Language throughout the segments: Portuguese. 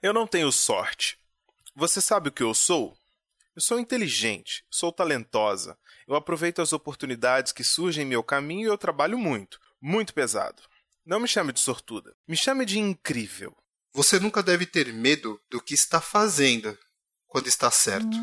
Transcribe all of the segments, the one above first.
Eu não tenho sorte. Você sabe o que eu sou? Eu sou inteligente, sou talentosa. Eu aproveito as oportunidades que surgem em meu caminho e eu trabalho muito, muito pesado. Não me chame de sortuda, me chame de incrível. Você nunca deve ter medo do que está fazendo quando está certo.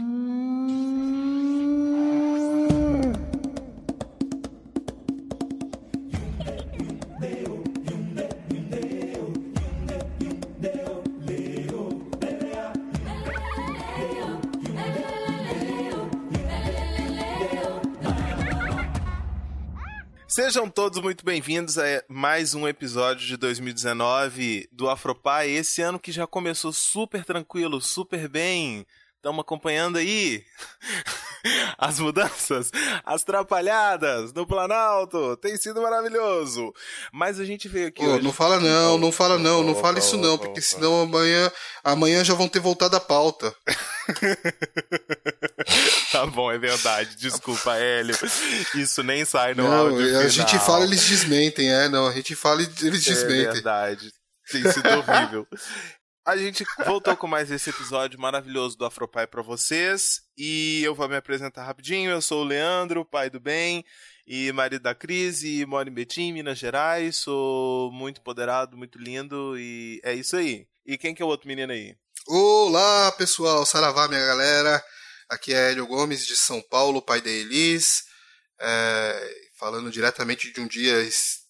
Sejam todos muito bem-vindos a mais um episódio de 2019 do Afropai. Esse ano que já começou super tranquilo, super bem. Estamos acompanhando aí as mudanças, as trapalhadas no Planalto. Tem sido maravilhoso. Mas a gente veio aqui hoje... Não fala não, não fala não, não fala isso não, porque senão amanhã, amanhã já vão ter voltado a pauta. tá bom, é verdade. Desculpa, Hélio. Isso nem sai no Não, áudio a gente final. fala eles desmentem, é, não, a gente fala e eles É desmentem. verdade. Tem sido horrível. A gente voltou com mais esse episódio maravilhoso do Afropai pra vocês. E eu vou me apresentar rapidinho. Eu sou o Leandro, pai do bem e marido da Cris, e moro em Betim, Minas Gerais. Sou muito empoderado, muito lindo, e é isso aí. E quem que é o outro menino aí? Olá, pessoal, saravá, minha galera. Aqui é Hélio Gomes de São Paulo, pai da Elis. É, falando diretamente de um dia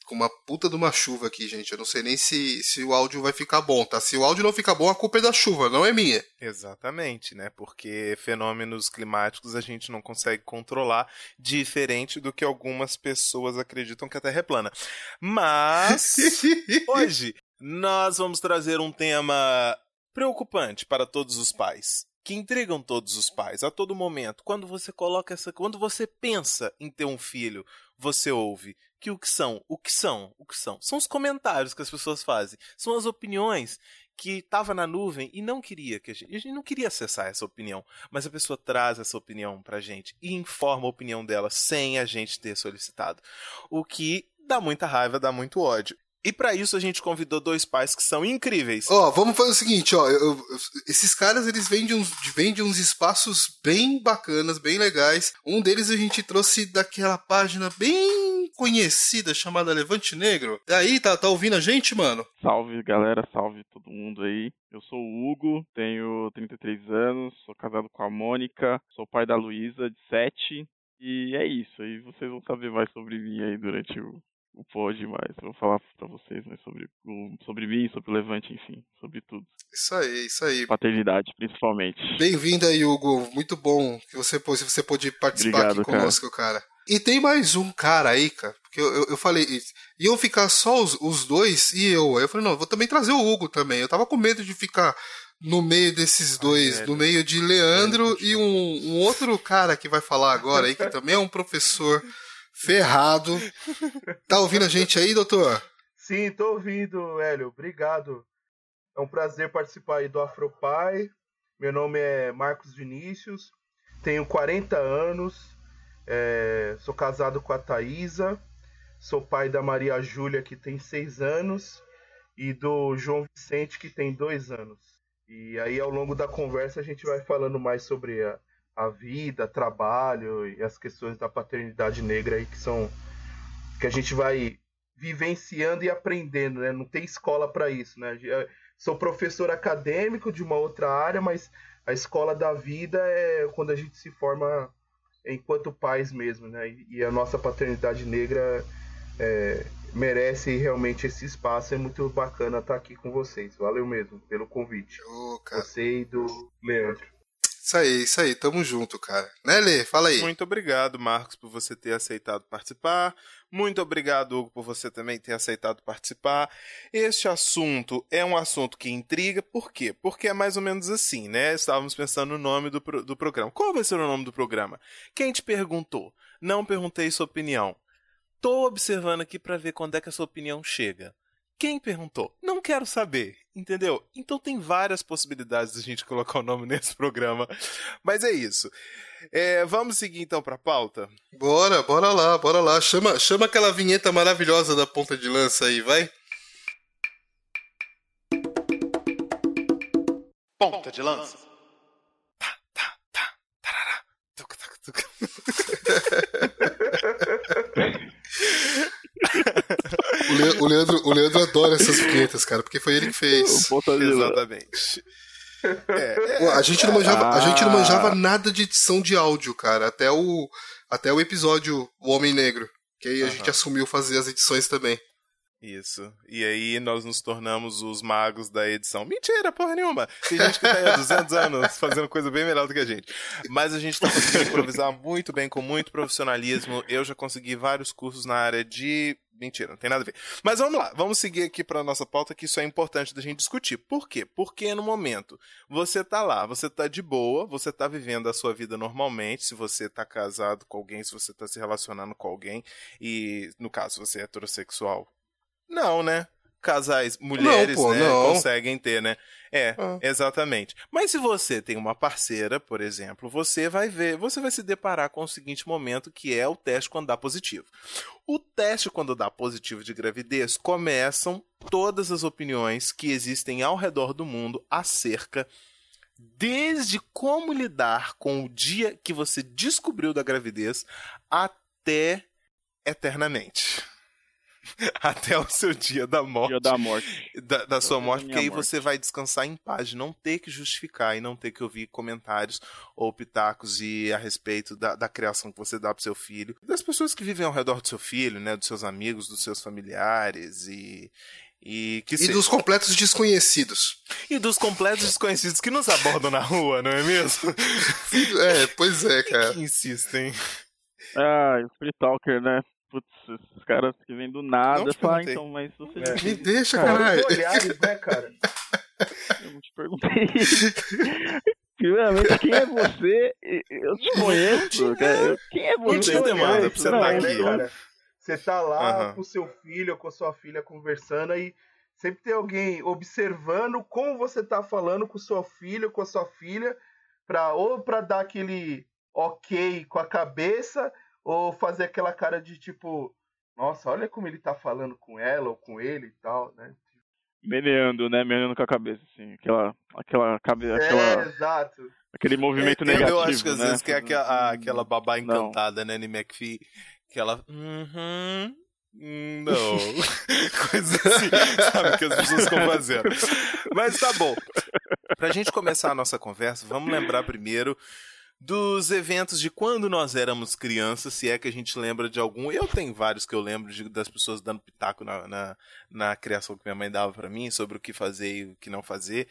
com uma puta de uma chuva aqui, gente. Eu não sei nem se, se o áudio vai ficar bom, tá? Se o áudio não ficar bom, a culpa é da chuva, não é minha. Exatamente, né? Porque fenômenos climáticos a gente não consegue controlar, diferente do que algumas pessoas acreditam que a Terra é plana. Mas hoje nós vamos trazer um tema preocupante para todos os pais, que intrigam todos os pais a todo momento. Quando você coloca essa, quando você pensa em ter um filho, você ouve que o que são, o que são, o que são, são os comentários que as pessoas fazem, são as opiniões que estava na nuvem e não queria que a gente, a gente não queria acessar essa opinião, mas a pessoa traz essa opinião pra gente e informa a opinião dela sem a gente ter solicitado, o que dá muita raiva, dá muito ódio. E pra isso a gente convidou dois pais que são incríveis. Ó, vamos fazer o seguinte, ó. eu- eu- esses caras, eles vêm de, uns, vêm de uns espaços bem bacanas, bem legais. Um deles a gente trouxe daquela página bem conhecida chamada Levante Negro. Daí, tá, tá ouvindo a gente, mano? Salve galera, salve todo mundo aí. Eu sou o Hugo, tenho 33 anos, sou casado com a Mônica, sou pai da Luísa, de 7. E é isso, aí vocês vão saber mais sobre mim aí durante o, o pod mais. Eu vou falar pra vocês mais sobre, o, sobre mim, sobre o Levante, enfim, sobre tudo. Isso aí, isso aí. Paternidade, principalmente. Bem-vindo aí, Hugo. Muito bom que você, você pôde participar Obrigado, aqui conosco, cara. E tem mais um cara aí, cara. Porque eu, eu, eu falei, iam ficar só os, os dois e eu. Aí eu falei, não, vou também trazer o Hugo também. Eu tava com medo de ficar no meio desses dois, velho. no meio de Leandro e um, um outro cara que vai falar agora aí, que também é um professor ferrado. Tá ouvindo a gente aí, doutor? Sim, tô ouvindo, Hélio. Obrigado. É um prazer participar aí do Afropai. Meu nome é Marcos Vinícius, tenho 40 anos, é, sou casado com a Thaisa, sou pai da Maria Júlia, que tem 6 anos, e do João Vicente, que tem 2 anos. E aí, ao longo da conversa, a gente vai falando mais sobre a, a vida, trabalho e as questões da paternidade negra aí, que são que a gente vai vivenciando e aprendendo, né? Não tem escola para isso, né? Eu Sou professor acadêmico de uma outra área, mas a escola da vida é quando a gente se forma enquanto pais mesmo, né? E a nossa paternidade negra é, merece realmente esse espaço. É muito bacana estar aqui com vocês. Valeu mesmo pelo convite. Cara. Você e do Leandro. Isso aí, isso aí. Tamo junto, cara. Né, Lê? Fala aí. Muito obrigado, Marcos, por você ter aceitado participar. Muito obrigado, Hugo, por você também ter aceitado participar. Este assunto é um assunto que intriga, por quê? Porque é mais ou menos assim, né? Estávamos pensando no nome do, pro- do programa. Qual vai ser o nome do programa? Quem te perguntou? Não perguntei sua opinião. Tô observando aqui para ver quando é que a sua opinião chega. Quem perguntou? Não quero saber, entendeu? Então tem várias possibilidades de a gente colocar o nome nesse programa. Mas é isso. É, vamos seguir então para a pauta? Bora, bora lá, bora lá. Chama, chama aquela vinheta maravilhosa da ponta de lança aí, vai. Ponta de lança. Tá, tá, tá, tarará, tuca, tuca, tuca. O, Le- o Leandro, o Leandro adora essas vinhetas, cara, porque foi ele que fez. Exatamente. É, Pô, A gente, não manjava, a gente não Ah. manjava nada de edição de áudio, cara, até o, até o episódio O Homem Negro. Que aí a gente assumiu fazer as edições também. Isso. E aí nós nos tornamos os magos da edição. Mentira, porra nenhuma. Tem gente que tá aí há 200 anos fazendo coisa bem melhor do que a gente. Mas a gente tá conseguindo improvisar muito bem, com muito profissionalismo. Eu já consegui vários cursos na área de. Mentira, não tem nada a ver. Mas vamos lá, vamos seguir aqui pra nossa pauta, que isso é importante da gente discutir. Por quê? Porque no momento você tá lá, você tá de boa, você tá vivendo a sua vida normalmente, se você tá casado com alguém, se você tá se relacionando com alguém, e no caso você é heterossexual, não, né? Casais, mulheres, pô, né, não. conseguem ter, né? É, Ah. exatamente. Mas se você tem uma parceira, por exemplo, você vai ver, você vai se deparar com o seguinte momento, que é o teste quando dá positivo. O teste quando dá positivo de gravidez começam todas as opiniões que existem ao redor do mundo acerca desde como lidar com o dia que você descobriu da gravidez até eternamente. Até o seu dia da morte. Dia da morte. Da, da sua morte, porque aí morte. você vai descansar em paz, de não ter que justificar e não ter que ouvir comentários ou pitacos e a respeito da, da criação que você dá pro seu filho, das pessoas que vivem ao redor do seu filho, né, dos seus amigos, dos seus familiares e e que E dos completos desconhecidos. e dos completos desconhecidos que nos abordam na rua, não é mesmo? É, pois é, cara. que insistem. Ah, o Free Talker, né? Putz, esses caras que vêm do nada Não te perguntei. então, mas você É. Me deixa, Cara, caralho. Olhares, né, cara? Eu não te perguntei. Primeiramente, quem é você? Eu te conheço, cara. Quem é você? tinha demanda pra você Não, tá não, aqui. cara? Você tá lá Aham. com seu filho ou com sua filha conversando aí sempre tem alguém observando como você tá falando com seu filho, com a sua filha, pra, ou pra dar aquele ok com a cabeça, ou fazer aquela cara de tipo, nossa, olha como ele tá falando com ela ou com ele e tal, né? Meneando, né? Meneando com a cabeça, assim. Aquela, aquela cabeça, É, aquela, exato. aquele movimento É, negativo, Eu acho que às né? vezes que é aquela, a- aquela babá Não. encantada, né, Annie McPhee, que ela. Uhum. hum, Não. Coisa assim, sabe, que as pessoas ficam fazendo. Mas tá bom. Pra gente começar a nossa conversa, vamos lembrar primeiro dos eventos de quando nós éramos crianças, se é que a gente lembra de algum. Eu tenho vários que eu lembro de- das pessoas dando pitaco na, na, na criação que minha mãe dava pra mim, sobre o que fazer e o que não fazer.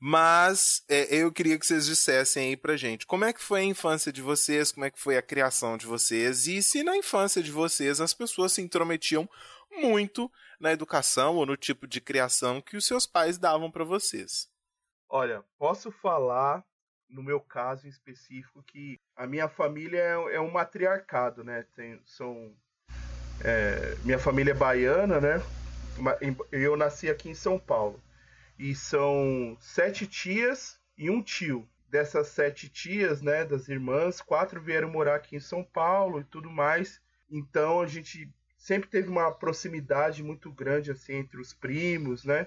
Mas é, eu queria que vocês dissessem aí pra gente como é que foi a infância de vocês, como é que foi a criação de vocês, e se na infância de vocês as pessoas se intrometiam muito na educação ou no tipo de criação que os seus pais davam pra vocês. Olha, posso falar, no meu caso em específico, que a minha família é, é um matriarcado, né? Tem- são, é, minha família é baiana, né? Eu nasci aqui em São Paulo. E são sete tias e um tio. Dessas sete tias, né, das irmãs, quatro vieram morar aqui em São Paulo e tudo mais. Então a gente sempre teve uma proximidade muito grande assim entre os primos, né?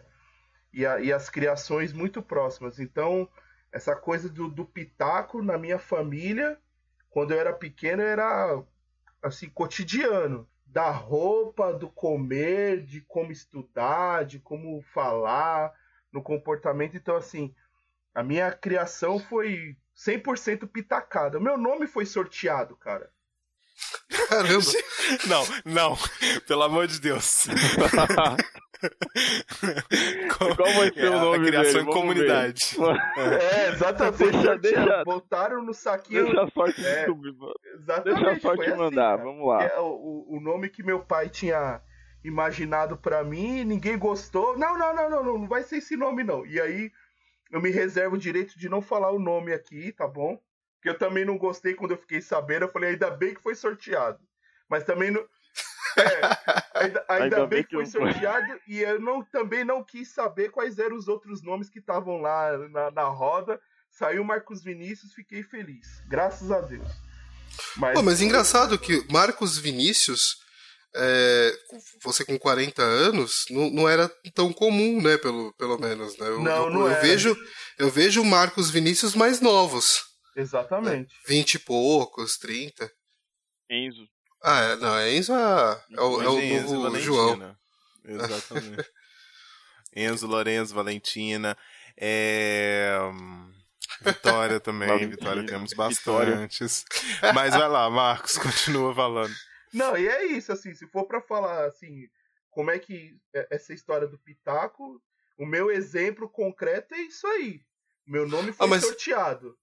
e, a- e as criações muito próximas. Então, essa coisa do, do pitaco na minha família, quando eu era pequeno, era assim, cotidiano. Da roupa, do comer, de como estudar, de como falar, no comportamento. Então, assim, a minha criação foi 100% pitacada. Meu nome foi sorteado, cara. Caramba. Não, não, pelo amor de Deus. Qual vai ser É, o nome A criação dele? em comunidade. ver. É, exatamente. Deixa- deixa- Botaram no saquinho. Deixa a sorte É. descobrir. Exatamente. Deixa a sorte assim, mandar, cara. vamos lá. É, o, o- nome que meu pai tinha imaginado pra mim, ninguém gostou. Não, não, não, não, não, não vai ser esse nome não. E aí eu me reservo o direito de não falar o nome aqui, tá bom? Porque eu também não gostei quando eu fiquei sabendo. Eu falei, ainda bem que foi sorteado. Mas também não. É, ainda, ainda Ainda bem bem que foi sorteado e eu não, também não quis saber quais eram os outros nomes que estavam lá na, na roda. Saiu Marcos Vinícius, fiquei feliz. Graças a Deus. Mas, Pô, mas engraçado que Marcos Vinícius é, você com 40 anos não, não era tão comum, né? Pelo, pelo menos, né? Eu, Não, eu, não eu era. vejo Eu vejo Marcos Vinícius mais novos. Exatamente. 20 e poucos, 30. Enzo. Ah, é, não, é Enzo é, é o, é o Enzo e novo Valentina. João. Exatamente. Enzo, Lorenzo, Valentina. É... Vitória também. Valentina, Vitória temos Vitória. bastantes. Mas vai lá, Marcos, continua falando. Não, e é isso, assim, se for pra falar, assim, como é que é- essa história do Pitaco, o meu exemplo concreto é isso aí. Meu nome foi Ah, mas- sorteado.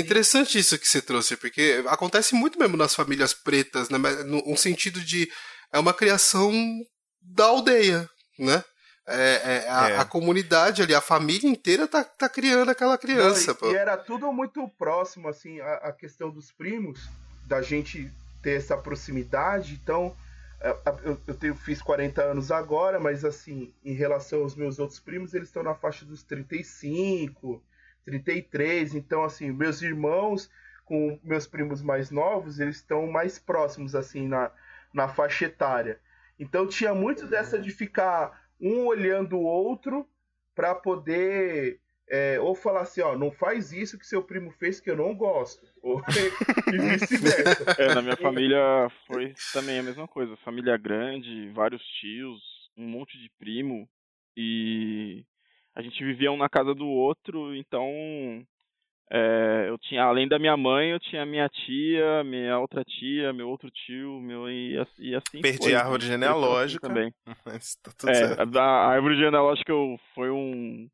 Interessante isso que você trouxe, porque acontece muito mesmo nas famílias pretas, né? No um sentido de. É uma criação da aldeia, né? É, é, a, É. a comunidade ali, a família inteira tá, tá criando aquela criança, Não, pô. e, e era tudo muito próximo, assim, a, a questão dos primos, da gente ter essa proximidade. Então, a- eu, eu tenho, fiz 40 anos agora, mas assim, em relação aos meus outros primos, eles estão na faixa dos 35, 33. Então, assim, meus irmãos com meus primos mais novos, eles estão mais próximos, assim, na, na faixa etária. Então, tinha muito dessa de ficar um olhando o outro para poder é, ou falar assim, ó, não faz isso que seu primo fez que eu não gosto. Ou vice-versa. É, na minha família foi também a mesma coisa. Família grande, vários tios, um monte de primo. E a gente vivia um na casa do outro, então é, eu tinha, além da minha mãe, eu tinha minha tia, minha outra tia, meu outro tio, meu e, e assim Perdi foi. a árvore Foi genealógica. Também. Mas tá tudo É, certo. a, a árvore genealógica eu, foi um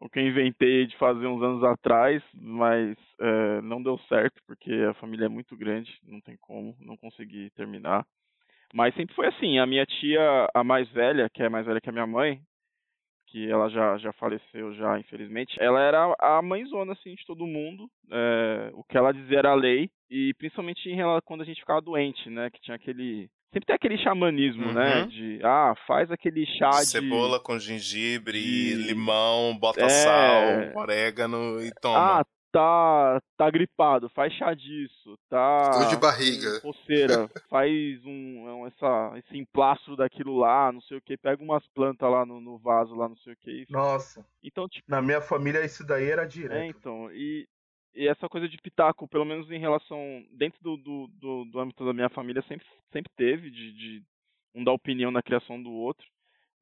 o que eu inventei de fazer uns anos atrás, mas é, não deu certo porque a família é muito grande, não tem como, não consegui terminar. Mas sempre foi assim, a minha tia, a mais velha, que é mais velha que a minha mãe, que ela já, já faleceu já, infelizmente, ela era a mãezona, assim, de todo mundo. é, o que ela dizia era lei, e principalmente em rela- quando a gente ficava doente, né, que tinha aquele... Sempre tem aquele xamanismo, né, Uhum. de, ah, faz aquele chá de... Cebola com gengibre, de- limão, bota É. sal, orégano e toma. Ah, tá, tá gripado, faz chá disso, tá Dor de barriga. coceira, faz um, um- essa, esse emplastro daquilo lá, não sei o que, pega umas plantas lá no, no vaso lá, não sei o que. Nossa, Então, tipo, na minha família isso daí era é, direto. então, e, e essa coisa de pitaco, pelo menos em relação, dentro do, do, do, do âmbito da minha família, sempre, sempre teve, de, de um dar opinião na criação do outro.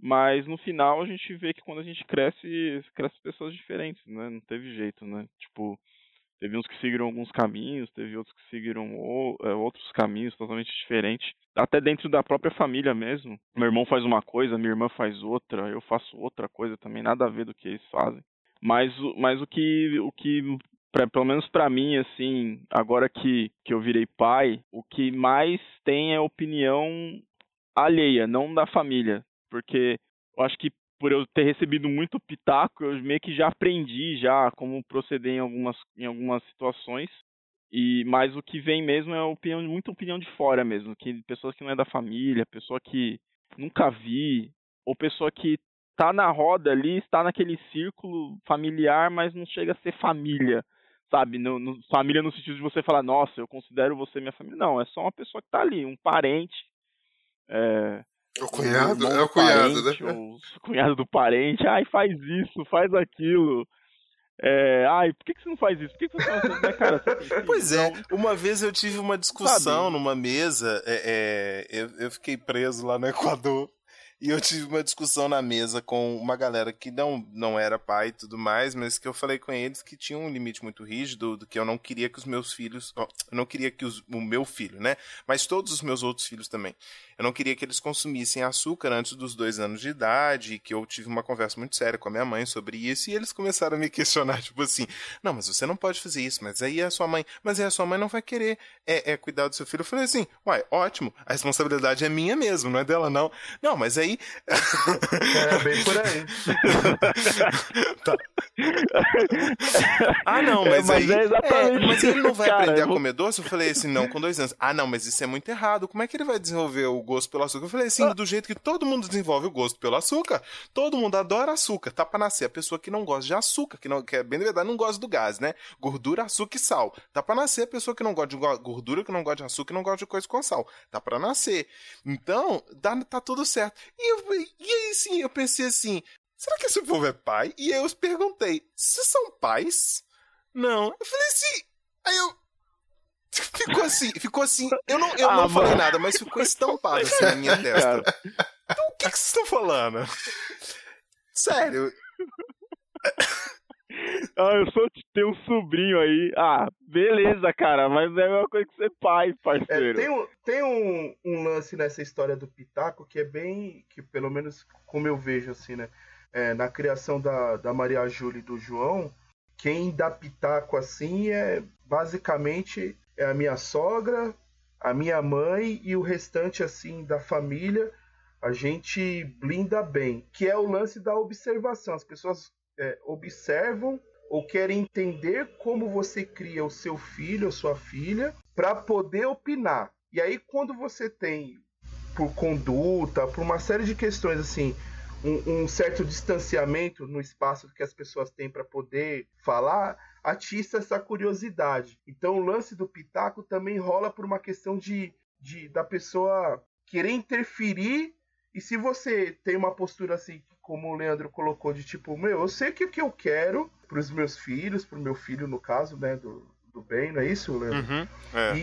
Mas no final a gente vê que quando a gente cresce, cresce pessoas diferentes, né? Não teve jeito, né? Tipo, teve uns que seguiram alguns caminhos, teve outros que seguiram é, outros caminhos totalmente diferentes. Até dentro da própria família mesmo. Meu irmão faz uma coisa, minha irmã faz outra, eu faço outra coisa também, nada a ver do que eles fazem. Mas, mas o que, o que pra, pelo menos pra mim, assim, agora que, que eu virei pai, o que mais tem é opinião alheia, não da família. Porque eu acho que por eu ter recebido muito pitaco, eu meio que já aprendi já como proceder em algumas, em algumas situações. E mas o que vem mesmo é opinião, muita opinião de fora mesmo, que pessoas que não é da família, pessoa que nunca vi, ou pessoa que tá na roda ali, está naquele círculo familiar, mas não chega a ser família, sabe? No, no- família no sentido de você falar, nossa, eu considero você minha família. Não, é só uma pessoa que tá ali, um parente. É, O cunhado, é o do cunhado, parente, né? o cunhado do parente, ai, faz isso, faz aquilo. É, ai, por que, que você não faz isso? Por que, que você não faz isso? Cara, tem filho, Pois é, então- uma vez eu tive uma discussão Sabe? numa mesa, é, é, eu, eu fiquei preso lá no Equador, e eu tive uma discussão na mesa com uma galera que não, não era pai e tudo mais, mas que eu falei com eles que tinha um limite muito rígido, do que eu não queria que os meus filhos, eu não queria que os- o meu filho, né, mas todos os meus outros filhos também, eu não queria que eles consumissem açúcar antes dos dois anos de idade, e que eu tive uma conversa muito séria com a minha mãe sobre isso, e eles começaram a me questionar, tipo assim, não, mas você não pode fazer isso, mas aí a sua mãe, mas aí a sua mãe não vai querer é, é, cuidar do seu filho. Eu falei assim, uai, ótimo, a responsabilidade é minha mesmo, não é dela não. Não, mas aí... É bem por aí. Tá. ah, não, mas, mas aí. é exatamente é, mas ele não vai cara, aprender a eu- comer doce? Eu falei assim, não, com dois anos. Ah, não, mas isso é muito errado. Como é que ele vai desenvolver o gosto pelo açúcar? Eu falei assim, do jeito que todo mundo desenvolve o gosto pelo açúcar. Todo mundo adora açúcar. Tá pra nascer a pessoa que não gosta de açúcar, que, não, que é bem de verdade, não gosta do gás, né? Gordura, açúcar e sal. Tá pra nascer a pessoa que não gosta de go- gordura, que não gosta de açúcar, que não gosta de coisa com sal. Tá pra nascer. Então, tá, tá tudo certo. E, eu, e aí, sim, eu pensei assim, será que esse povo é pai? E aí eu perguntei, vocês são pais? Não. Eu falei assim, aí eu... Ficou assim, ficou assim. Eu não, eu Ah, não falei mano. nada, mas ficou estampado assim na minha testa. Então o que, que vocês estão falando? Sério. ah, eu sou ter um sobrinho aí. Ah, beleza, cara, mas é a mesma coisa que ser pai, É, parceiro. tem um, tem um, um lance nessa história do Pitaco que é bem. que pelo menos como eu vejo assim, né? É, na criação da, da Maria Júlia e do João, quem dá pitaco assim é basicamente é a minha sogra, a minha mãe e o restante assim da família. A gente blinda bem, que é o lance da observação. As pessoas é, observam ou querem entender como você cria o seu filho ou sua filha para poder opinar. E aí quando você tem por conduta, por uma série de questões assim, um, um certo distanciamento no espaço que as pessoas têm para poder falar, atiça essa curiosidade. Então o lance do pitaco também rola por uma questão de, de da pessoa querer interferir e se você tem uma postura assim, como o Leandro colocou, de tipo, meu, eu sei que o que eu quero para os meus filhos, para o meu filho, no caso, né, do, do bem, não é isso, Leandro? Uhum, é. E,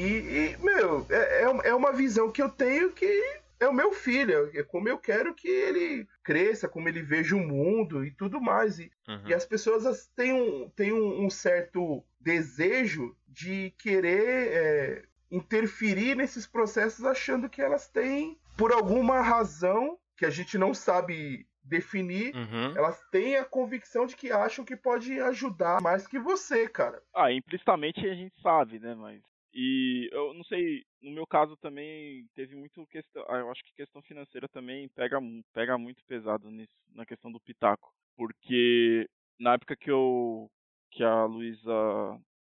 e, meu, é, é- é uma visão que eu tenho que é o meu filho, é como eu quero que ele cresça, como ele veja o mundo e tudo mais. E, uhum. e as pessoas as- têm um, têm um, um certo desejo de querer é, interferir nesses processos achando que elas têm, por alguma razão que a gente não sabe definir, Uhum. elas têm a convicção de que acham que pode ajudar mais que você, cara. Ah, implicitamente a gente sabe, né, mas... E eu não sei, no meu caso também teve muito questão, ah, eu acho que questão financeira também pega, pega muito pesado nisso, na questão do pitaco, porque na época que eu, que a Luísa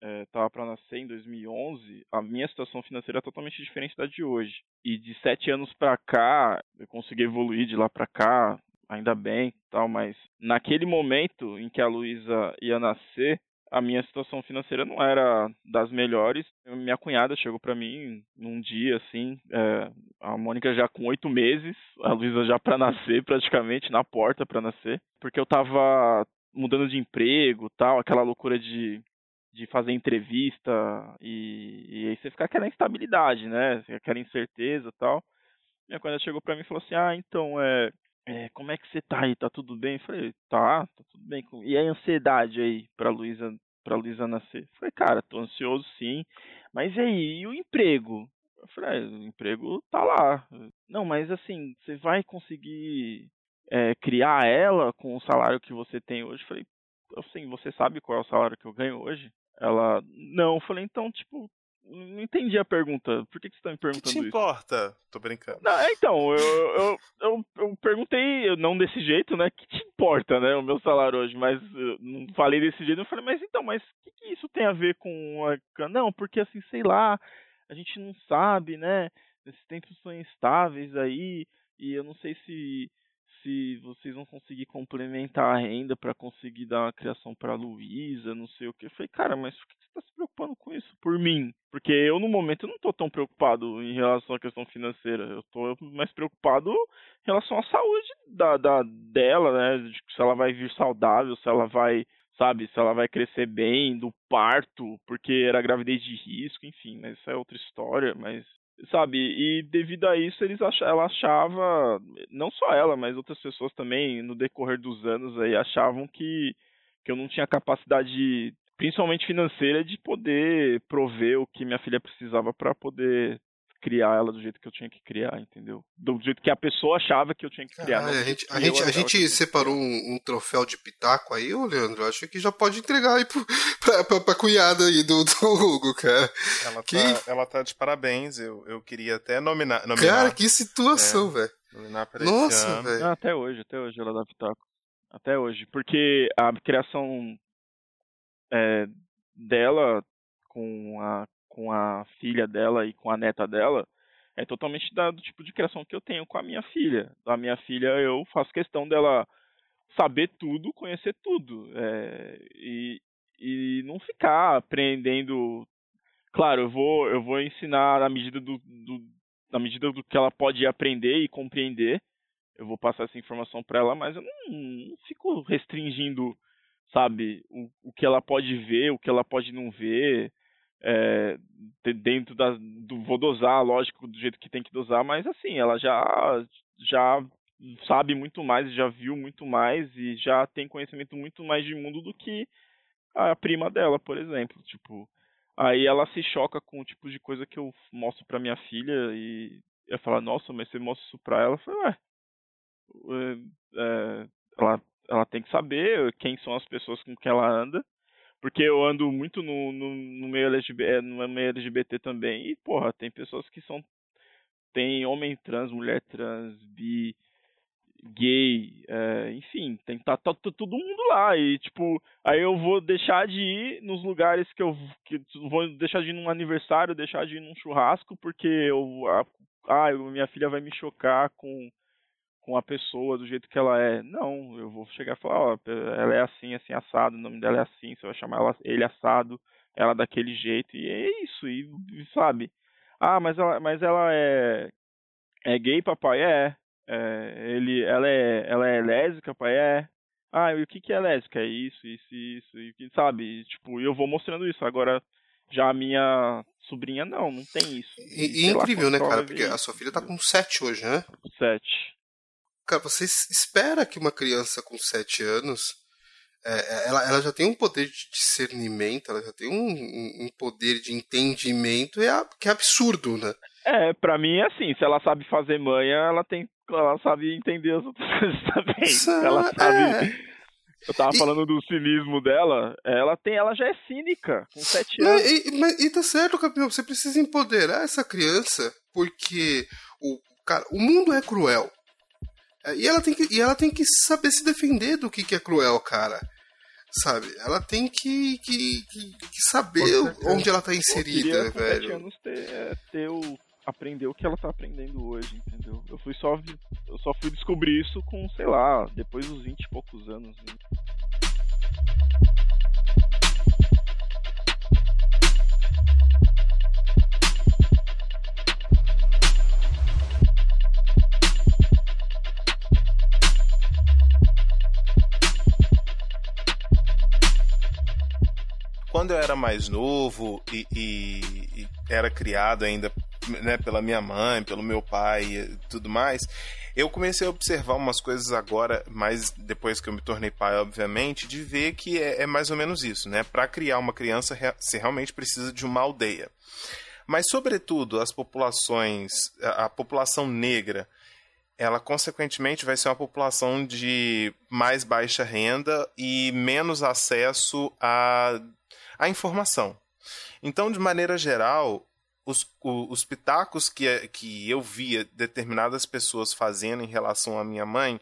eh, tava para nascer em 2011, a minha situação financeira é totalmente diferente da de hoje. E de sete anos pra cá, eu consegui evoluir de lá pra cá, ainda bem, tal, mas naquele momento em que a Luísa ia nascer, a minha situação financeira não era das melhores. Minha cunhada chegou pra mim num dia assim, é, a Mônica já com oito meses, a Luísa já pra nascer praticamente na porta pra nascer, porque eu tava mudando de emprego, tal, aquela loucura de de fazer entrevista e, e aí você fica aquela instabilidade, né? Aquela incerteza tal. Minha cunhada chegou pra mim e falou assim: Ah, então, é, é, como é que você tá aí? Tá tudo bem? Eu falei, tá, tá tudo bem. E a ansiedade aí pra Luísa, pra Luísa nascer? Eu falei, cara, tô ansioso sim, mas e aí, e o emprego? Eu falei, ah, o emprego tá lá. Não, mas assim, você vai conseguir é, criar ela com o salário que você tem hoje? Eu falei, assim, você sabe qual é o salário que eu ganho hoje? Ela, não. Eu falei, então, tipo, não entendi a pergunta. Por que, que você tá me O que te perguntando isso? importa? Tô brincando. Não, é, então, eu, eu, eu, eu perguntei, não desse jeito, né? Que te importa, né? O meu salário hoje, mas eu não falei desse jeito. Eu falei, mas então, mas o que, que isso tem a ver com a. Não, porque assim, sei lá, a gente não sabe, né? Esses tempos são instáveis aí, e eu não sei se se vocês vão conseguir complementar a renda para conseguir dar uma criação para Luísa, não sei o que. Eu falei, cara, mas por que você está se preocupando com isso? Por mim? Porque eu, no momento, não tô tão preocupado em relação à questão financeira. Eu tô mais preocupado em relação à saúde da, da, dela, né? Se ela vai vir saudável, se ela vai, sabe, se ela vai crescer bem, do parto, porque era gravidez de risco, enfim, mas isso é outra história, mas sabe, e devido a isso eles ach, ela achava, não só ela, mas outras pessoas também no decorrer dos anos aí achavam que que eu não tinha capacidade, principalmente financeira, de poder prover o que minha filha precisava para poder criar ela do jeito que eu tinha que criar, entendeu? Do jeito que a pessoa achava que eu tinha que criar. Caralho, do a gente, a gente, a gente separou um, um troféu de pitaco aí, ô Leandro. eu Acho que já pode entregar aí pro, pra, pra, pra cunhada aí do, do Hugo, cara. Ela Que- tá, ela tá de parabéns. Eu, eu queria até nominar, nominar, Cara, que situação, velho. nominar pra esse Nossa, velho. Até hoje, até hoje ela dá pitaco. Até hoje. Porque a criação é, dela com a, com a filha dela e com a neta dela é totalmente da, do tipo de criação que eu tenho com a minha filha. A minha filha, eu faço questão dela saber tudo, conhecer tudo. É, e, e não ficar aprendendo. Claro, eu vou, eu vou ensinar na medida do, do, na medida do que ela pode aprender e compreender. Eu vou passar essa informação para ela, mas eu não, não, fico restringindo, sabe, o, o que ela pode ver, o que ela pode não ver. É, dentro da do vou dosar, lógico, do jeito que tem que dosar, mas assim, ela já já sabe muito mais, já viu muito mais e já tem conhecimento muito mais de mundo do que a prima dela, por exemplo, tipo, aí ela se choca com o tipo de coisa que eu mostro para minha filha e eu falo, nossa, mas você mostra isso pra ela, eu falo, ué, é, ela, ela tem que saber quem são as pessoas com que ela anda, porque eu ando muito no, no, no meio LGBT, é, no meio LGBT também, e porra, tem pessoas que são tem homem trans, mulher trans, bi, gay, é, enfim, tem tá, tá, tá, todo mundo lá. E tipo, aí eu vou deixar de ir nos lugares que eu que vou deixar de ir num aniversário, deixar de ir num churrasco porque eu ah, minha filha vai me chocar com com a pessoa do jeito que ela é. Não, eu vou chegar e falar, ó, ela é assim, assim assado, o nome dela é assim, você vai chamar ela, ele assado, ela daquele jeito e é isso, e sabe? Ah, mas ela, mas ela é é gay, papai? É. É, ele, ela é, ela é lésbica, pai? É. Ah, e o que que é lésbica? É isso, isso, isso, e, sabe? Tipo, eu vou mostrando isso. Agora, já a minha sobrinha, não, não tem isso. E, e incrível, lá, né, cara? Porque a sua filha tá com 7 hoje, né? 7. Cara, você espera que uma criança com 7 anos é, é, ela, ela já tem um poder de discernimento, ela já tem um, um poder de entendimento é, que é absurdo, né? É, pra mim é assim, se ela sabe fazer manha, ela tem. Ela sabe entender as outras coisas também. Isso, ela sabe. É. Eu tava e... falando do cinismo dela, ela tem, ela já é cínica, com sete anos. E, mas, e tá certo, Capitão, você precisa empoderar essa criança, porque o, cara, o mundo é cruel. É, e ela, tem que, e ela tem que saber se defender do que, que é cruel, cara sabe? Ela tem que, que, que, que saber onde ela tá inserida, Pô, velho. anos ter, é, ter o aprender o que ela tá aprendendo hoje, entendeu? Eu fui só eu só fui descobrir isso com, sei lá, depois dos 20 e poucos anos. Né? Quando eu era mais novo e, e, e era criado ainda né, pela minha mãe, pelo meu pai e tudo mais, eu comecei a observar umas coisas agora, mas depois que eu me tornei pai, obviamente, de ver que é, é mais ou menos isso, né? Para criar uma criança, você realmente precisa de uma aldeia. Mas, sobretudo, as populações, a, a população negra, ela consequentemente vai ser uma população de mais baixa renda e menos acesso à, à informação. Então, de maneira geral, os, os pitacos que, que eu via determinadas pessoas fazendo em relação à minha mãe,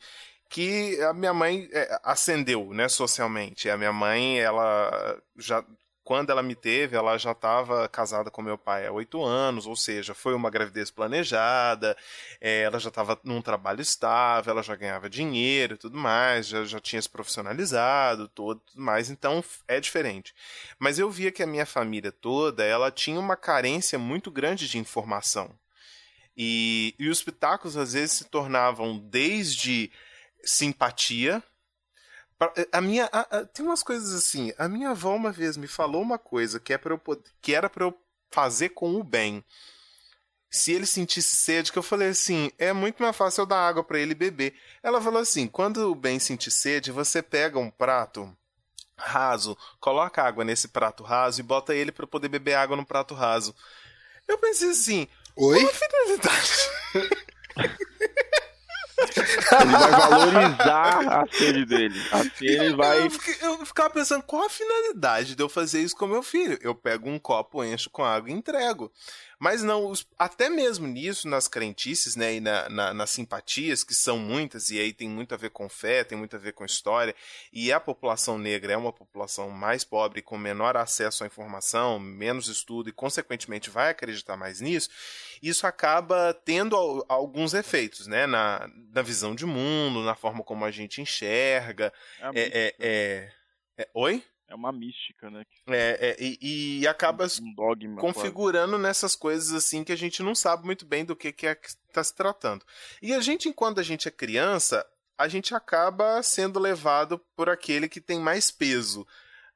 que a minha mãe é, ascendeu, né, socialmente. A minha mãe, ela já quando ela me teve, ela já estava casada com meu pai há oito anos, ou seja, foi uma gravidez planejada, é, ela já estava num trabalho estável, ela já ganhava dinheiro e tudo mais, já, já tinha se profissionalizado, tudo mais, então é diferente. Mas eu via que a minha família toda, ela tinha uma carência muito grande de informação. E, e os pitacos às vezes se tornavam desde simpatia, a minha. A, a, tem umas coisas assim. A minha avó uma vez me falou uma coisa que, é pra eu, que era para eu fazer com o bem. Se ele sentisse sede, que eu falei assim: é muito mais fácil eu dar água para ele beber. Ela falou assim: quando o bem sentir sede, você pega um prato raso, coloca água nesse prato raso e bota ele para poder beber água no prato raso. Eu pensei assim: Oi? Qual a finalidade? Ele vai valorizar a sede dele. Assim ele vai. Eu, eu ficava pensando, qual a finalidade de eu fazer isso com meu filho? Eu pego um copo, encho com água e entrego. Mas não, os, até mesmo nisso, nas crentices, né, e na, na, nas simpatias, que são muitas, e aí tem muito a ver com fé, tem muito a ver com história, e a população negra é uma população mais pobre, com menor acesso à informação, menos estudo, e consequentemente vai acreditar mais nisso, isso acaba tendo alguns efeitos, né, na, na visão de mundo, na forma como a gente enxerga. É, é, é, é, Oi? É uma mística, né? É, é e, e, acaba um dogma, configurando quase. nessas coisas assim que a gente não sabe muito bem do que, que é que está se tratando. E a gente, enquanto a gente é criança, a gente acaba sendo levado por aquele que tem mais peso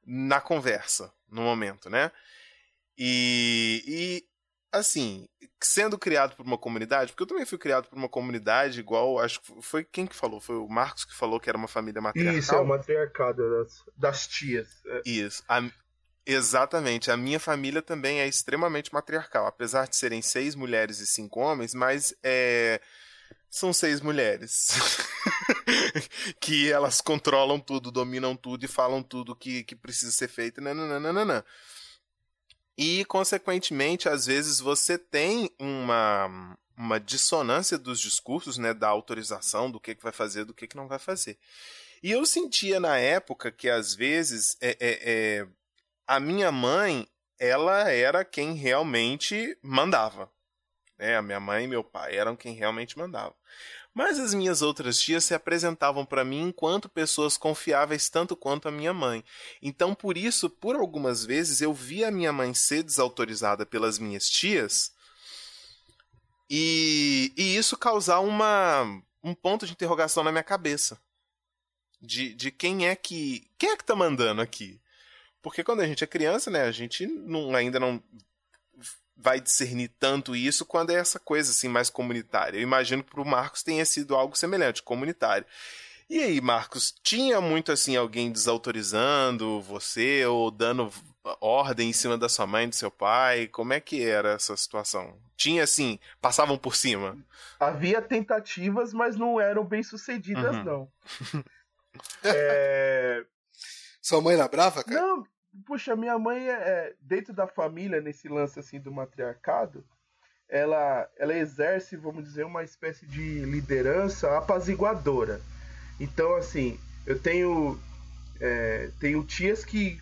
na conversa, no momento, né? E, e assim, sendo criado por uma comunidade, porque eu também fui criado por uma comunidade igual, acho que foi quem que falou? Foi o Marcos que falou que era uma família matriarcal. Isso, é o matriarcado das, das tias. É. Isso. A, exatamente. A minha família também é extremamente matriarcal, apesar de serem seis mulheres e cinco homens, mas é são seis mulheres que elas controlam tudo, dominam tudo e falam tudo que, que precisa ser feito. Nananana. E, consequentemente, às vezes você tem uma, uma dissonância dos discursos, né, da autorização, do que, que vai fazer, do que, que não vai fazer. E eu sentia na época que, às vezes, é, é, é, a minha mãe, ela era quem realmente mandava. Né? A minha mãe e meu pai eram quem realmente mandava. Mas as minhas outras tias se apresentavam para mim enquanto pessoas confiáveis tanto quanto a minha mãe. Então, por isso, por algumas vezes eu via a minha mãe ser desautorizada pelas minhas tias e, e isso causar uma, um ponto de interrogação na minha cabeça. De, de quem é que. Quem é que tá mandando aqui? Porque quando a gente é criança, né, a gente não, ainda não vai discernir tanto isso quando é essa coisa assim mais comunitária. Eu imagino que para o Marcos tenha sido algo semelhante, comunitário. E aí, Marcos, tinha muito assim alguém desautorizando você ou dando ordem em cima da sua mãe, do seu pai? Como é que era essa situação? Tinha assim, passavam por cima? Havia tentativas, mas não eram bem sucedidas, uhum. não. é... Sua mãe era brava, cara? Não, puxa, minha mãe é, é, dentro da família, nesse lance assim do matriarcado, ela, ela exerce, vamos dizer, uma espécie de liderança apaziguadora. Então, assim, eu tenho, é, tenho tias que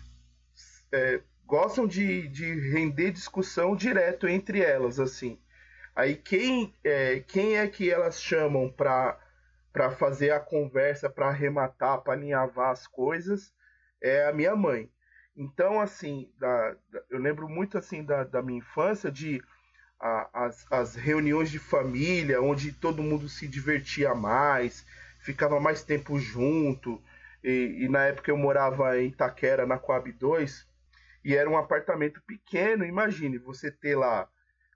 é, gostam de, de render discussão direto entre elas, assim. Aí quem é, quem é que elas chamam para para fazer a conversa, para arrematar, para alinhavar as coisas, é a minha mãe. Então, assim, da, da, eu lembro muito assim da, da minha infância de a, as, as reuniões de família, onde todo mundo se divertia mais, ficava mais tempo junto. E, e na época eu morava em Itaquera, na Coab 2, e era um apartamento pequeno. Imagine você ter lá,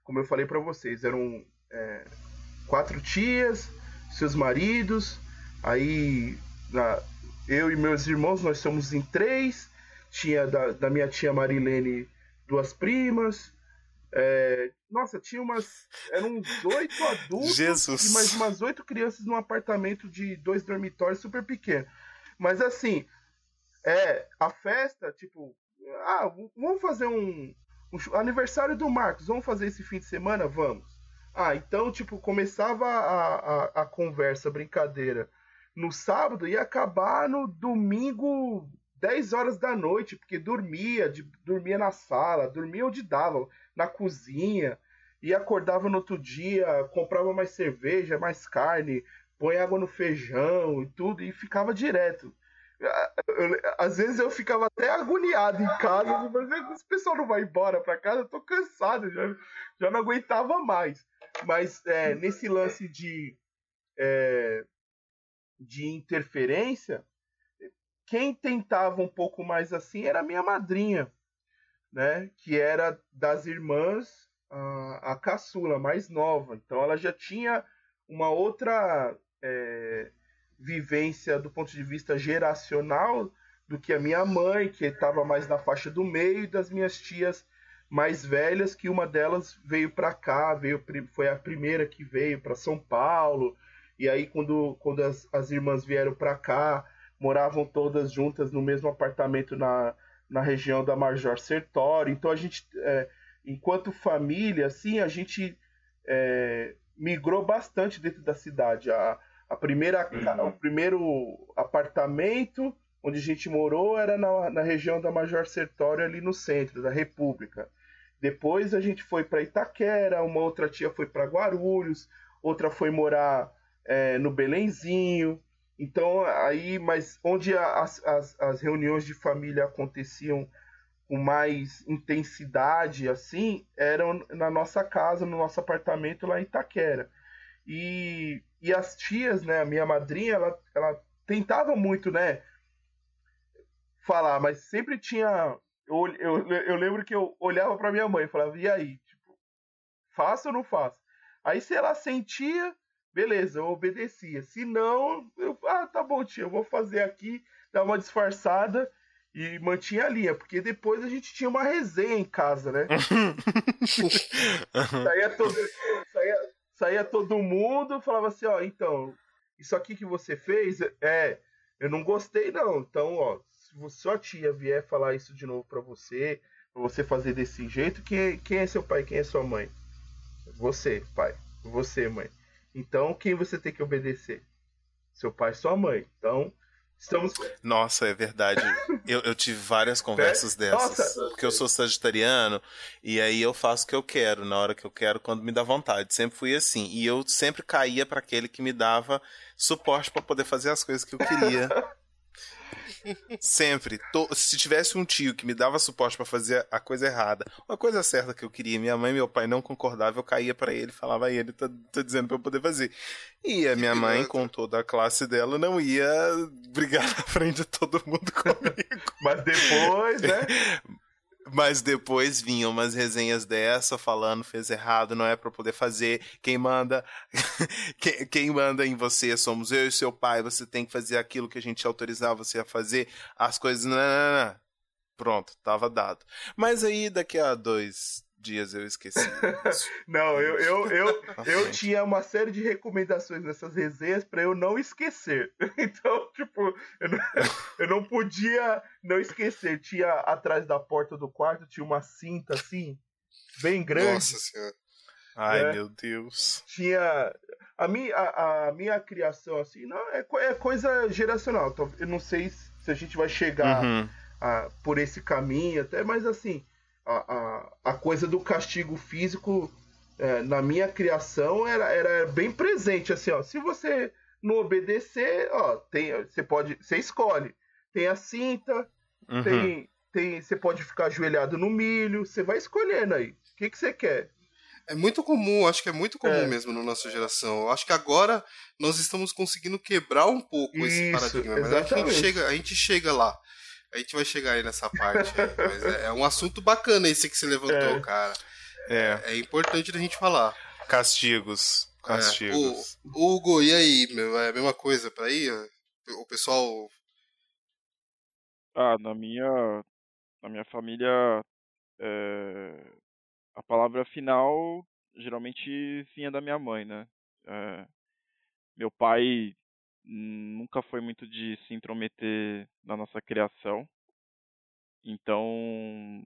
como eu falei para vocês, eram é, quatro tias, seus maridos, aí na, eu e meus irmãos, nós somos em três tinha da, da minha tia Marilene duas primas. É, nossa, tinha umas. Eram uns oito adultos Jesus. e mais umas oito crianças num apartamento de dois dormitórios super pequeno. Mas assim, é, a festa, tipo, ah, vamos fazer um, um, aniversário do Marcos, vamos fazer esse fim de semana? Vamos. Ah, então, tipo, começava a, a, a conversa, a brincadeira no sábado e acabar no domingo 10 horas da noite, porque dormia, de, dormia na sala, dormia onde dava, na cozinha, e acordava no outro dia, comprava mais cerveja, mais carne, põe água no feijão e tudo, e ficava direto. às vezes eu ficava até agoniado em casa, mas esse pessoal não vai embora para casa, eu tô cansado, já, já não aguentava mais. Mas é, nesse lance de, é, de interferência, quem tentava um pouco mais assim era minha madrinha, né? Que era das irmãs a, a caçula, mais nova. Então ela já tinha uma outra é, vivência do ponto de vista geracional do que a minha mãe, que estava mais na faixa do meio, e das minhas tias mais velhas, que uma delas veio para cá, veio foi a primeira que veio para São Paulo. E aí quando, quando as, as irmãs vieram para cá, moravam todas juntas no mesmo apartamento na, na região da Major Sertório. Então a gente é, enquanto família, assim, a gente é, migrou bastante dentro da cidade. A, a primeira, uhum. O primeiro apartamento onde a gente morou era na, na região da Major Sertório, ali no centro da República. Depois a gente foi para Itaquera, uma outra tia foi para Guarulhos, outra foi morar é, no Belenzinho. Então, aí, mas onde as, as, as reuniões de família aconteciam com mais intensidade, assim, eram na nossa casa, no nosso apartamento lá em Itaquera. E, e as tias, né, a minha madrinha, ela, ela tentava muito, né, falar, mas sempre tinha. Eu, eu, eu lembro que eu olhava para minha mãe e falava, e aí? Tipo, ou não faço? Aí se ela sentia, beleza, eu obedecia. Se não, eu, ah, tá bom, tia, eu vou fazer aqui, dar uma disfarçada e mantinha a linha, porque depois a gente tinha uma resenha em casa, né? saía, todo, saía, saía todo mundo falava assim, ó, então, isso aqui que você fez, é, eu não gostei não, então, ó, se sua tia vier falar isso de novo para você, pra você fazer desse jeito, quem, quem é seu pai, quem é sua mãe? Você, pai. Você, mãe. Então, quem você tem que obedecer? Seu pai e sua mãe. Então, estamos. Nossa, é verdade. eu, eu tive várias conversas é? dessas. Nossa. Porque eu sou sagitariano e aí eu faço o que eu quero, na hora que eu quero, quando me dá vontade. Sempre fui assim. E eu sempre caía para aquele que me dava suporte para poder fazer as coisas que eu queria. Sempre. Se tivesse um tio que me dava suporte para fazer a coisa errada, uma coisa certa que eu queria, minha mãe e meu pai não concordavam, eu caía para ele, falava a ele, tá, tá dizendo pra eu poder fazer. E a minha mãe, com toda a classe dela, não ia brigar na frente de todo mundo comigo. Mas depois, né? Mas depois vinham umas resenhas dessa falando fez errado, não é para poder fazer. Quem manda quem, quem, manda em você somos eu e seu pai. Você tem que fazer aquilo que a gente autorizar você a fazer. As coisas não, não, não. Pronto, tava dado. Mas aí daqui a dois dias eu esqueci. não, eu, eu, eu, eu tinha uma série de recomendações nessas resenhas para eu não esquecer. Então, tipo, eu não, eu não podia não esquecer. Tinha atrás da porta do quarto, tinha uma cinta assim, bem grande. Nossa senhora. Ai, né? meu Deus. Tinha. A minha, a, a, minha criação, assim, não, é, é coisa geracional. Então, eu não sei se a gente vai chegar uhum. a, por esse caminho, até, mas assim a, a, a coisa do castigo físico é, na minha criação era, era bem presente, assim, ó. Se você não obedecer, ó, tem, você pode, você escolhe. Tem a cinta, uhum. tem, tem, você pode ficar ajoelhado no milho, você vai escolhendo aí. O que, que você quer? É muito comum, acho que é muito comum é. mesmo na nossa geração. Acho que agora nós estamos conseguindo quebrar um pouco Isso, esse paradigma, mas a gente, chega, a gente chega lá. A gente vai chegar aí nessa parte. mas é, é, um assunto bacana esse que você levantou, é. cara. É. é importante da gente falar. Castigos. Castigos. É. O, Hugo, e aí? Meu, é a mesma coisa pra ir? O pessoal. Ah, na minha. Na minha família. É, a palavra final geralmente vinha da minha mãe, né? É, meu pai nunca foi muito de se intrometer na nossa criação. Então,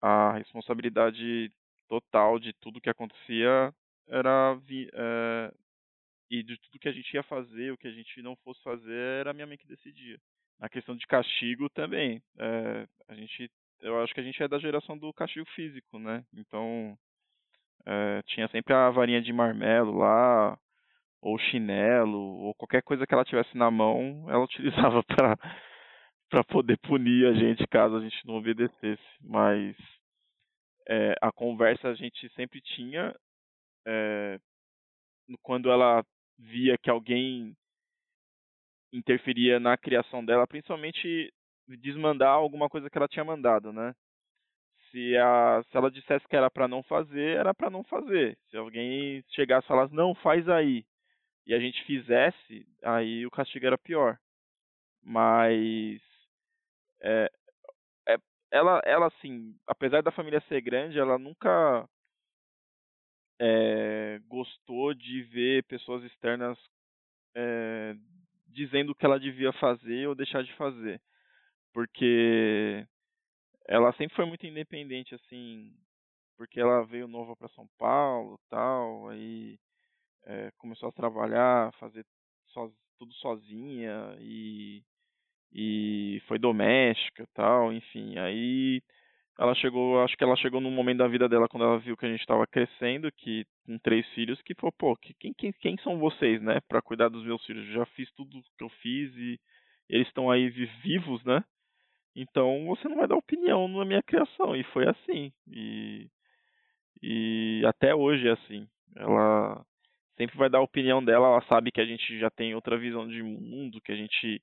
a responsabilidade total de tudo que acontecia era é, e de tudo que a gente ia fazer, o que a gente não fosse fazer, era minha mãe que decidia. Na questão de castigo também, é, a gente, eu acho que a gente é da geração do castigo físico, né? Então, é, tinha sempre a varinha de marmelo lá, ou chinelo, ou qualquer coisa que ela tivesse na mão, ela utilizava para para poder punir a gente caso a gente não obedecesse. Mas é, a conversa a gente sempre tinha é, quando ela via que alguém interferia na criação dela, principalmente desmandar alguma coisa que ela tinha mandado, né? Se, a, se ela dissesse que era para não fazer, era para não fazer. Se alguém chegasse e falasse, não, faz aí, e a gente fizesse, aí o castigo era pior. Mas é, é, ela, ela assim, apesar da família ser grande, ela nunca é, gostou de ver pessoas externas é, dizendo o que ela devia fazer ou deixar de fazer, porque ela sempre foi muito independente, assim, porque ela veio nova para São Paulo, tal, aí é, começou a trabalhar, fazer so, tudo sozinha e e foi doméstica, tal, enfim, aí ela chegou, acho que ela chegou num momento da vida dela quando ela viu que a gente estava crescendo, que com três filhos, que falou, pô, quem, quem, quem são vocês, né, para cuidar dos meus filhos? Já fiz tudo que eu fiz e eles estão aí vivos, né? Então você não vai dar opinião na minha criação e foi assim e e até hoje é assim. Ela sempre vai dar a opinião dela, ela sabe que a gente já tem outra visão de mundo, que a gente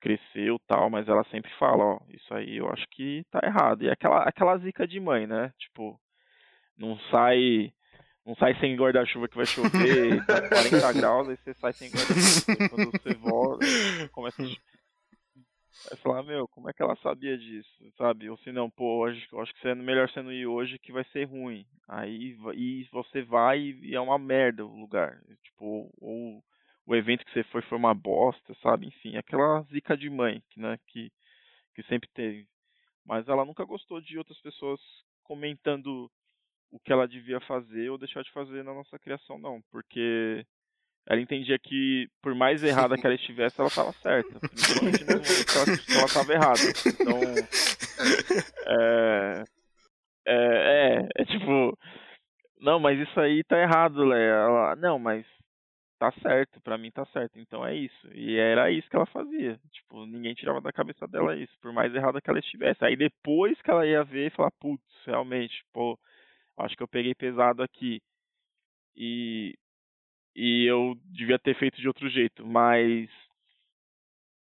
cresceu tal, mas ela sempre fala, ó, isso aí eu acho que tá errado. E aquela, aquela zica de mãe, né? Tipo, não sai. Não sai sem guarda-chuva que vai chover, tá 40 graus, aí você sai sem guarda-chuva. Quando você volta, começa a Vai falar, meu, como é que ela sabia disso, sabe? Ou se não, pô, eu acho que é melhor não ir hoje que vai ser ruim. Aí e você vai e é uma merda o lugar. Tipo, ou o evento que você foi foi uma bosta, sabe? Enfim, aquela zica de mãe, né, que, que sempre teve. Mas ela nunca gostou de outras pessoas comentando o que ela devia fazer ou deixar de fazer na nossa criação, não. Porque ela entendia que, por mais errada que ela estivesse, ela estava certa. Principalmente no momento que ela estava errada. Então. É, é, é, é, tipo. Não, mas isso aí tá errado, Léa. Ela, não, mas tá certo, pra mim tá certo. Então é isso. E era isso que ela fazia. Tipo, ninguém tirava da cabeça dela isso, por mais errada que ela estivesse. Aí depois que ela ia ver e falar, putz, realmente, pô, acho que eu peguei pesado aqui. E e eu devia ter feito de outro jeito, mas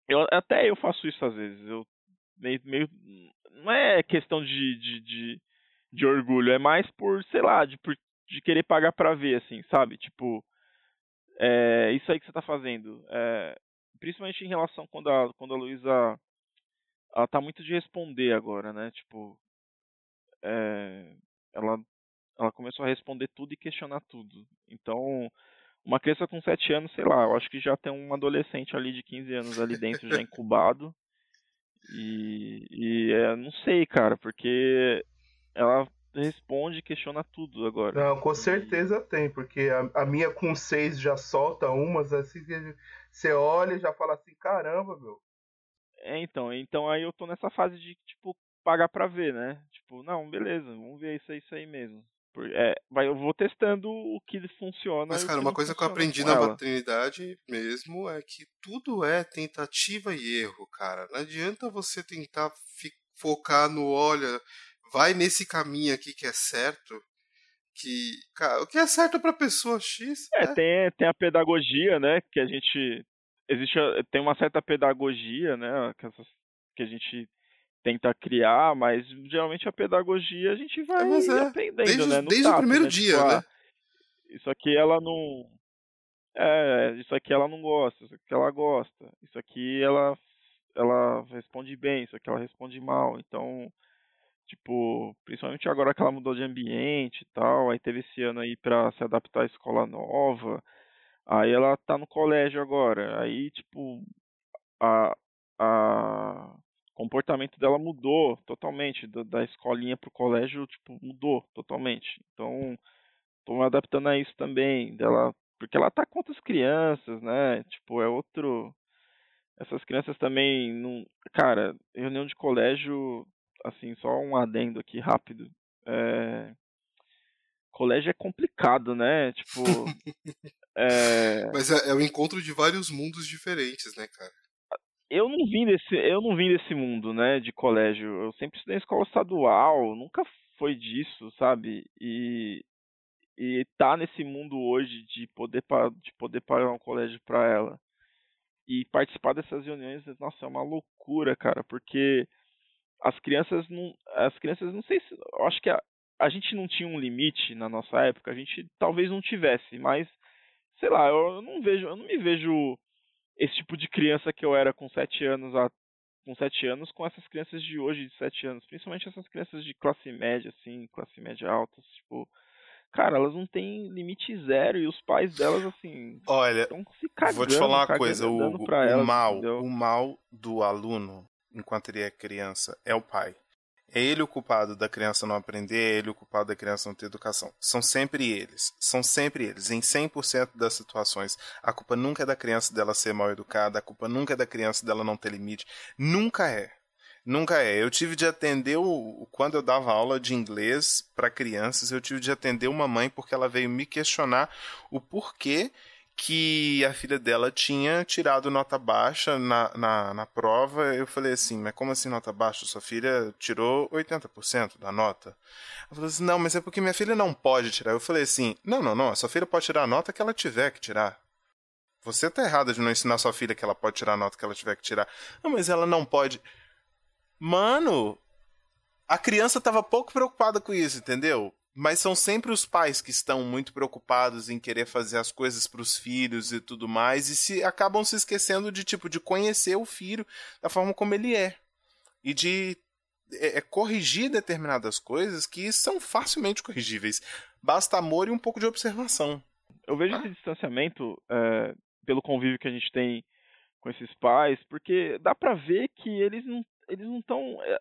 eu até eu faço isso às vezes. Eu meio, meio não é questão de, de, de, de orgulho, é mais por, sei lá, de, por, de querer pagar pra ver, assim, sabe? Tipo, é, isso aí que você tá fazendo. É, principalmente em relação quando a, quando a Luísa ela tá muito de responder agora, né? Tipo, é, ela, ela começou a responder tudo e questionar tudo. Então, uma criança com 7 anos, sei lá, eu acho que já tem um adolescente ali de 15 anos ali dentro já incubado. E, e é, não sei, cara, porque ela responde e questiona tudo agora. Não, com certeza tem, porque a, a minha com 6 já solta umas assim que você olha e já fala assim, caramba, meu. É, então, então aí eu tô nessa fase de, tipo, pagar pra ver, né? Tipo, não, beleza, vamos ver isso, isso aí mesmo. É, vai, eu vou testando o que funciona. Mas, cara, uma coisa que eu aprendi na ela. maternidade mesmo é que tudo é tentativa e erro, cara. Não adianta você tentar focar no, olha, vai nesse caminho aqui que é certo. Que, cara, o que é certo pra pessoa X. É, é... Tem, tem a pedagogia, né? Que a gente. Existe, tem uma certa pedagogia, né? Que, essas, que a gente tenta criar, mas geralmente a pedagogia a gente vai é, é. aprendendo, desde, né? No desde tato, o primeiro né? dia, tipo, né? Isso aqui ela não. É, isso aqui ela não gosta, isso aqui ela gosta, isso aqui ela, ela responde bem, isso aqui ela responde mal. Então, tipo, principalmente agora que ela mudou de ambiente e tal, aí teve esse ano aí pra se adaptar à escola nova, aí ela tá no colégio agora, aí, tipo, a, a comportamento dela mudou totalmente da, da escolinha pro colégio tipo mudou totalmente. Então tô me adaptando a isso também dela porque ela tá com outras crianças né tipo é outro essas crianças também não cara reunião de colégio assim só um adendo aqui rápido é... colégio é complicado né tipo é... mas é, é o encontro de vários mundos diferentes né cara eu não vim desse, eu não vim desse mundo, né, de colégio. Eu sempre estudei em escola estadual, nunca foi disso, sabe? E e tá nesse mundo hoje de poder de poder pagar um colégio para ela e participar dessas reuniões, nossa, é uma loucura, cara, porque as crianças não, as crianças não sei se, eu acho que a, a gente não tinha um limite na nossa época, a gente talvez não tivesse, mas sei lá, eu, eu não vejo, eu não me vejo esse tipo de criança que eu era com sete anos a, com sete anos com essas crianças de hoje de sete anos, principalmente essas crianças de classe média assim, classe média alta, tipo, cara, elas não têm limite zero e os pais delas assim, olha, estão se cagando, vou te falar uma coisa, o elas, mal, entendeu? o mal do aluno enquanto ele é criança é o pai. É ele o culpado da criança não aprender, é ele o culpado da criança não ter educação. São sempre eles. São sempre eles. Em 100% das situações, a culpa nunca é da criança dela ser mal educada, a culpa nunca é da criança dela não ter limite. Nunca é. Nunca é. Eu tive de atender o quando eu dava aula de inglês para crianças, eu tive de atender uma mãe porque ela veio me questionar o porquê que a filha dela tinha tirado nota baixa na, na, na prova. Eu falei assim, mas como assim nota baixa? Sua filha tirou 80% da nota. Ela falou assim, não, mas é porque minha filha não pode tirar. Eu falei assim, não, não, não, sua filha pode tirar a nota que ela tiver que tirar. Você tá errada de não ensinar sua filha que ela pode tirar a nota que ela tiver que tirar. Não, mas ela não pode. Mano, a criança tava pouco preocupada com isso, entendeu? Mas são sempre os pais que estão muito preocupados em querer fazer as coisas para os filhos e tudo mais, e se acabam se esquecendo de tipo de conhecer o filho da forma como ele é e de é, é corrigir determinadas coisas que são facilmente corrigíveis. Basta amor e um pouco de observação. Eu vejo ah. esse distanciamento é, pelo convívio que a gente tem com esses pais, porque dá para ver que eles não eles não estão é,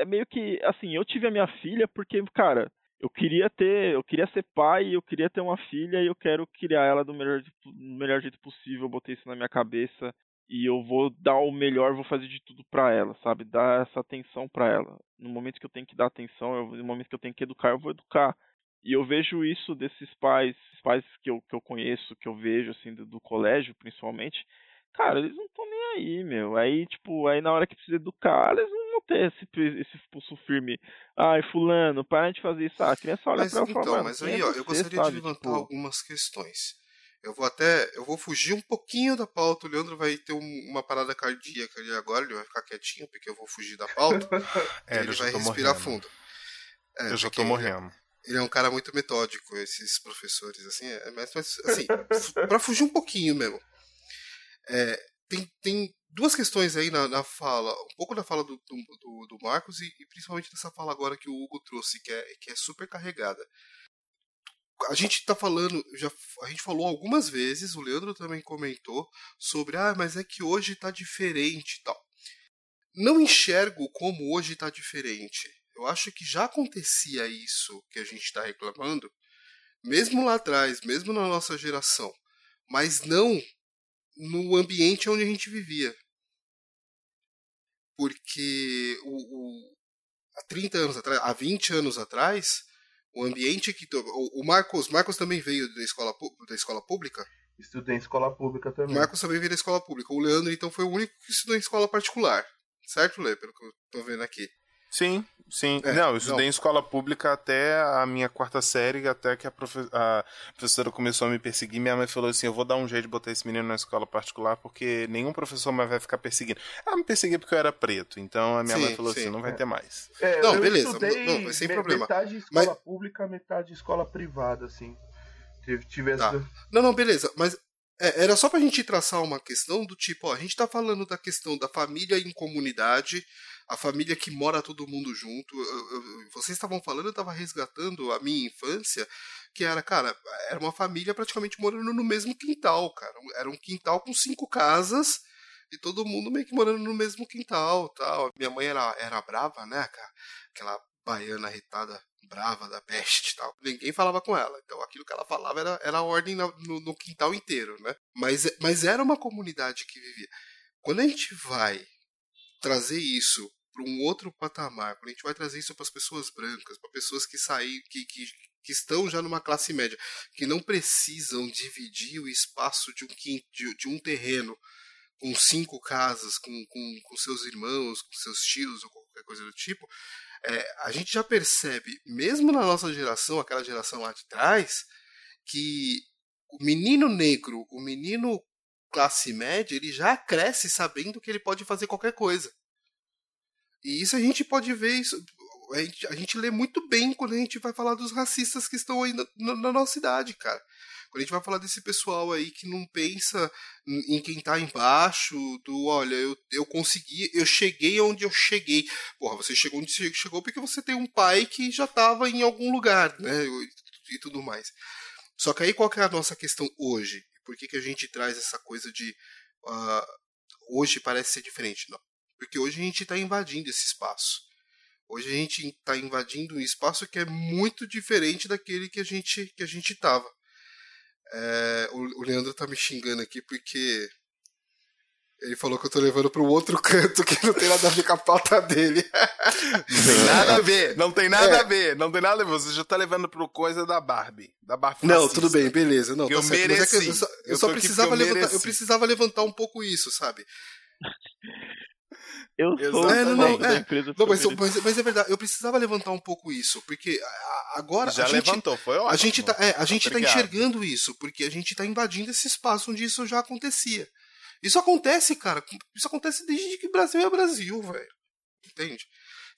é meio que assim, eu tive a minha filha porque, cara, eu queria ter, eu queria ser pai, eu queria ter uma filha e eu quero criar ela do melhor, do melhor jeito possível. Eu botei isso na minha cabeça e eu vou dar o melhor, vou fazer de tudo para ela, sabe? Dar essa atenção para ela. No momento que eu tenho que dar atenção, eu, no momento que eu tenho que educar, eu vou educar. E eu vejo isso desses pais, pais que eu, que eu conheço, que eu vejo assim do, do colégio, principalmente. Cara, eles não estão nem aí, meu. Aí, tipo, aí na hora que precisa educar, eles não ter esse, esse pulso firme. Ai, fulano, para de fazer isso. Ah, a criança olha mas, pra então, fala, mas aí, ó, eu gostaria sabe, de levantar tipo... algumas questões. Eu vou até, eu vou fugir um pouquinho da pauta. O Leandro vai ter um, uma parada cardíaca ali agora, ele vai ficar quietinho, porque eu vou fugir da pauta. é, ele vai respirar morrendo. fundo. É, eu já tô morrendo. Ele é um cara muito metódico, esses professores, assim, é, mas, mas assim, para fugir um pouquinho mesmo. É, tem, tem duas questões aí na, na, fala, um pouco da fala do, do, do Marcos e, e, principalmente dessa fala agora que o Hugo trouxe, que é, que é super carregada. A gente está falando, já a gente falou algumas vezes, o Leandro também comentou sobre, ah, mas é que hoje está diferente e tal. Não enxergo como hoje está diferente. Eu acho que já acontecia isso que a gente está reclamando, mesmo lá atrás, mesmo na nossa geração, mas não no ambiente onde a gente vivia porque o, o, há 30 anos atrás, há 20 anos atrás, o ambiente que. O, o Marcos, Marcos também veio da escola, da escola pública? Estudei em escola pública também. O Marcos também veio da escola pública. O Leandro, então, foi o único que estudou em escola particular. Certo, Lê? Pelo que eu tô vendo aqui. Sim, sim. É, não, eu estudei não. em escola pública até a minha quarta série, até que a, profe a, professora começou a me perseguir. Minha mãe falou assim: eu vou dar um jeito de botar esse menino na escola particular, porque nenhum professor mais vai ficar perseguindo. Ela me perseguia porque eu era preto, então a minha sim, mãe falou sim. assim: não vai ter mais. É, não, beleza, não, não, sem problema. Metade escola mas... pública, metade escola privada, assim. Tive, tive tá. essa... Não, não, beleza, mas é, era só pra gente traçar uma questão do tipo: ó, a gente tá falando da questão da família em comunidade a família que mora todo mundo junto. Eu, eu, vocês estavam falando, eu estava resgatando a minha infância, que era, cara, era uma família praticamente morando no mesmo quintal, cara. Era um quintal com cinco casas e todo mundo meio que morando no mesmo quintal, tal. Minha mãe era, era brava, né, cara? Aquela baiana retada brava da peste tal. Ninguém falava com ela. Então aquilo que ela falava era, era ordem no, no, quintal inteiro, né? Mas, mas era uma comunidade que vivia. Quando a gente vai trazer isso para um outro patamar, quando a gente vai trazer isso para as pessoas brancas, para pessoas que saem, que, que, que, estão já numa classe média, que não precisam dividir o espaço de um, de, de um terreno com cinco casas, com, com, com, seus irmãos, com seus tios ou qualquer coisa do tipo, é, a gente já percebe, mesmo na nossa geração, aquela geração lá de trás, que o menino negro, o menino classe média, ele já cresce sabendo que ele pode fazer qualquer coisa. E isso a gente pode ver, isso, a, gente, a gente lê muito bem quando a gente vai falar dos racistas que estão aí na, na, na nossa idade, cara. Quando a gente vai falar desse pessoal aí que não pensa em quem tá embaixo, do olha, eu, eu consegui, eu cheguei onde eu cheguei. Porra, você chegou onde você chegou porque você tem um pai que já tava em algum lugar, né? E tudo mais. Só que aí qual que é a nossa questão hoje? Por que, que a gente traz essa coisa de uh, hoje parece ser diferente? Não. Porque hoje a gente está invadindo esse espaço. Hoje a gente está invadindo um espaço que é muito diferente daquele que a gente que a gente estava. É, o, o Leandro tá me xingando aqui porque ele falou que eu tô levando para um outro canto que não tem nada a ver com a pauta dele. Não tem nada a ver, não tem nada é. a ver, não tem nada a ver. Você já tá levando pro coisa da Barbie, da Barbie Não, tudo bem, beleza. Não, tá eu certo. mereci. Mas é eu só, eu eu só precisava eu levantar, eu precisava levantar um pouco isso, sabe? Eu sou é, não, não, é. não mas, mas, mas, é verdade, eu precisava levantar um pouco isso, porque agora Já a gente, levantou, foi ótimo. A gente tá, é, a gente tá enxergando isso, porque a gente tá invadindo esse espaço onde isso já acontecia. Isso acontece, cara. Isso acontece desde que Brasil é Brasil, velho. Entende?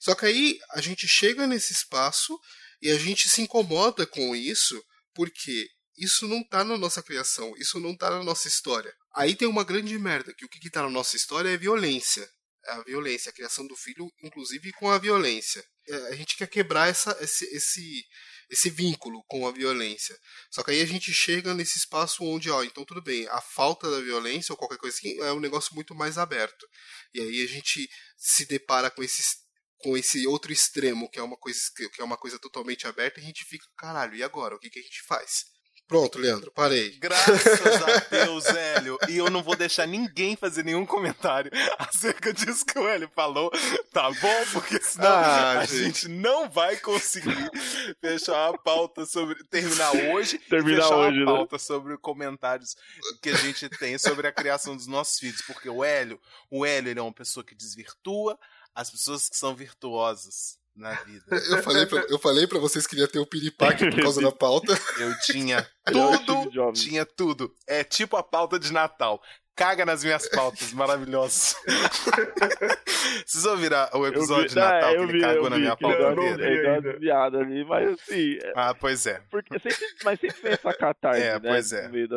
Só que aí a gente chega nesse espaço e a gente se incomoda com isso porque isso não tá na nossa criação, isso não tá na nossa história. Aí tem uma grande merda, que o que, que tá na nossa história é violência. É a violência, a criação do filho, inclusive com a violência. É, a gente quer quebrar essa, esse, esse, esse vínculo com a violência. Só que aí a gente chega nesse espaço onde, ó, então tudo bem, a falta da violência ou qualquer coisa assim é um negócio muito mais aberto. E aí a gente se depara com esses com esse outro extremo, que é uma coisa que é uma coisa totalmente aberta, e a gente fica, caralho, e agora? O que, que a gente faz? Pronto, Leandro, parei. Graças a Deus, Hélio. E eu não vou deixar ninguém fazer nenhum comentário acerca disso que o Hélio falou, tá bom? Porque senão ah, a gente. gente. não vai conseguir fechar a pauta sobre. terminar hoje terminar fechar hoje, a né? pauta né? sobre comentários que a gente tem sobre a criação dos nossos filhos. Porque o Hélio, o Hélio ele é uma pessoa que desvirtua as pessoas que são virtuosas na vida. Eu falei pra, eu falei pra vocês que ia ter o piripaque por causa da pauta. Eu tinha tudo, tinha tudo. É tipo a pauta de Natal. Caga nas minhas pautas, maravilhoso. Vocês ouviram o episódio vi, de Natal é, que ele vi, cagou na minha pauta inteira? Ele deu uma desviada ali, mas assim... É ah, pois é. Porque sempre, mas sempre vem essa catarse, é, né? Pois é. Você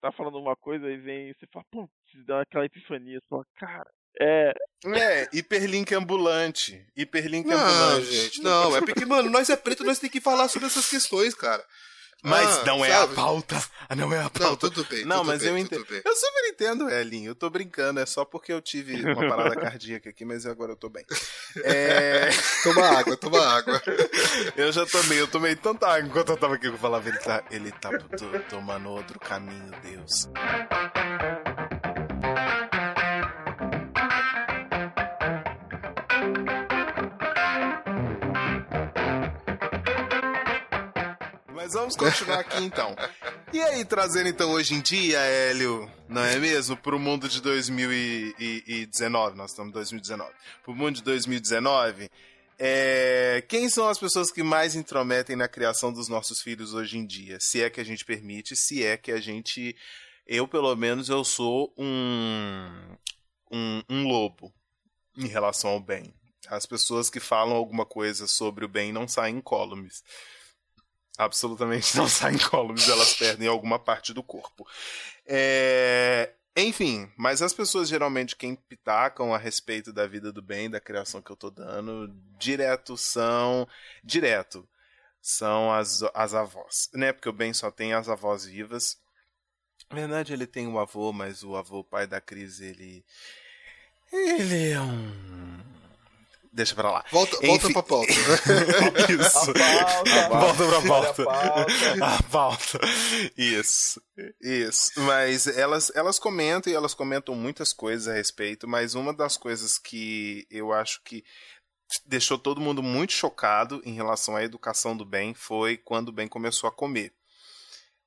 tá falando uma coisa e vem, você fala, putz, dá aquela epifania, você fala, cara, é. É, hiperlink ambulante. Hiperlink não, ambulante. gente, não. É porque, mano, nós é preto, nós tem que falar sobre essas questões, cara. Mas ah, não é sabe? a pauta. Ah, não é a pauta. Não, tudo bem. Não, tudo mas bem, eu entendo. Eu super entendo, Elinho. Eu tô brincando. É só porque eu tive uma parada cardíaca aqui, mas agora eu tô bem. É... toma água, toma água. eu já tomei. Eu tomei tanta água enquanto eu tava aqui. Eu falava, ele tá, ele tá tomando outro caminho, Deus. Mas vamos continuar aqui então. E aí, trazendo então hoje em dia, Hélio, não é mesmo? Para o mundo de 2019, nós estamos em 2019. Para o mundo de 2019, é... quem são as pessoas que mais intrometem na criação dos nossos filhos hoje em dia? Se é que a gente permite, se é que a gente. Eu, pelo menos, eu sou um, um, um lobo em relação ao bem. As pessoas que falam alguma coisa sobre o bem não saem incólumes absolutamente não saem incólumes, elas perdem alguma parte do corpo. É... Enfim, mas as pessoas geralmente quem pitacam a respeito da vida do bem, da criação que eu tô dando, direto são. Direto. São as, as avós, né? Porque o bem só tem as avós vivas. Na verdade, ele tem o avô, mas o avô, pai da Cris, ele. Ele é um deixa pra lá. Volta, Enfim... volta pra pauta. Isso. A pauta, volta pra pauta. A pauta. Isso. Isso. Mas elas, elas comentam e elas comentam muitas coisas a respeito, mas uma das coisas que eu acho que deixou todo mundo muito chocado em relação à educação do bem foi quando o bem começou a comer.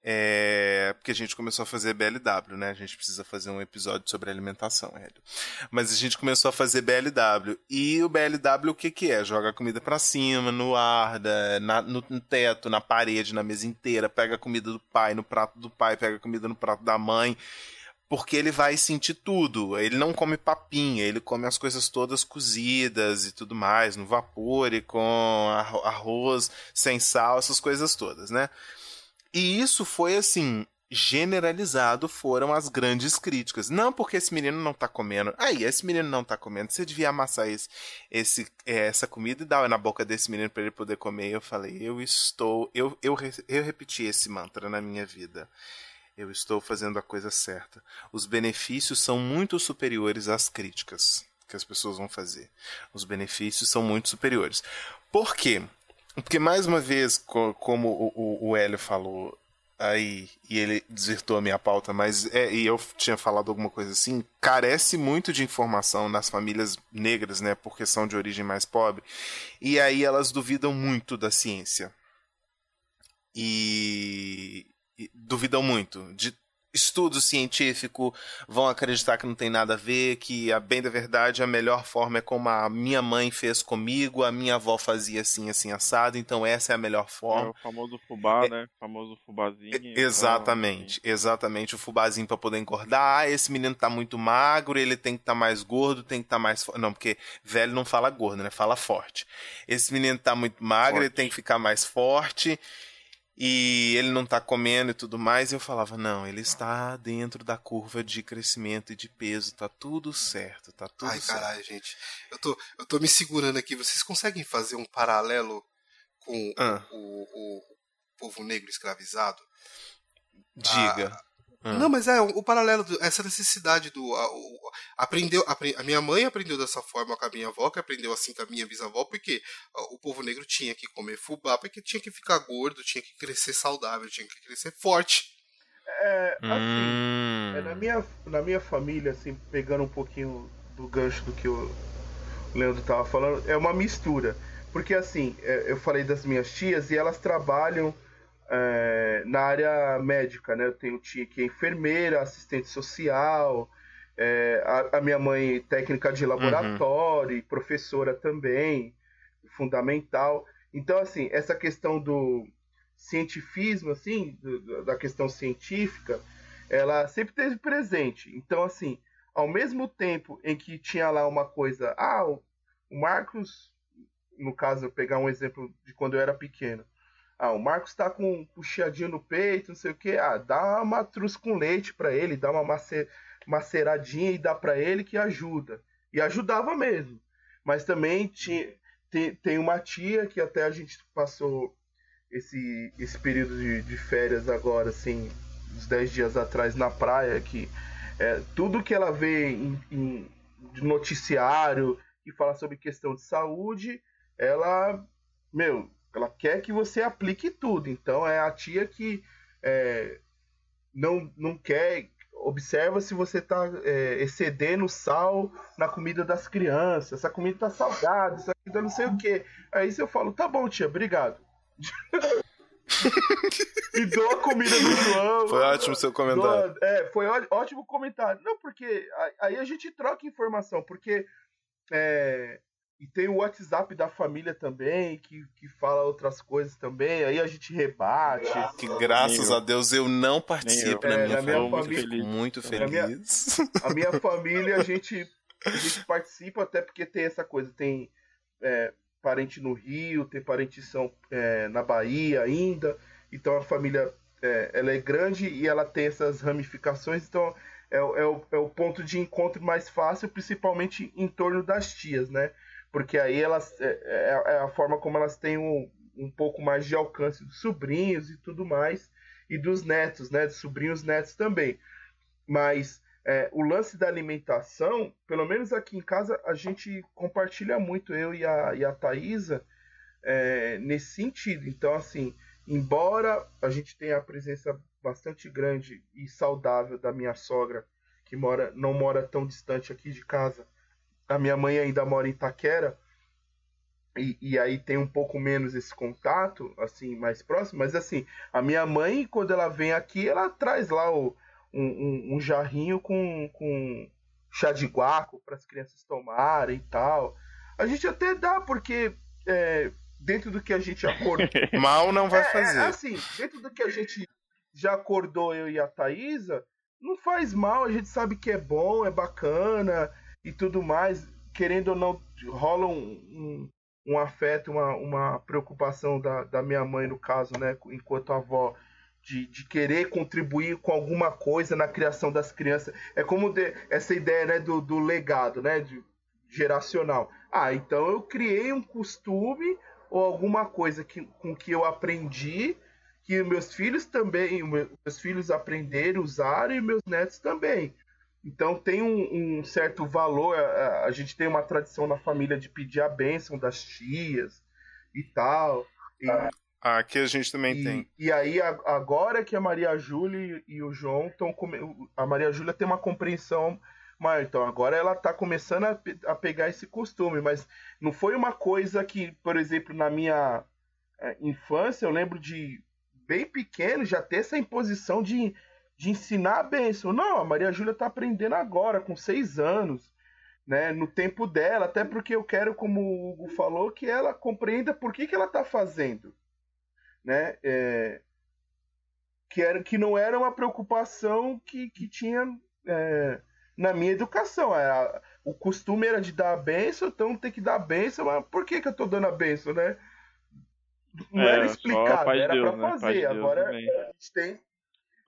É, porque a gente começou a fazer BLW, né? A gente precisa fazer um episódio sobre alimentação, Hélio. Mas a gente começou a fazer BLW. E o BLW o que, que é? Joga a comida para cima, no ar, na, no, no, teto, na parede, na mesa inteira, pega a comida do pai no prato do pai, pega a comida no prato da mãe. Porque ele vai sentir tudo. Ele não come papinha, ele come as coisas todas cozidas e tudo mais, no vapor e com arroz sem sal, essas coisas todas, né? E isso foi assim, generalizado foram as grandes críticas. Não porque esse menino não tá comendo. Aí, esse menino não tá comendo. Você devia amassar esse, esse, é, essa comida e dar na boca desse menino para ele poder comer. Eu falei, eu estou. Eu, eu, eu repeti esse mantra na minha vida. Eu estou fazendo a coisa certa. Os benefícios são muito superiores às críticas. que as pessoas vão fazer. Os benefícios são muito superiores. Por quê? Porque, mais uma vez, como o, o Hélio falou aí, e ele desvirtou a minha pauta, mas é, e eu tinha falado alguma coisa assim, carece muito de informação nas famílias negras, né, porque são de origem mais pobre, e aí elas duvidam muito da ciência. E, e duvidam muito de estudo científico vão acreditar que não tem nada a ver, que a bem da verdade a melhor forma é como a minha mãe fez comigo, a minha avó fazia assim, assim, assado, então essa é a melhor forma. É o famoso fubá, é, né? O famoso fubazinho. Exatamente, então, exatamente, o fubazinho para poder engordar. Ah, esse menino tá muito magro, ele tem que estar tá mais gordo, tem que estar tá mais forte. Não, porque velho não fala gordo, né? Fala forte. Esse menino tá muito magro, forte. ele tem que ficar mais forte e ele não está comendo e tudo mais, e eu falava, não, ele está dentro da curva de crescimento e de peso, tá tudo certo, tá tudo Ai, certo. Ai, caralho, gente, eu tô, eu tô me segurando aqui, vocês conseguem fazer um paralelo com ah. o, o, o, povo negro escravizado? Diga. Ah. Não, mas é o, paralelo, essa necessidade do. A, o, aprendeu, a, minha mãe aprendeu dessa forma com a minha avó, que aprendeu assim com a minha bisavó, porque o povo negro tinha que comer fubá, porque tinha que ficar gordo, tinha que crescer saudável, tinha que crescer forte. É, assim, hum. é, na, minha, na minha família, assim, pegando um pouquinho do gancho do que o Leandro tava falando, é uma mistura. Porque assim, é, eu falei das minhas tias e elas trabalham é, na área médica, né? Eu tenho tia que é enfermeira, assistente social, é, a, a, minha mãe técnica de laboratório, uhum. professora também, fundamental. Então, assim, essa questão do cientifismo, assim, do, da questão científica, ela sempre teve presente. Então, assim, ao mesmo tempo em que tinha lá uma coisa, ah, o Marcos, no caso, pegar um exemplo de quando eu era pequeno, ah, o Marcos tá com um puxadinho no peito, não sei o que. Ah, dá uma matruz com leite para ele, dá uma macer, maceradinha e dá para ele que ajuda. E ajudava mesmo. Mas também tinha, tem, tem uma tia que até a gente passou esse, esse período de, de férias agora, assim, uns 10 dias atrás na praia, que é, tudo que ela vê em, em de noticiário e fala sobre questão de saúde, ela, meu, ela quer que você aplique tudo. Então é a tia que é, não, não quer. Observa se você está é, excedendo sal na comida das crianças. Essa comida está salgada, isso aqui tá não sei o que. Aí eu falo, tá bom, tia, obrigado. e dou a comida do João. Foi ótimo seu comentário. Dou, é, foi ótimo comentário. Não, porque aí a gente troca informação, porque é, e tem o WhatsApp da família também, que, que fala outras coisas também. Aí a gente rebate. Que graças a Deus eu não participo eu. na, é, minha, na minha família. Muito feliz. Muito feliz. A minha, a minha família, a gente, a gente participa até porque tem essa coisa. Tem é, parente no Rio, tem parente são, é, na Bahia ainda. Então a família é, ela é grande e ela tem essas ramificações. Então é, é, o, é o ponto de encontro mais fácil, principalmente em torno das tias, né? Porque aí elas é, é, é a forma como elas têm um, um pouco mais de alcance dos sobrinhos e tudo mais, e dos netos, né? Dos sobrinhos netos também. Mas é, o lance da alimentação, pelo menos aqui em casa, a gente compartilha muito, eu e a, e a Thaisa, é, nesse sentido. Então, assim, embora a gente tenha a presença bastante grande e saudável da minha sogra, que mora, não mora tão distante aqui de casa, a minha mãe ainda mora em Itaquera, e, e, aí tem um pouco menos esse contato, assim, mais próximo, mas assim, a minha mãe, quando ela vem aqui, ela traz lá o, um, um, um jarrinho com, com chá de guaco para as crianças tomarem e tal. A gente até dá, porque é, dentro do que a gente acordou. Mal não vai é, é fazer. É, assim, dentro do que a gente já acordou, eu e a Thaisa, não faz mal, a gente sabe que é bom, é bacana e tudo mais, querendo ou não, rola um, um, um afeto, uma, uma preocupação da, da minha mãe, no caso, né, enquanto avó, de, de querer contribuir com alguma coisa na criação das crianças. É como de, essa ideia né, do, do legado, né, de, geracional. Ah, então eu criei um costume ou alguma coisa que, com que eu aprendi que meus filhos também, meus filhos aprenderam, usaram e meus netos também. Então tem um, um certo valor. A, a, gente tem uma tradição na família de pedir a bênção das tias e tal. E, ah, aqui a gente também e, tem. E aí, agora que a Maria Júlia e o João estão. A Maria Júlia tem uma compreensão maior. Então, agora ela está começando a, a, pegar esse costume. Mas não foi uma coisa que, por exemplo, na minha é, infância, eu lembro de bem pequeno já ter essa imposição de de ensinar a bênção. Não, a Maria Júlia está aprendendo agora, com seis anos, né, no tempo dela, até porque eu quero, como o Hugo falou, que ela compreenda por que, que ela está fazendo. Né? É, que, era, que não era uma preocupação que, que tinha é, na minha educação. Era, o costume era de dar a benção, então tem que dar a benção, mas por que, que eu estou dando a benção, né? Não é, era explicado, era para né? fazer. Agora a gente tem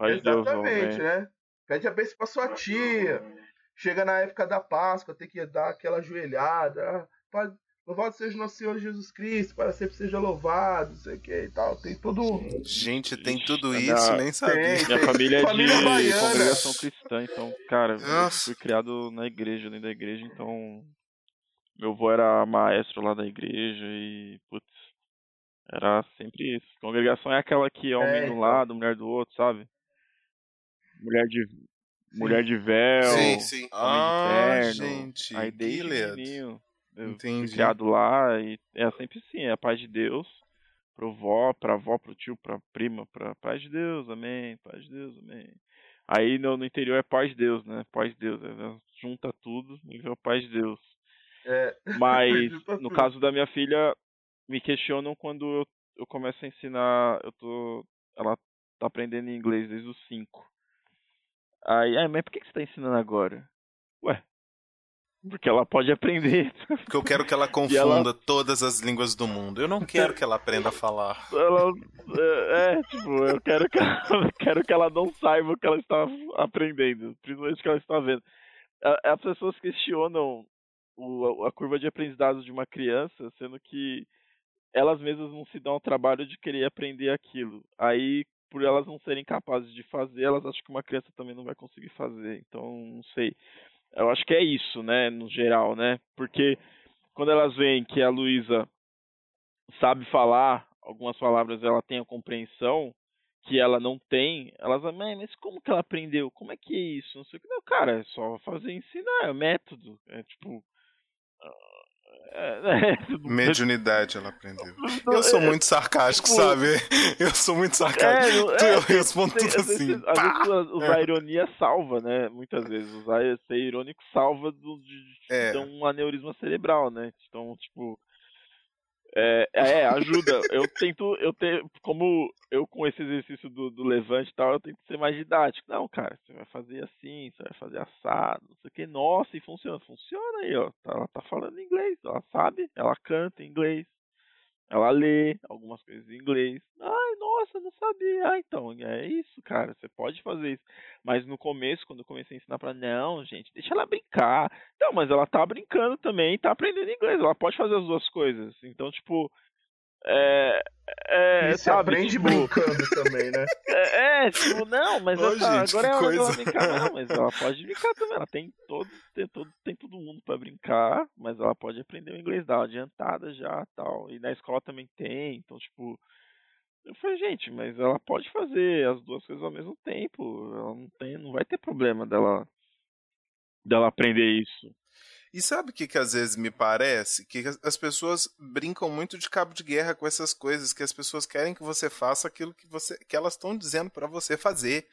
Exatamente, Deus, né? Pede a bênção pra sua tia. Chega na época da Páscoa, tem que dar aquela ajoelhada. Ah, louvado seja nosso Senhor Jesus Cristo, para sempre seja louvado, não sei o que e tal. Tem tudo. Gente, tem tudo isso, nem sabia. Tem, Minha família é família de baiana. congregação cristã, então, cara, eu fui criado na igreja, dentro da igreja, então. Meu avô era maestro lá da igreja e, putz, era sempre isso. Congregação é aquela que é homem é, de um então. lado, mulher do outro, sabe? Mulher de Mulher de véu, sim, sim. Ah, gente, aí desde Entendi. criado lá e é sempre assim, é a paz de Deus pro vó, pra avó, pro tio, pra prima, pra paz de Deus, amém, paz de Deus, amém. Aí no, no interior é paz de Deus, né? Paz de Deus, é, junta tudo e vê a paz de Deus. É. Mas no caso da minha filha, me questionam quando eu, eu começo a ensinar, eu tô ela tá aprendendo inglês desde os 5. Aí, ah, mas por que, você está ensinando agora? Ué, porque ela pode aprender. Porque eu quero que ela confunda ela... todas as línguas do mundo. Eu não quero que ela aprenda a falar. Ela, é, é, tipo, eu quero que, ela, quero que ela não saiba o que ela está aprendendo, principalmente o que ela está vendo. As pessoas questionam o, a curva de aprendizado de uma criança, sendo que elas mesmas não se dão ao trabalho de querer aprender aquilo. Aí por elas não serem capazes de fazer, elas acham que uma criança também não vai conseguir fazer. Então, não sei. Eu acho que é isso, né, no geral, né? Porque quando elas veem que a Luísa sabe falar algumas palavras, ela tem a compreensão que ela não tem, elas mãe, mas como que ela aprendeu? Como é que é isso? Não sei o que. Não, cara, é só fazer ensinar, é método. É tipo, Mediunidade ela aprendeu. Eu sou muito sarcástico, tipo, sabe? Eu sou muito sarcástico. É, eu respondo tudo assim. Às vezes, usar ironia salva, né? Muitas vezes. Usar ser irônico salva de, de um aneurisma cerebral, né? Então, tipo. É, é, ajuda. Eu tento, eu tenho, como eu com esse exercício do, do levante e tal, eu tento ser mais didático. Não, cara, você vai fazer assim, você vai fazer assado, não sei o que. Nossa, e funciona. Funciona aí, ó. Ela tá falando inglês, ela sabe, ela canta inglês, ela lê algumas coisas em inglês. Ai, nossa, não sabia. Ah, então, é isso, cara. Você pode fazer isso. Mas no começo, quando eu comecei a ensinar pra não, gente, deixa ela brincar. Não, mas ela tá brincando também, tá aprendendo inglês. Ela pode fazer as duas coisas. Então, tipo, é, é, e se sabe, aprende tipo, brincando também, né? É, é tipo, não, mas Ô, ela, gente, agora é hora dela brincar. Não, mas ela pode brincar também. Ela tem todo, tem todo, tem todo mundo para brincar, mas ela pode aprender o inglês dela adiantada já tal. E na escola também tem, então, tipo. Eu falei, gente, mas ela pode fazer as duas coisas ao mesmo tempo. Ela não tem, não vai ter problema dela dela aprender isso. E sabe o que, que às vezes me parece? Que as pessoas brincam muito de cabo de guerra com essas coisas, que as pessoas querem que você faça aquilo que, você, que elas estão dizendo para você fazer.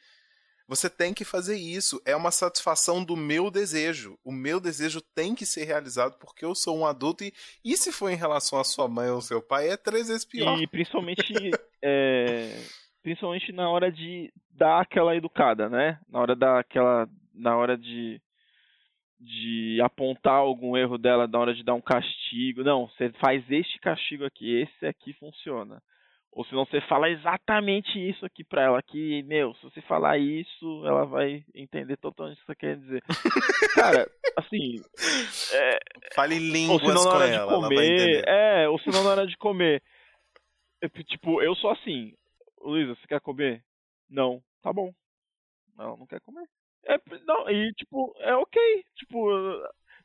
Você tem que fazer isso. É uma satisfação do meu desejo. O meu desejo tem que ser realizado porque eu sou um adulto e, e se for em relação à sua mãe ou seu pai, é três vezes pior. E principalmente, é, principalmente na hora de dar aquela educada, né? Na hora daquela, na hora de de apontar algum erro dela na hora de dar um castigo. Não, você faz este castigo aqui, esse aqui funciona. Ou senão você fala exatamente isso aqui pra ela, que, meu, se você falar isso, ela vai entender totalmente o que você quer dizer. Cara, assim. É, Fale línguas ou senão na hora de ela, comer, É, ou senão na hora de comer. Tipo, eu sou assim. Luísa, você quer comer? Não. Tá bom. Não, não quer comer. É, não, e tipo, é ok. Tipo,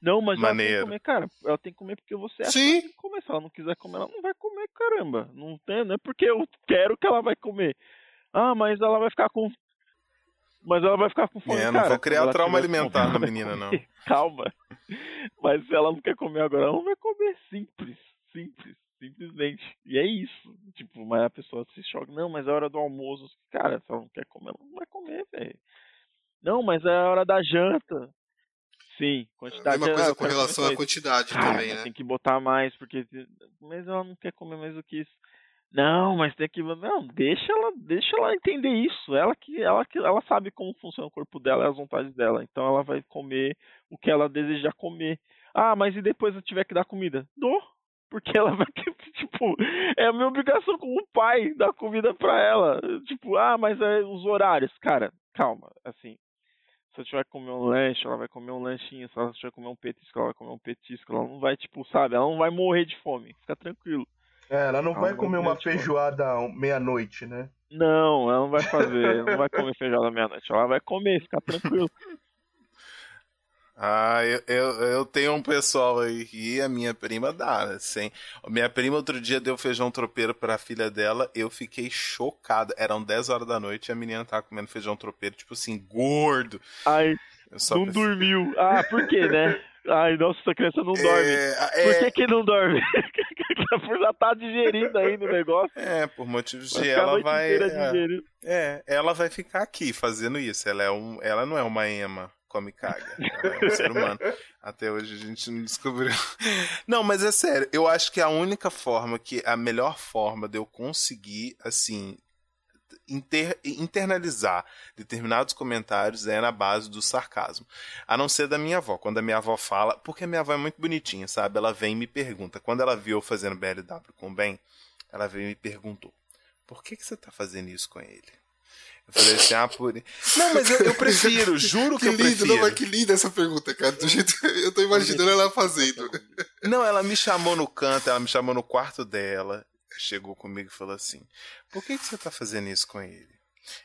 não, mas ela tem que Maneiro. comer, cara. Ela tem que comer porque você acha que Sim. ela tem que comer. Se ela não quiser comer, ela não vai comer, caramba. Não, tem, não é porque eu quero que ela vai comer. Ah, mas ela vai ficar com. Mas ela vai ficar com fome. É, não cara, vou criar trauma alimentar ela na menina, não. comer. Calma. Mas se ela não quer comer agora, ela não vai comer. Simples. Simples. Simplesmente. E é isso. Tipo, mas a pessoa se choca. Não, mas é hora do almoço. Cara, se ela não quer comer, ela não vai comer, velho. Não, mas é a hora da janta. Sim, A quantidade mesma é- coisa ah, com relação à quantidade Cara, também, né? Tem que botar mais, porque. Mas ela não quer comer mais do que isso. Não, mas tem que. Não, deixa ela, deixa ela entender isso. Ela que, ela que ela sabe como funciona o corpo dela e as vontades dela. Então ela vai comer o que ela desejar comer. Ah, mas e depois eu tiver que dar comida? Dou. Porque ela vai ter tipo, é a minha obrigação como pai dar comida pra ela. Tipo, ah, mas é os horários. Cara, calma, assim. Se eu tiver que comer um lanche, ela vai comer um lanchinho. Se ela tiver que comer um petisco, ela vai comer um petisco. Ela não vai, tipo, sabe? Ela não vai morrer de fome. Fica tranquilo. É, ela não Ela vai não comer vai uma feijoada meia-noite, né? Não, ela não vai fazer. ela não vai comer feijão da meia-noite. Ela vai comer, fica tranquilo. Ah, eu, eu, eu tenho um pessoal aí que a minha prima dá, assim. Minha prima outro dia deu feijão tropeiro pra filha dela, eu fiquei chocado. Eram 10 horas da noite e a menina tava comendo feijão tropeiro, tipo assim, gordo. Ai, não pensei, dormiu. Ah, por quê, né? Ai, nossa, essa criança não dorme. É, Por é, que que não dorme? Por já tá digerindo aí no negócio. é, por motivos de ela vai. É, é, ela vai ficar aqui fazendo isso. Ela, é um, ela não é uma ema, come e caga. É um ser humano. Até hoje a gente não descobriu. Não, mas é sério, eu acho que a única forma que. A melhor forma de eu conseguir, assim. inter- internalizar determinados comentários é na base do sarcasmo. A não ser da minha avó. Quando a minha avó fala. Porque a minha avó é muito bonitinha, sabe? Ela vem e me pergunta. Quando ela viu eu fazendo BLW com o Ben, ela veio e me perguntou: Por que, que você tá fazendo isso com ele? Eu falei assim, ah, por. Não, mas eu, eu prefiro, juro que, Que eu lindo, prefiro. não, mas que linda essa pergunta, cara. Do jeito eu tô imaginando ela fazendo. Não, ela me chamou no canto, ela me chamou no quarto dela, chegou comigo e falou assim: Por que, que você tá fazendo isso com ele?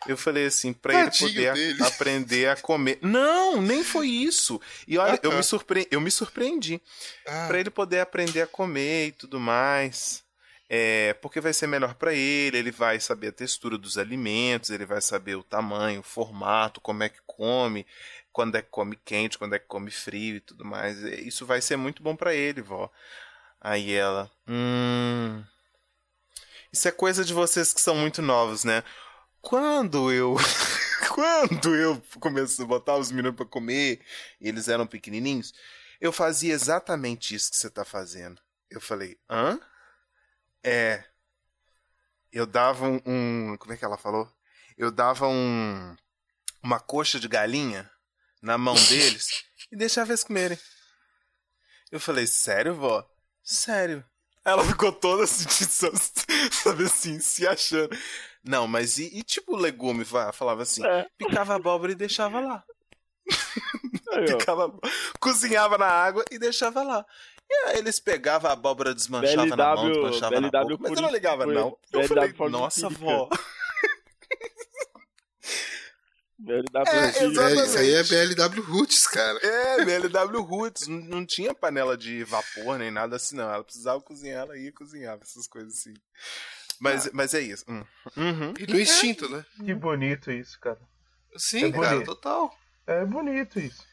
Eu falei assim, pra Tadinho ele poder dele. aprender a comer. Não, nem foi isso. E olha, Ah, eu, tá. me surpre... eu me surpreendi. Ah, Pra ele poder aprender a comer e tudo mais. É, porque vai ser melhor pra ele, ele vai saber a textura dos alimentos, ele vai saber o tamanho, o formato, como é que come, quando é que come quente, quando é que come frio e tudo mais. É, Isso vai ser muito bom pra ele, vó. Aí ela, hum. Isso é coisa de vocês que são muito novos, né? Quando eu quando eu comecei a botar os meninos pra comer, e eles eram pequenininhos, eu fazia exatamente isso que você tá fazendo. Eu falei, hã? É. Eu dava um, um- Como é que ela falou? Eu dava um. Uma coxa de galinha na mão deles e deixava eles comerem. Eu falei, sério, vó? Sério. Ela ficou toda assim, sabe assim, se achando. Não, mas e, e tipo legume? va- Falava assim, É. picava a abóbora e deixava lá. Picava, cozinhava na água e deixava lá. E aí eles pegavam a abóbora, desmanchava na mão, BLW desmanchava na BLW boca. Mas eu não ligava, foi- não. Eu BLW falei, nossa, vó. BLW É, é, isso aí é BLW Roots, cara. É, BLW Roots. Não, não tinha panela de vapor nem nada assim, não. Ela precisava cozinhar, ela ia cozinhar, essas coisas assim. Mas, mas é isso. Hum. Uhum. E no instinto, né? Que bonito isso, cara. Sim, É cara, bonito. total. É bonito isso.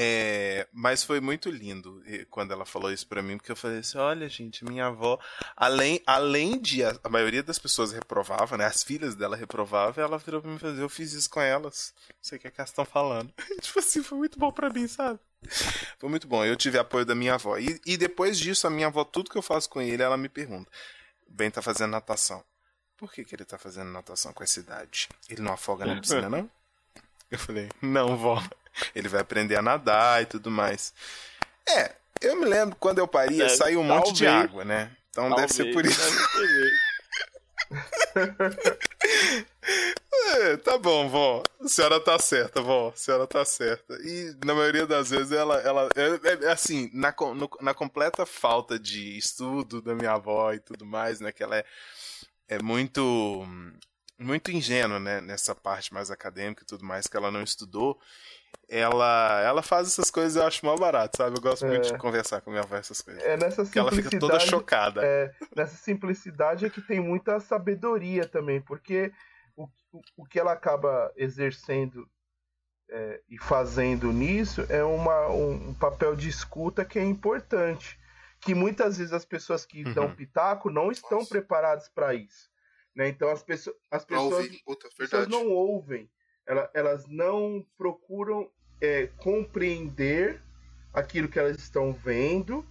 É, mas foi muito lindo quando ela falou isso pra mim, porque eu falei assim: olha, gente, minha avó, além, além de a, a maioria das pessoas reprovava, né? As filhas dela reprovavam, ela virou pra mim e falou: eu fiz isso com elas. Não sei o que, é que elas estão falando. tipo assim, foi muito bom pra mim, sabe? Foi muito bom. Eu tive apoio da minha avó. E, e depois disso, a minha avó, tudo que eu faço com ele, ela me pergunta: o Ben tá fazendo natação. Por que, que ele tá fazendo natação com essa idade? Ele não afoga na piscina, não? Eu falei, não, vó. Ele vai aprender a nadar e tudo mais. É, eu me lembro quando eu paria, Deve- saiu um monte de talvez. água, né? Então deve ser por Talvez, isso. É, tá bom, vó. A senhora tá certa, vó. A senhora tá certa. E na maioria das vezes ela. ela é, é, assim, na, no- na completa falta de estudo da minha avó e tudo mais, né? Que ela é, é muito. muito ingênua, né, nessa parte mais acadêmica e tudo mais, que ela não estudou, ela ela faz essas coisas eu acho mal barato, sabe? Eu gosto é. muito de conversar com minha avó essas coisas. É nessa Porque ela fica toda chocada. É, nessa simplicidade é que tem muita sabedoria também, porque o, o, o que ela acaba exercendo é, e fazendo nisso é uma, um, um, papel de escuta que é importante. Que muitas vezes as pessoas que uhum. dão pitaco não estão Nossa. preparadas para isso. Né? Então as, pessoas, as pessoas, Puta, pessoas não ouvem, elas, elas não procuram é, compreender aquilo que elas estão vendo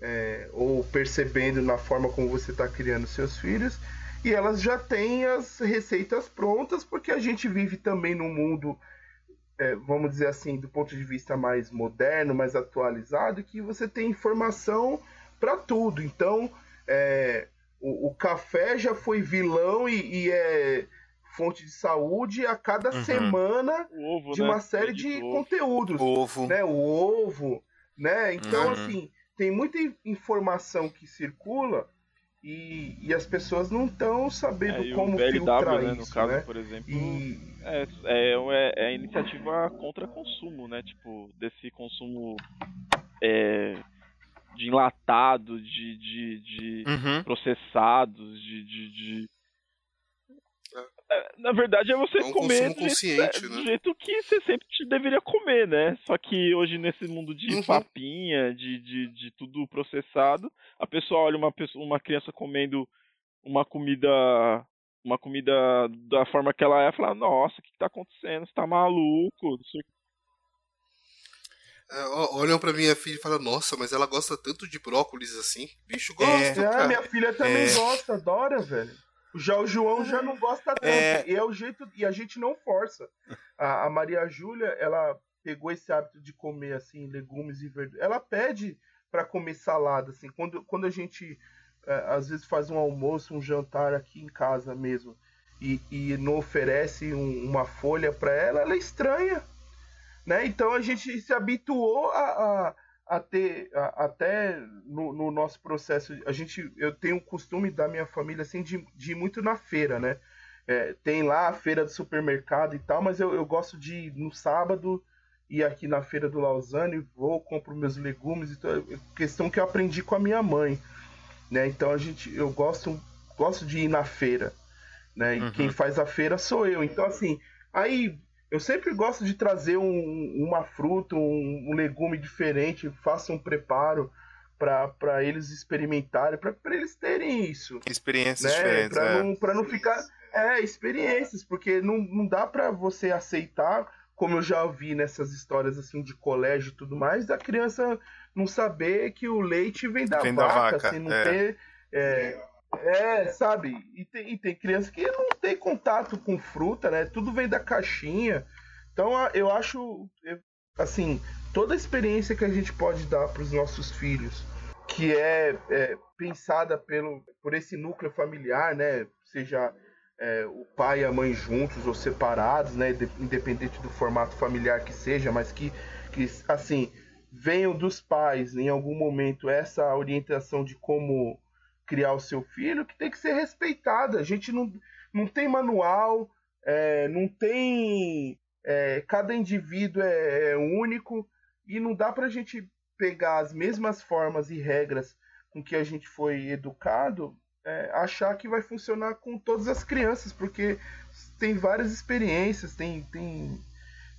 é, ou percebendo na forma como você está criando seus filhos e elas já têm as receitas prontas porque a gente vive também num mundo é, vamos dizer assim do ponto de vista mais moderno mais atualizado que você tem informação para tudo. Então é, o, o, café já foi vilão e, e é fonte de saúde a cada uhum. semana ovo, de né? uma série de ovo. conteúdos. Ovo. Né? O ovo, né? Então, uhum. assim, tem muita informação que circula e, e as pessoas não estão sabendo é, como BLW, filtrar né, isso, no caso, né? por exemplo, E... é, é, é a iniciativa contra consumo, né? Tipo, desse consumo é, de enlatado, de, de, de Uhum. processados, de, de, de- É, Na verdade é você É um comer do jeito, consciente, é, do né? jeito que você sempre te deveria comer, né? Só que hoje nesse mundo de Uhum. papinha, de, de, de tudo processado, a pessoa olha uma, pessoa, uma criança comendo uma comida uma comida da forma que ela é, fala, nossa, o que, que tá acontecendo? Você tá maluco? É, olham pra minha filha e falam, nossa, mas ela gosta tanto de brócolis assim. Bicho, É. gosta, Ah, cara. minha filha também É. gosta, adora, velho. Já o João já não gosta tanto. É. E é o jeito. E a gente não força. A, a Maria Júlia, ela pegou esse hábito de comer assim, legumes e verduras. Ela pede para comer salada, assim. Quando, quando a gente é, às vezes faz um almoço, um jantar aqui em casa mesmo, e, e não oferece um- uma folha para ela, ela é estranha. Né? Então a gente se habituou a, a, a ter, a- até no, no nosso processo, a gente, eu tenho o costume da minha família assim, de, de ir muito na feira, né? É, tem lá a feira do supermercado e tal, mas eu, eu gosto de ir no sábado ir aqui na feira do Lausanne, vou, compro meus legumes e tal. Questão que eu aprendi com a minha mãe, né? Então a gente, eu gosto, gosto de ir na feira, né? E Uhum. quem faz a feira sou eu. Então assim, aí eu sempre gosto de trazer um- uma fruta, um, um legume diferente, faço um preparo para eles experimentarem, para eles terem isso Experiências né? diferentes, Pra é. não, pra não ficar. É, experiências, porque não, não dá pra você aceitar, como eu já ouvi nessas histórias assim de colégio e tudo mais, da criança não saber que o leite vem da Vem da vaca, vaca, assim, não é. ter. É, é, sabe? E tem, e tem criança que não tem contato com fruta, né? Tudo vem da caixinha. Então eu acho, assim, toda a experiência que a gente pode dar para os nossos filhos, que é, é, pensada pelo, por esse núcleo familiar, né? Seja é, o pai e a mãe juntos ou separados, né? de- Independente do formato familiar que seja, mas que, que assim, venham dos pais em algum momento essa orientação de como criar o seu filho, que tem que ser respeitada. A gente não, não tem manual, é, não tem. é, cada indivíduo é, é único e não dá pra gente pegar as mesmas formas e regras com que a gente foi educado, é, achar que vai funcionar com todas as crianças, porque tem várias experiências, tem, tem,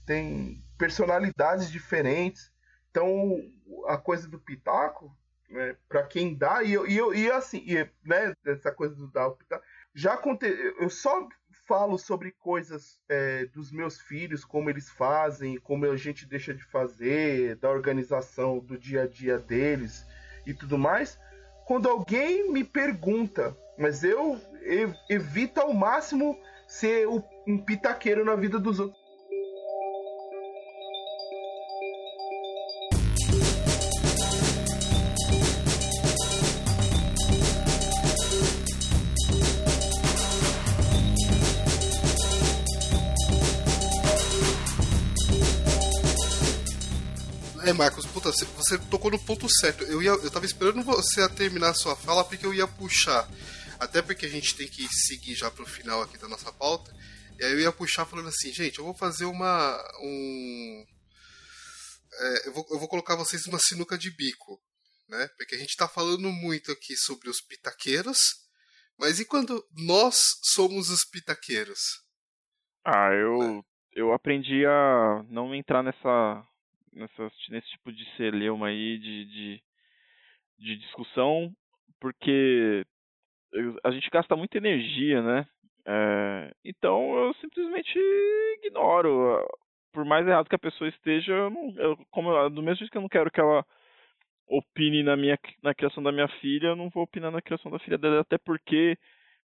tem personalidades diferentes. Então, a coisa do pitaco, né, para quem dá, e eu, e e assim, e, né, essa coisa do dar pitaco, já aconteceu, eu só falo sobre coisas é, dos meus filhos, como eles fazem, como a gente deixa de fazer, da organização do dia a dia deles e tudo mais, quando alguém me pergunta, mas eu ev- evito ao máximo ser um pitaqueiro na vida dos outros. É, Marcos, puta, você- tocou no ponto certo. Eu, ia, eu tava esperando você terminar a sua fala porque eu ia puxar Até porque a gente tem que seguir já pro final aqui da nossa pauta. E aí eu ia puxar falando assim, gente, eu vou fazer uma. um. É, eu, vou, eu vou colocar vocês numa sinuca de bico. Né? Porque a gente está falando muito aqui sobre os pitaqueiros, mas e quando nós somos os pitaqueiros? Ah, eu, eu aprendi a não entrar nessa, nessa nesse tipo de celeuma aí de, de, de discussão, porque a gente gasta muita energia, né? É, então eu simplesmente ignoro. Por mais errado que a pessoa esteja, eu não, eu, como eu, do mesmo jeito que eu não quero que ela opine na minha na criação da minha filha, eu não vou opinar na criação da filha dela, até porque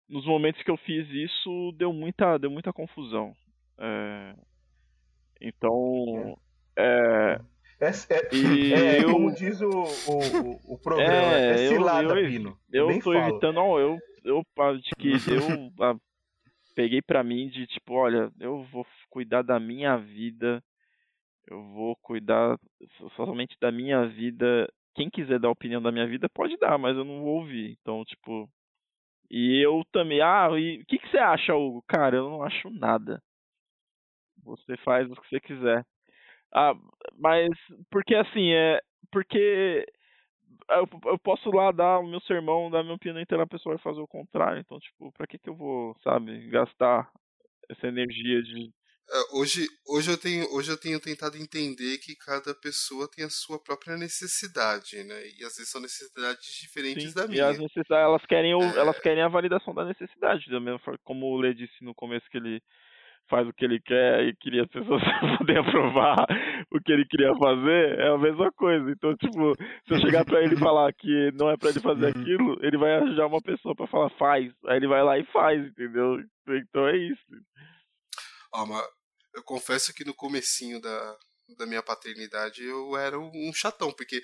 nos momentos que eu fiz isso deu muita deu muita confusão. É, então é, é, é, e é, eu, como diz o, o, o programa, é, é cilada, eu, Pino. Eu, eu tô evitando, ó, eu, eu de que eu a, peguei pra mim de tipo, olha, eu vou cuidar da minha vida, eu vou cuidar somente da minha vida quem quiser dar opinião da minha vida pode dar, mas eu não vou ouvir. Então, tipo. E eu também. Ah, e o que, que você acha, Hugo? Cara, eu não acho nada. Você faz o que você quiser. Ah, mas. Porque assim, é. Porque. Eu, eu posso lá dar o meu sermão, dar minha opinião, então a pessoa vai fazer o contrário. Então, tipo, pra que, que eu vou, sabe, gastar essa energia de é, hoje, hoje, eu tenho, hoje eu tenho tentado entender que cada pessoa tem a sua própria necessidade, né? E às vezes são necessidades diferentes Sim, da minha. E as necessidades, elas querem, o, é... elas querem a validação da necessidade, da mesma forma como o Lê disse no começo que ele faz o que ele quer e queria as pessoas poder aprovar o que ele queria fazer, é a mesma coisa. Então, tipo, se eu chegar pra ele e falar que não é pra ele fazer uhum. aquilo, ele vai arranjar uma pessoa pra falar faz. Aí ele vai lá e faz, entendeu? Então é isso. Ah, mas eu confesso que no comecinho da, da minha paternidade eu era um chatão, porque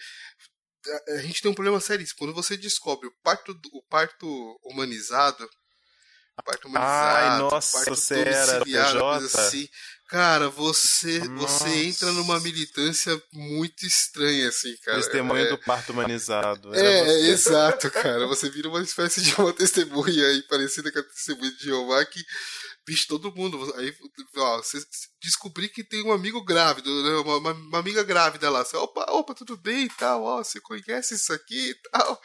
a, gente tem um problema sério. Quando você descobre o parto, o parto humanizado, o parto humanizado, Ai, nossa, parto você era? Assim, cara, você, você entra numa militância muito estranha, assim, cara. Testemunho é, do parto humanizado. É, exato, cara. Você vira uma espécie de uma testemunha aí, parecida com a testemunha de Jeová, que bicho, todo mundo. Aí, ó, você descobri que tem um amigo grávido, né? uma, uma, uma, amiga grávida lá. Você, opa, opa, tudo bem e tal, ó, você conhece isso aqui e tal.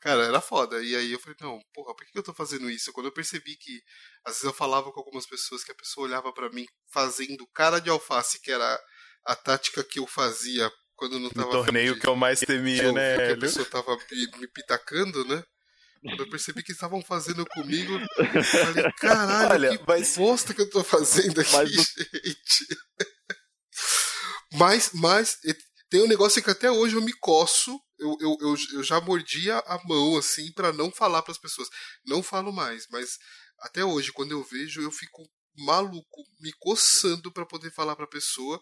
Cara, era foda. E aí eu falei, não, porra, por que eu tô fazendo isso? Quando eu percebi que, às vezes eu falava com algumas pessoas que a pessoa olhava para mim fazendo cara de alface, que era a tática que eu fazia quando não tava. No torneio que eu mais temia, né? Que a pessoa tava me, me pitacando, né? Quando eu percebi que estavam fazendo comigo, eu falei, caralho, Olha, que mas... bosta que eu tô fazendo aqui, mas... gente. mas, mas tem um negócio que até hoje eu me coço. Eu, eu, eu, eu já mordia a mão, assim, para não falar para as pessoas. Não falo mais, mas até hoje, quando eu vejo, eu fico maluco, me coçando para poder falar pra pessoa.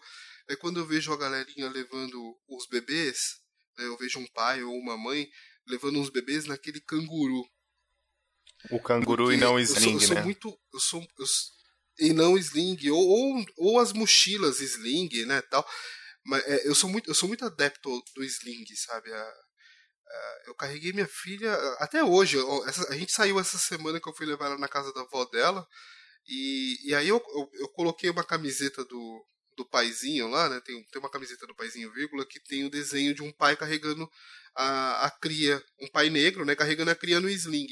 É quando eu vejo a galerinha levando os bebês, né, eu vejo um pai ou uma mãe levando uns bebês naquele canguru. O canguru Porque e não o sling, eu sou, eu sou né? Muito, eu sou, eu, e não sling, ou, ou, ou, as mochilas sling, né, tal. Mas é, eu sou muito, eu sou muito adepto do sling, sabe? A, a, eu carreguei minha filha até hoje. Essa, a gente saiu essa semana que eu fui levar ela na casa da avó dela. E, e aí eu, eu, eu coloquei uma camiseta do, do paizinho lá, né? Tem, tem uma camiseta do paizinho, vírgula, que tem o desenho de um pai carregando a, a cria, um pai negro, né, carregando a cria no sling.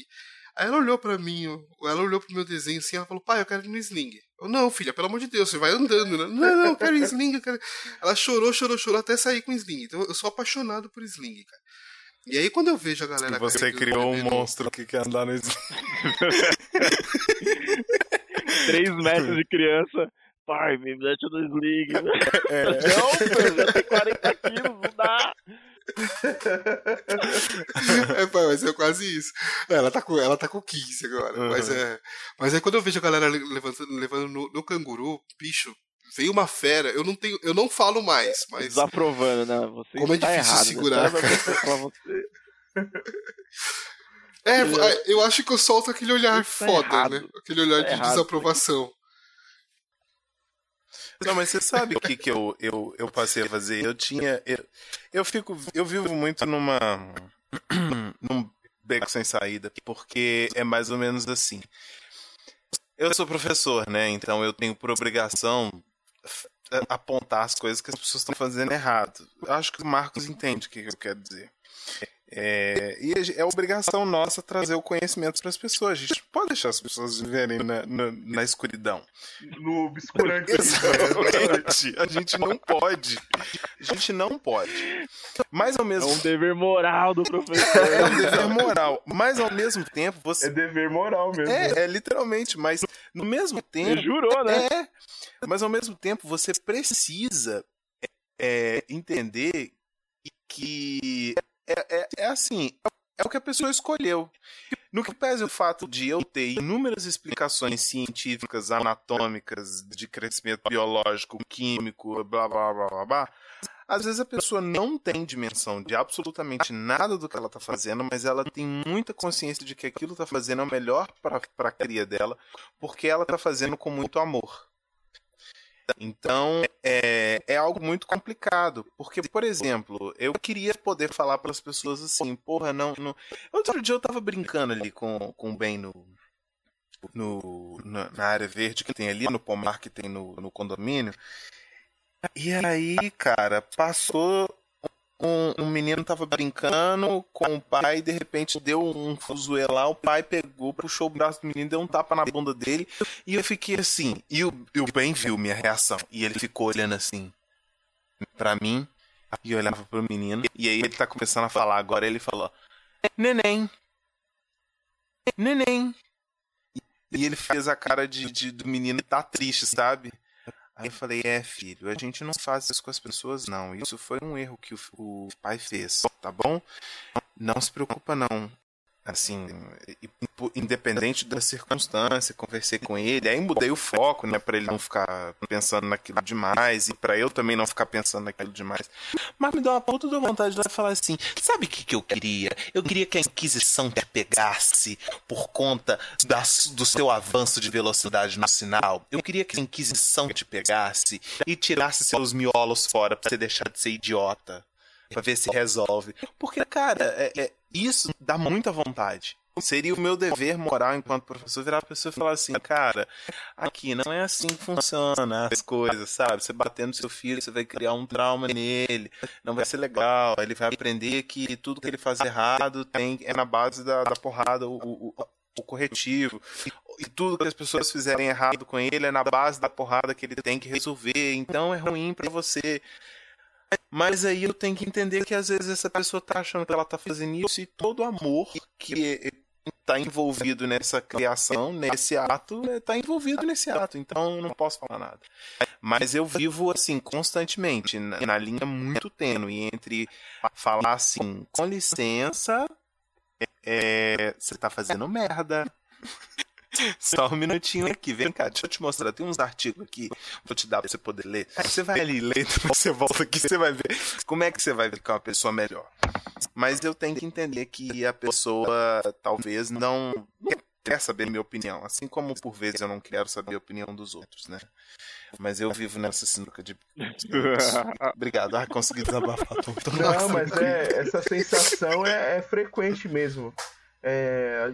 Aí ela olhou para mim, ela olhou pro meu desenho assim, ela falou, pai, eu quero ir no sling. Eu, não, filha, pelo amor de Deus, você vai andando, né? Não, não, eu quero ir sling, eu quero... Ela chorou, chorou, chorou até sair com sling. Então eu sou apaixonado por sling, cara. E aí quando eu vejo a galera... E você criou um monstro que quer andar no sling. Três metros de criança... Pai, me mete no sling. É. Não, eu já tenho 40 quilos, não dá é, mas é quase isso. Ela tá com, ela tá com 15 agora. Uhum. Mas, é, mas aí quando eu vejo a galera levando, levando no, no canguru, bicho, veio uma fera. Eu não tenho, eu não falo mais, mas. Desaprovando, né? Você como é tá difícil errado, segurar, cara. É, eu acho que eu solto aquele olhar tá foda, errado. né? Aquele olhar tá de errado, desaprovação. Não, mas você sabe o que, que eu, eu, eu passei a fazer? Eu tinha. Eu, eu fico. Eu vivo muito numa. num beco sem saída, porque é mais ou menos assim. Eu sou professor, né? Então eu tenho por obrigação apontar as coisas que as pessoas estão fazendo errado. Eu acho que o Marcos entende o que eu quero dizer. É, e é obrigação nossa trazer o conhecimento para as pessoas. A gente pode deixar as pessoas viverem na, na, na escuridão. No obscurante. Exatamente. A gente não pode. A gente não pode. Mas ao mesmo É um dever moral do professor. É um dever moral. Mas ao mesmo tempo você. É dever moral mesmo. É, é literalmente. Mas no mesmo tempo. Você jurou, né? É. Mas ao mesmo tempo você precisa é, entender que é, é, é assim, é o que a pessoa escolheu. No que pese o fato de eu ter inúmeras explicações científicas, anatômicas, de crescimento biológico, químico, blá blá blá blá blá, às vezes a pessoa não tem dimensão de absolutamente nada do que ela está fazendo, mas ela tem muita consciência de que aquilo está fazendo é o melhor para a cria dela, porque ela está fazendo com muito amor. Então, é, é algo muito complicado. Porque, por exemplo, eu queria poder falar para as pessoas assim, porra, não, não. Outro dia eu tava brincando ali com, com o Ben no, no, na, na área verde que tem ali, no pomar que tem no, no condomínio. E aí, cara, passou um, um, menino tava brincando com o pai, de repente deu um fuzuê lá, o pai pegou, puxou o braço do menino, deu um tapa na bunda dele, e eu fiquei assim, e o, e o Ben viu minha reação, e ele ficou olhando assim pra mim, e olhava pro menino, e aí ele tá começando a falar, agora ele falou, neném, neném, e ele fez a cara de, de do menino tá triste, sabe? Aí eu falei, é, filho, a gente não faz isso com as pessoas, não. Isso foi um erro que o, o pai fez, tá bom? Não se preocupa, não. Assim, independente da circunstância, conversei com ele, aí mudei o foco, né, para ele não ficar pensando naquilo demais e para eu também não ficar pensando naquilo demais. Mas me deu uma puta da vontade de falar assim: sabe o que, que eu queria? Eu queria que a Inquisição te pegasse por conta da, do seu avanço de velocidade no sinal. Eu queria que a Inquisição te pegasse e tirasse seus miolos fora pra você deixar de ser idiota. Pra ver se resolve. Porque, cara, é, é, isso dá muita vontade. Seria o meu dever moral enquanto professor virar a pessoa e falar assim, cara, aqui não é assim que funciona as coisas, sabe? Você batendo no seu filho, você vai criar um trauma nele, não vai ser legal. Ele vai aprender que tudo que ele faz errado tem, é na base da, da porrada, o, o, o corretivo. E tudo que as pessoas fizerem errado com ele é na base da porrada que ele tem que resolver. Então é ruim para você. Mas aí eu tenho que entender que às vezes essa pessoa tá achando que ela tá fazendo isso e todo amor que tá envolvido nessa criação, nesse ato, tá envolvido nesse ato. Então eu não posso falar nada. Mas eu vivo assim constantemente na, linha muito tênue entre falar assim, com licença, é, você tá fazendo merda. Só um minutinho aqui, vem cá, deixa eu te mostrar. Tem uns artigos aqui, vou te dar pra você poder ler. Você vai ali ler, você volta aqui, você vai ver. Como é que você vai ficar uma pessoa melhor? Mas eu tenho que entender que a pessoa talvez não, quer saber minha opinião. Assim como por vezes eu não quero saber a opinião dos outros, né? Mas eu vivo nessa sinuca de. Obrigado. Ah, consegui desabafar. Tô, tô não, mas é, essa sensação é, é frequente mesmo. É,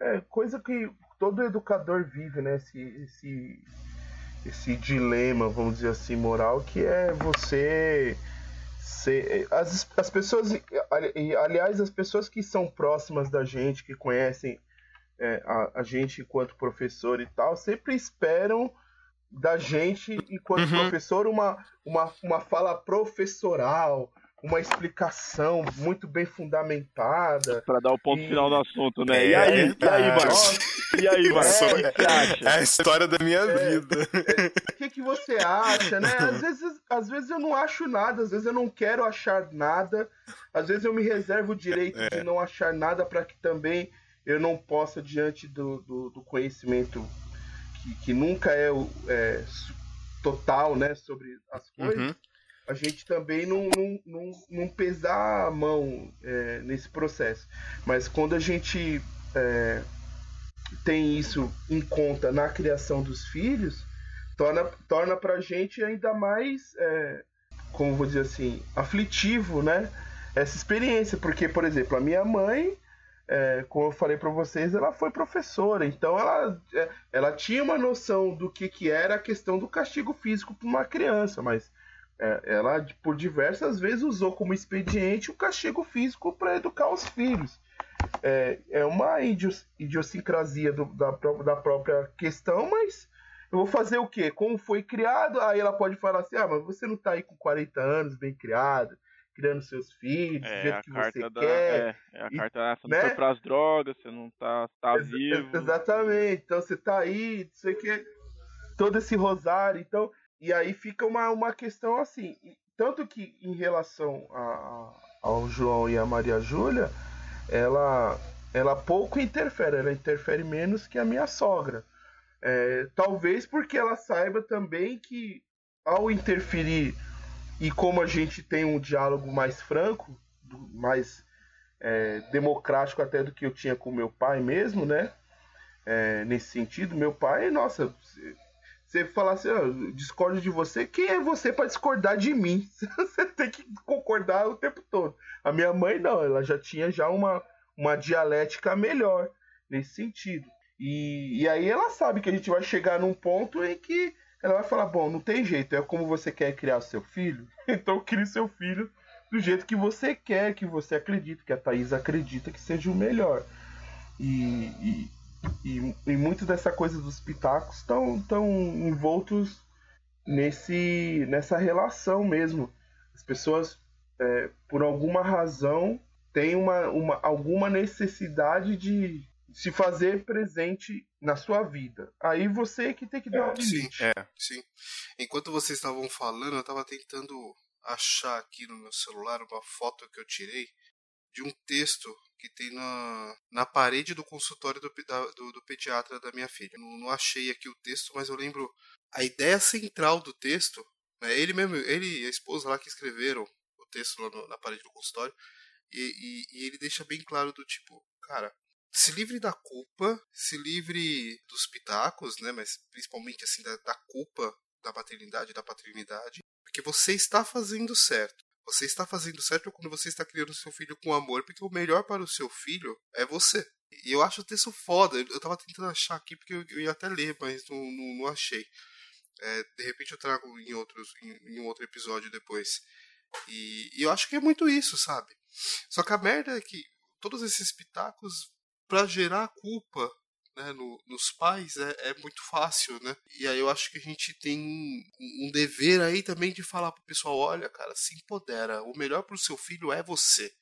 é coisa que todo educador vive, né? Esse, esse, esse dilema, vamos dizer assim, moral, que é você ser. As, as pessoas. Aliás, as pessoas que são próximas da gente, que conhecem é, a, a, gente enquanto professor e tal, sempre esperam da gente, enquanto uhum. professor, uma, uma, uma fala professoral, uma explicação muito bem fundamentada. Para dar o ponto e... final do assunto, né? É, e aí, é, e aí, Marcos? E aí, Marcos? É, é, a história da minha é, vida. O que, que você acha, né? Às vezes, às vezes eu não acho nada, às vezes eu não quero achar nada, às vezes eu me reservo o direito de não achar nada para que também eu não possa, diante do, do, do conhecimento que, que nunca é, é, total, né, sobre as coisas. Uhum a gente também não, não, não, não pesar a mão é, nesse processo. Mas quando a gente é, tem isso em conta na criação dos filhos, torna, torna pra gente ainda mais, é, como vou dizer assim, aflitivo, né? Essa experiência. Porque, por exemplo, a minha mãe é, como eu falei para vocês, ela foi professora, então ela, é, ela tinha uma noção do que, que era a questão do castigo físico para uma criança, mas ela por diversas vezes usou como expediente o castigo físico para educar os filhos. É, é uma idiosincrasia do, da, da própria questão, mas eu vou fazer o quê? Como foi criado? Aí ela pode falar assim: ah, mas você não tá aí com 40 anos, bem criado, criando seus filhos, é, do jeito que você da, quer. É, é a e, carta, você né? não foi pras drogas, você não tá, tá Ex vivo. Exatamente, então você tá aí, você quer todo esse rosário, então. E aí fica uma, uma questão assim. Tanto que em relação a, ao João e a Maria Júlia, ela, ela pouco interfere, ela interfere menos que a minha sogra. É, talvez porque ela saiba também que ao interferir e como a gente tem um diálogo mais franco, mais é, democrático até do que eu tinha com meu pai mesmo, né? É, nesse sentido, meu pai, nossa, você falar assim, oh, discordo de você, quem é você para discordar de mim? Você tem que concordar o tempo todo. A minha mãe não, ela já tinha já uma, uma dialética melhor nesse sentido. E, e aí ela sabe que a gente vai chegar num ponto em que ela vai falar: bom, não tem jeito, é como você quer criar seu filho, então crie seu filho do jeito que você quer, que você acredita, que a Thaís acredita que seja o melhor. E, e, e, e muito dessa coisa dos pitacos estão tão envoltos nesse, nessa relação mesmo. As pessoas, é, por alguma razão, têm uma, uma, alguma necessidade de se fazer presente na sua vida. Aí você que tem que dar é, um limite. Sim, é, sim. Enquanto vocês estavam falando, eu estava tentando achar aqui no meu celular uma foto que eu tirei de um texto que tem na, na parede do consultório do, da, do, do, pediatra da minha filha. Não, não, achei aqui o texto, mas eu lembro a ideia central do texto. Né, ele mesmo, ele e a esposa lá que escreveram o texto lá no, na parede do consultório, e, e, e ele deixa bem claro do tipo, cara, se livre da culpa, se livre dos pitacos, né? Mas principalmente assim da, da culpa da maternidade e da paternidade, porque você está fazendo certo. Você está fazendo certo quando você está criando seu filho com amor, porque o melhor para o seu filho é você. E eu acho o texto foda. Eu estava tentando achar aqui porque eu, ia até ler, mas não, não, não achei. É, de repente eu trago em, outros, em, em um outro episódio depois. E, e, eu acho que é muito isso, sabe? Só que a merda é que todos esses pitacos para gerar culpa né, no, nos pais é, é, muito fácil, né? E aí eu acho que a gente tem um, dever aí também de falar pro pessoal, olha, cara, se empodera, o melhor pro seu filho é você.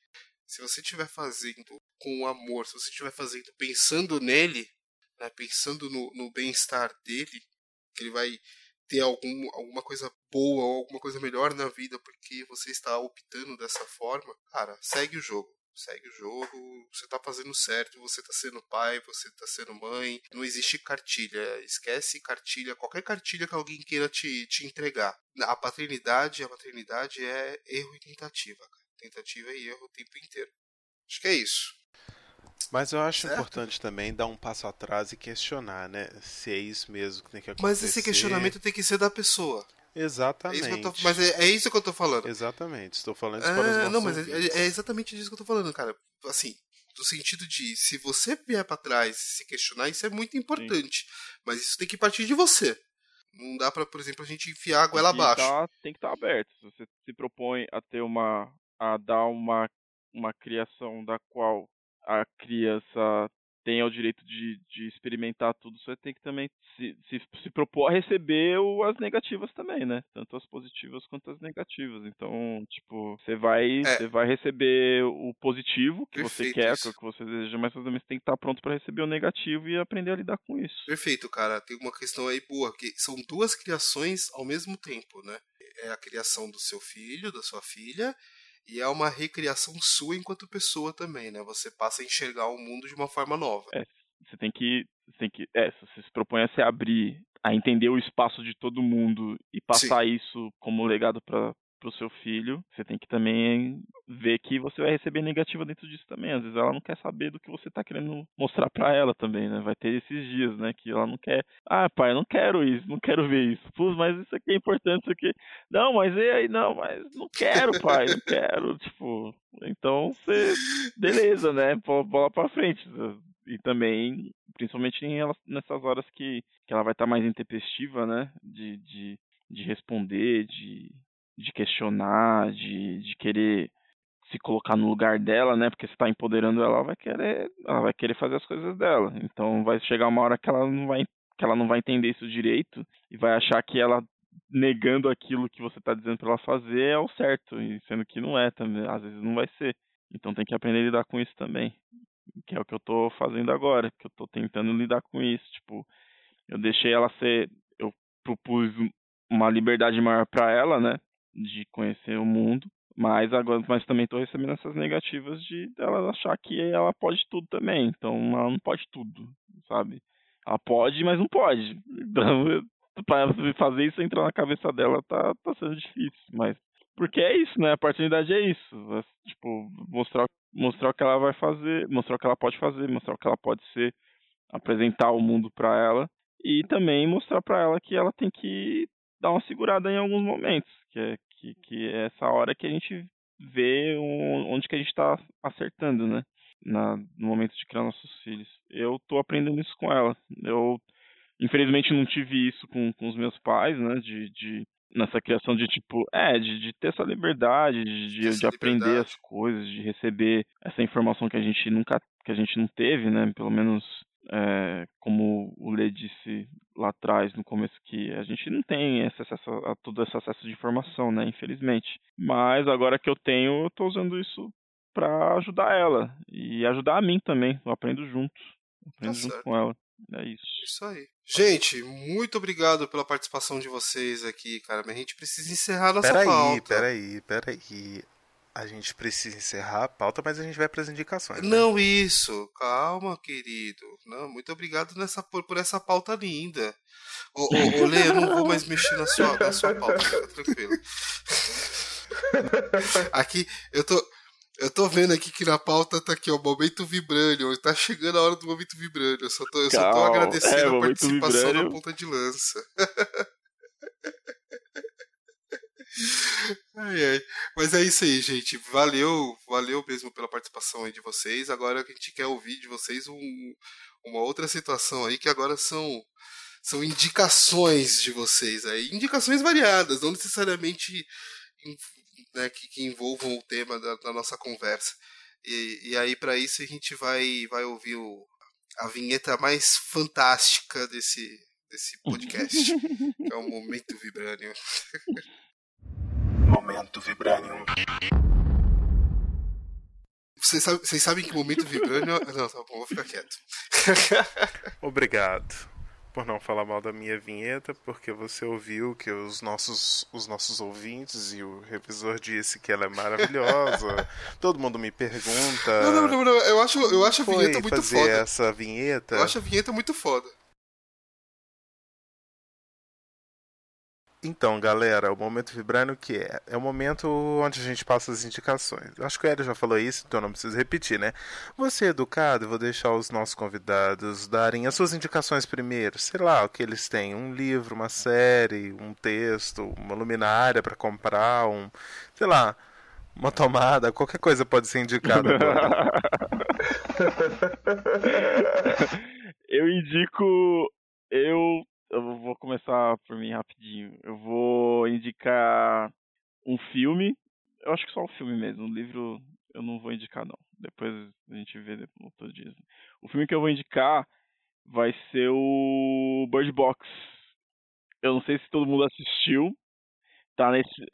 Se você estiver fazendo com amor, se você estiver fazendo pensando nele, né, pensando no, no bem-estar dele, que ele vai ter algum, alguma coisa boa ou alguma coisa melhor na vida porque você está optando dessa forma, cara, segue o jogo segue o jogo, você tá fazendo certo, você tá sendo pai, você tá sendo mãe. Não existe cartilha, esquece cartilha, qualquer cartilha que alguém queira te, te entregar. A paternidade, a maternidade é erro e tentativa, cara. Tentativa e erro o tempo inteiro. Acho que é isso. Mas eu acho certo? importante também dar um passo atrás e questionar, né? Se é isso mesmo que tem que acontecer. Mas esse questionamento tem que ser da pessoa. Exatamente. É tô, mas é, é, isso que eu tô falando. Exatamente, estou falando isso é, para os nossos Não, mas é, é, exatamente disso que eu tô falando, cara. Assim, no sentido de, se você vier para trás se questionar, isso é muito importante. Sim. Mas isso tem que partir de você. Não dá para, por exemplo, a gente enfiar a goela abaixo. Tá, tem que estar tá aberto. Se você se propõe a ter uma. a dar uma, uma criação da qual a criança tenha o direito de, de experimentar tudo, você tem que também se, se, se propor a receber o, as negativas também, né? Tanto as positivas quanto as negativas. Então, tipo, você vai, é. você vai receber o positivo que Perfeito, você quer, isso. que você deseja, mas também você tem que estar pronto para receber o negativo e aprender a lidar com isso. Perfeito, cara. Tem uma questão aí boa, que são duas criações ao mesmo tempo, né? É a criação do seu filho, da sua filha, e é uma recriação sua enquanto pessoa também, né? Você passa a enxergar o mundo de uma forma nova. É, você tem que, você tem que, é, você se propõe a se abrir, a entender o espaço de todo mundo e passar Sim. isso como legado para pro seu filho, você tem que também ver que você vai receber negativa dentro disso também. Às vezes ela não quer saber do que você tá querendo mostrar para ela também, né? Vai ter esses dias, né, que ela não quer, ah, pai, não quero isso, não quero ver isso. Pô, mas isso aqui é importante, isso aqui. Não, mas e aí, não, mas não quero, pai, não quero, tipo, então você beleza, né? Bola para frente. E também, principalmente nessas horas que, que ela vai estar tá mais intempestiva, né? De, de, de responder, de, de questionar, de, de querer se colocar no lugar dela, né? Porque você está empoderando ela, ela vai querer, ela vai querer fazer as coisas dela. Então vai chegar uma hora que ela não vai, que ela não vai entender isso direito e vai achar que ela negando aquilo que você está dizendo para ela fazer é o certo, e sendo que não é também, às vezes não vai ser. Então tem que aprender a lidar com isso também, que é o que eu estou fazendo agora, que eu estou tentando lidar com isso, tipo, eu deixei ela ser, eu propus uma liberdade maior para ela, né? De conhecer o mundo, mas agora mas também estou recebendo essas negativas de ela achar que ela pode tudo também. Então ela não pode tudo, sabe? Ela pode, mas não pode. Então, para fazer isso entrar na cabeça dela tá, tá sendo difícil, mas porque é isso, né? A paternidade é isso. Tipo, mostrar, mostrar o que ela vai fazer, mostrar o que ela pode fazer, mostrar o que ela pode ser, apresentar o mundo para ela e também mostrar para ela que ela tem que dar uma segurada em alguns momentos, que é que, que é essa hora que a gente vê onde que a gente está acertando, né? Na, no momento de criar nossos filhos. Eu estou aprendendo isso com ela. Eu, infelizmente, não tive isso com, com os meus pais, né? De, de nessa criação de tipo, é, de, de ter essa liberdade, de, de, de aprender liberdade. as coisas, de receber essa informação que a gente nunca, que a gente não teve, né? Pelo menos é, como o Lê disse lá atrás, no começo, que a gente não tem esse acesso a todo esse acesso de informação, né, infelizmente. Mas agora que eu tenho, eu estou usando isso para ajudar ela e ajudar a mim também. Eu aprendo junto, eu aprendo tá junto certo. com ela. É isso. Isso aí. Gente, muito obrigado pela participação de vocês aqui, cara. Mas a gente precisa encerrar nossa pera pauta. Peraí, peraí, peraí a gente precisa encerrar a pauta, mas a gente vai para as indicações. Né? Não, isso. Calma, querido. Não, muito obrigado nessa, por, por essa pauta linda. Ô, ô, ô Lê, eu não vou mais mexer na sua, na sua pauta, fica tranquilo. Aqui, eu tô. Eu tô vendo aqui que na pauta tá aqui, ó, momento vibrânio. Tá chegando a hora do momento vibrânio. Eu só tô, eu só tô agradecendo é, a participação vibrânio. na ponta de lança. Ai, ai. Mas é isso aí, gente. Valeu, valeu mesmo pela participação aí de vocês. Agora a gente quer ouvir de vocês um, uma outra situação aí que agora são são indicações de vocês aí, indicações variadas, não necessariamente né, que, que, envolvam o tema da, da nossa conversa. E, e aí para isso a gente vai vai ouvir o, a vinheta mais fantástica desse desse podcast, que é o momento vibrânio. Momento Vibranium. Vocês sabem, vocês sabem que momento Vibranium. Não, tá bom, vou ficar quieto. Obrigado por não falar mal da minha vinheta, porque você ouviu que os nossos, os nossos ouvintes e o revisor disse que ela é maravilhosa. Todo mundo me pergunta. Não, não, não, não. Eu acho, eu acho a vinheta muito fazer foda. essa vinheta. Eu acho a vinheta muito foda. Então, galera, o momento vibrando que é? É o momento onde a gente passa as indicações. Acho que o Hélio já falou isso, então não preciso repetir, né? Você é educado, vou deixar os nossos convidados darem as suas indicações primeiro. Sei lá, o que eles têm, um livro, uma série, um texto, uma luminária para comprar, um, sei lá, uma tomada, qualquer coisa pode ser indicada. eu indico eu eu vou começar por mim rapidinho. Eu vou indicar um filme. Eu acho que só o filme mesmo. O livro eu não vou indicar, não. Depois a gente vê no outro dia. O filme que eu vou indicar vai ser o Bird Box. Eu não sei se todo mundo assistiu. Tá nesse.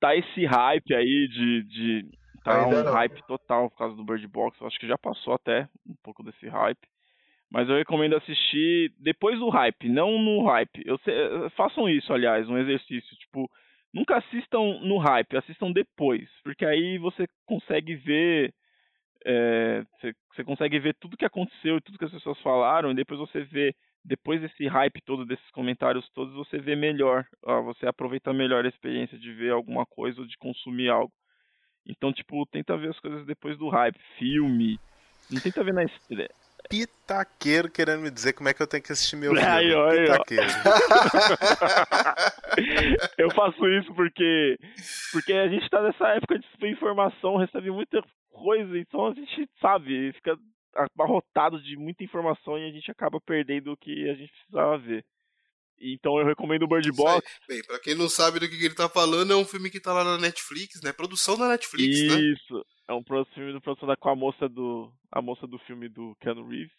Tá esse hype aí de. de tá Ainda um não. hype total por causa do Bird Box. Eu acho que já passou até um pouco desse hype. Mas eu recomendo assistir depois do hype, não no hype. Eu façam isso, aliás, um exercício. Tipo, nunca assistam no hype, assistam depois. Porque aí você consegue ver é, você, consegue ver tudo que aconteceu e tudo que as pessoas falaram, e depois você vê, depois desse hype todo, desses comentários todos, você vê melhor, você aproveita melhor a experiência de ver alguma coisa ou de consumir algo. Então, tipo, tenta ver as coisas depois do hype, filme, não tenta ver na estreia pitaqueiro querendo me dizer como é que eu tenho que assistir meu filme. Ai, ai, pitaqueiro. eu faço isso porque porque a gente tá nessa época de informação, recebe muita coisa, então a gente sabe, fica abarrotado de muita informação e a gente acaba perdendo o que a gente precisava ver. Então eu recomendo o Bird Box. Bem, pra quem não sabe do que ele tá falando, é um filme que tá lá na Netflix, né? Produção da Netflix, Isso. né? Isso. É um filme do produção da com a moça do. A moça do filme do Keanu Reeves.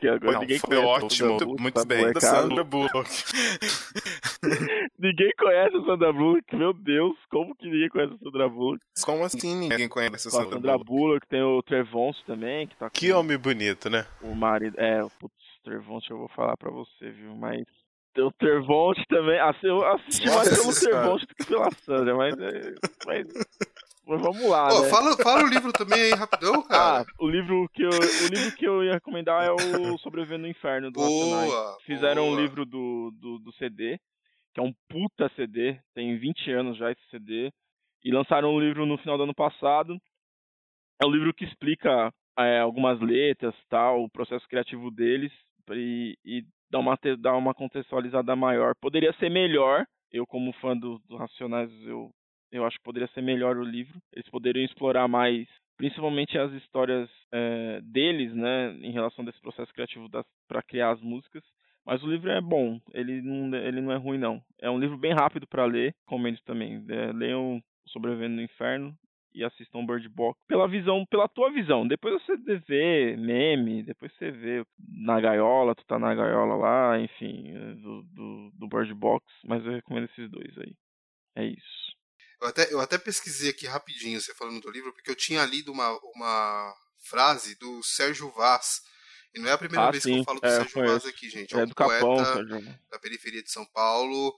Que agora Não, ninguém foi conhece. ótimo, Sandra muito, Bullock, muito tá bem. molecada. Sandra Bullock. ninguém conhece a Sandra Bullock, meu Deus, como que ninguém conhece a Sandra Bullock? Como assim ninguém conhece a Com a Sandra Sandra Bullock? Bullock, tem o Trevonte também, que tá com Que homem bonito, né? o marido. É, o putz, Trevonte eu vou falar pra você, viu? Mas. Tem o Trevonte também. Ah, Eu assisti mais pelo. Trevonte do que pela Sandra, mas. é- Mas, mas vamos lá, Ó, né? fala, fala o livro também aí, rapidão, Ah, cara. o livro que eu, o livro que eu ia recomendar é o Sobrevivendo no Inferno do boa. Fizeram um boa. livro do, do, do CD, que é um puta CD, tem 20 anos já esse CD, e lançaram um livro no final do ano passado. É um livro que explica é, algumas letras, tal, o processo criativo deles, e, e dá, uma, dá uma contextualizada maior. Poderia ser melhor, eu como fã do, do Racionais, eu, eu acho que poderia ser melhor o livro. Eles poderiam explorar mais, principalmente as histórias é, deles, né, em relação desse processo criativo para criar as músicas. Mas o livro é bom, ele não, ele não é ruim não. É um livro bem rápido para ler, recomendo também. É, leiam Sobrevivendo no Inferno e assistam Bird Box pela visão, pela tua visão. Depois você vê meme, depois você vê na gaiola, tu tá na gaiola lá, enfim, é, do, do, do Bird Box, mas eu recomendo esses dois aí. É isso. Eu até, eu até pesquisei aqui rapidinho, você falando do livro, porque eu tinha lido uma, uma frase do Sérgio Vaz. E não é a primeira Ah, vez que sim, eu falo do é, Sérgio Vaz aqui, gente. É um do Capão, poeta Sérgio. da periferia de São Paulo,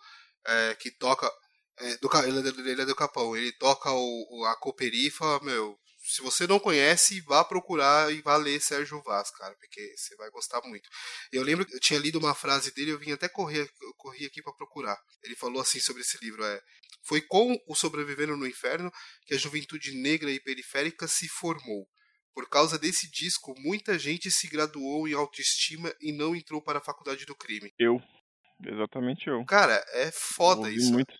é, que toca. É, do, ele, é do- ele é do Capão. Ele toca o, a Cooperifa, meu. Se você não conhece, vá procurar e vá ler Sérgio Vaz, cara, porque você vai gostar muito. Eu lembro que eu tinha lido uma frase dele, eu vim até correr, eu corri aqui para procurar. Ele falou assim sobre esse livro, é: "Foi com o Sobrevivendo no Inferno que a juventude negra e periférica se formou. Por causa desse disco, muita gente se graduou em autoestima e não entrou para a faculdade do crime." Eu. Exatamente eu. Cara, é foda Ouvi isso. muito.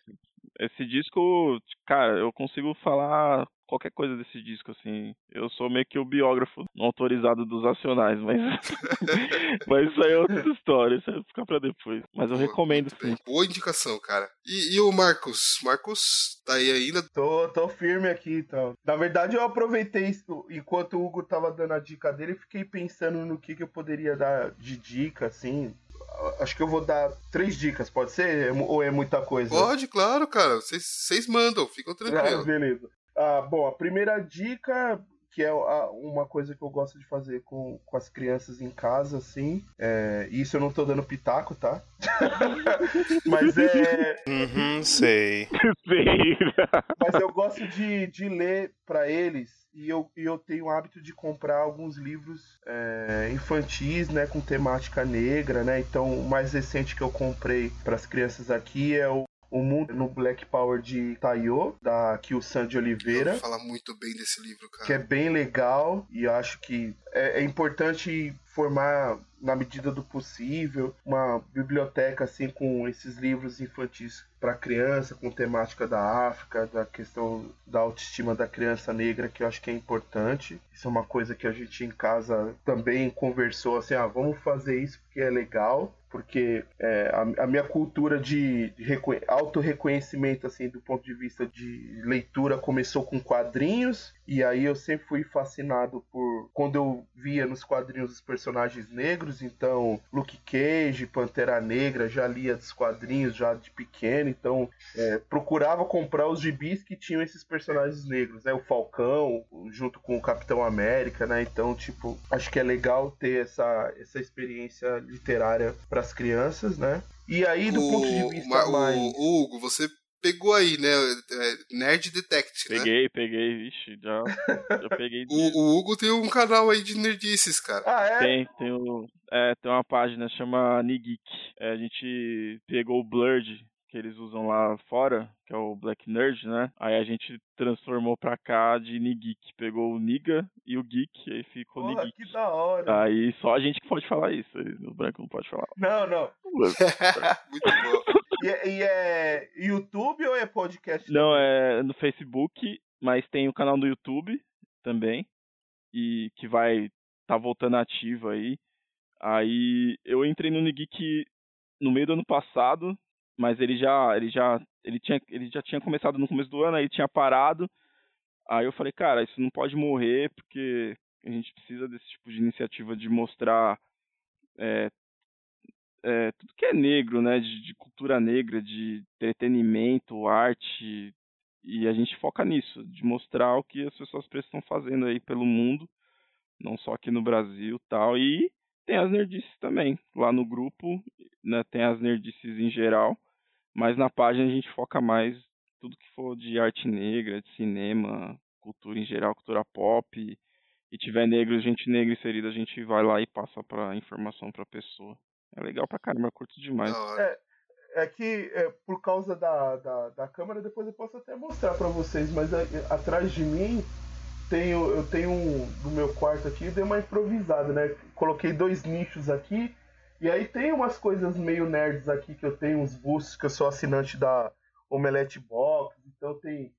Esse disco, cara, eu consigo falar qualquer coisa desse disco, assim. Eu sou meio que o biógrafo não autorizado dos Racionais, mas. mas isso aí é outra história, isso aí fica pra depois. Mas eu Boa, recomendo sim. Boa indicação, cara. E, e o Marcos? Marcos tá aí ainda? Tô, tô firme aqui, então. Na verdade, eu aproveitei isso, enquanto o Hugo tava dando a dica dele, e fiquei pensando no que, que eu poderia dar de dica, assim. Acho que eu vou dar três dicas, pode ser? É Ou é muita coisa? Pode, claro, cara. Vocês mandam, ficam Ah, tranquilos. beleza. Ah, bom, a primeira dica, que é a- uma coisa que eu gosto de fazer com, com as crianças em casa, assim. É, isso eu não tô dando pitaco, tá? Mas é. Uhum, sei. Sei. Mas eu gosto de, de ler para eles e eu, e eu tenho o hábito de comprar alguns livros é, infantis, né, com temática negra, né? Então, o mais recente que eu comprei para as crianças aqui é o o Mundo no Black Power de Tayo, da Kiyusan de Oliveira. vou falar muito bem desse livro, cara. que é bem legal e acho que é, é importante formar na medida do possível uma biblioteca assim com esses livros infantis para criança com temática da África da questão da autoestima da criança negra que eu acho que é importante. Isso é uma coisa que a gente em casa também conversou assim ah vamos fazer isso porque é legal porque é, a, a minha cultura de, de reconhe- auto-reconhecimento assim do ponto de vista de leitura começou com quadrinhos e aí eu sempre fui fascinado por quando eu via nos quadrinhos os personagens negros então Luke Cage Pantera Negra já lia dos quadrinhos já de pequeno então é, procurava comprar os gibis que tinham esses personagens negros né? O Falcão junto com o Capitão América né? Então tipo acho que é legal ter essa essa experiência literária para as crianças né e aí do o, ponto de vista o- mais o Hugo, você pegou aí, né? É, Nerd Detect, né? Peguei, peguei, vixe, já, já peguei. o, o, Hugo tem um canal aí de nerdices, cara. Ah, é? Tem, tem, o, é, tem uma página chama Nigeek. É, a gente pegou o Blurred, que eles usam lá fora, que é o Black Nerd, né? Aí a gente transformou pra cá de Nigeek. Pegou o Niga e o Geek, aí ficou Porra, Nigeek. que da hora. Aí só a gente que pode falar isso. O branco não pode falar. Não, não. Muito bom. E, é, e, é YouTube ou é podcast? Não, é no Facebook, mas tem o canal do YouTube também. E que vai tá voltando ativo aí. Aí eu entrei no Nigeek no meio do ano passado, mas ele já ele já ele tinha ele já tinha começado no começo do ano, aí tinha parado. Aí eu falei, cara, isso não pode morrer porque a gente precisa desse tipo de iniciativa de mostrar é, é, tudo que é negro, né, de, de, cultura negra, de entretenimento, arte, e a gente foca nisso, de mostrar o que as pessoas estão fazendo aí pelo mundo, não só aqui no Brasil tal, e tem as nerdices também, lá no grupo, né, tem as nerdices em geral, mas na página a gente foca mais tudo que for de arte negra, de cinema, cultura em geral, cultura pop. E tiver negro, gente negra inserida, a gente vai lá e passa pra informação pra pessoa. É legal pra caramba, eu curto demais. É, é que é, por causa da, da, da câmera, depois eu posso até mostrar pra vocês, mas é, atrás de mim tenho, eu tenho um do meu quarto aqui, dei uma improvisada, né? Coloquei dois nichos aqui e aí tem umas coisas meio nerds aqui que eu tenho, uns bustos, que eu sou assinante da Omelette Box, então tem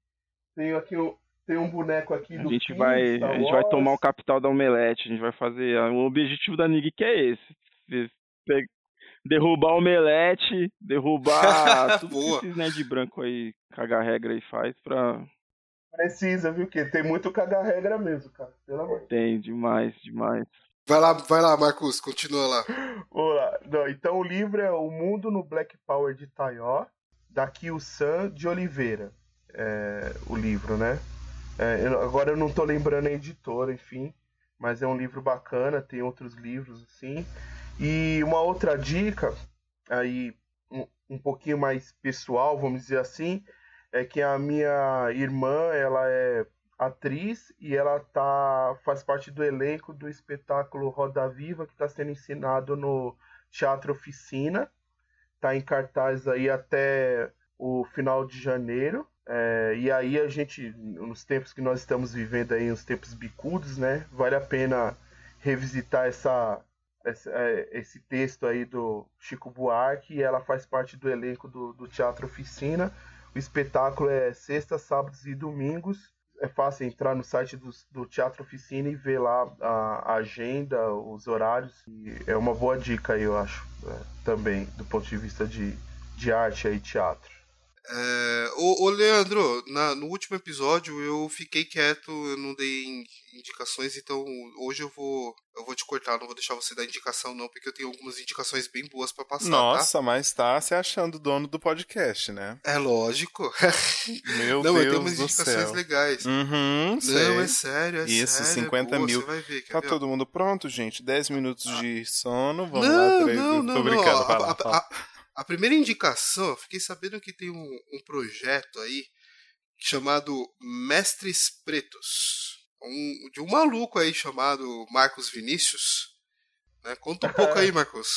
tenho aqui tem um boneco aqui do A gente vai a gente vai tomar o capital da Omelete, a gente vai fazer, o objetivo da Nig que é esse, derrubar o Omelete, derrubar tudo Boa. que esses nerd branco aí cagar regra aí faz pra Precisa, viu? Que tem muito cagar regra mesmo, cara. Pelo amor. Tem, demais, demais. Vai lá, vai lá, Marcos, continua lá. Olá. Não, então o livro é O Mundo no Black Power de Taió, da Kyu-san de Oliveira. É, o livro, né? É, eu, agora eu não tô lembrando a editora, enfim, mas é um livro bacana, tem outros livros assim. E uma outra dica, aí um, um pouquinho mais pessoal, vamos dizer assim, é que a minha irmã, ela é atriz e ela tá faz parte do elenco do espetáculo Roda Viva que está sendo ensinado no Teatro Oficina. Tá em cartaz aí até o final de janeiro. É, e aí a gente, nos tempos que nós estamos vivendo aí, os tempos bicudos, né? Vale a pena revisitar essa, essa é, esse texto aí do Chico Buarque. Ela faz parte do elenco do, do Teatro Oficina. O espetáculo é sexta, sábados e domingos é fácil entrar no site do, do Teatro Oficina e ver lá a, a, agenda, os horários. É uma boa dica aí, eu acho, é, também, do ponto de vista de, de arte e teatro. É, ô, ô, Leandro, na, no último episódio eu fiquei quieto, eu não dei indicações, então hoje eu vou eu vou te cortar, não vou deixar você dar indicação não, porque eu tenho algumas indicações bem boas para passar. Tá? Nossa, tá? mas tá se achando dono do podcast, né? É lógico. Meu não, Deus eu tenho umas indicações legais. Uhum, não, é sério, é Isso, sério. 50 é mil. Você vai ver, tá ver? todo mundo pronto, gente? 10 minutos ah. de sono, vamos não, lá, três. Não, Tô não, brincando, não. vai lá, a, a, a primeira indicação, eu fiquei sabendo que tem um, um projeto aí chamado Mestres Pretos. Um, de um maluco aí chamado Marcos Vinícius. Né? Conta um pouco aí, Marcos.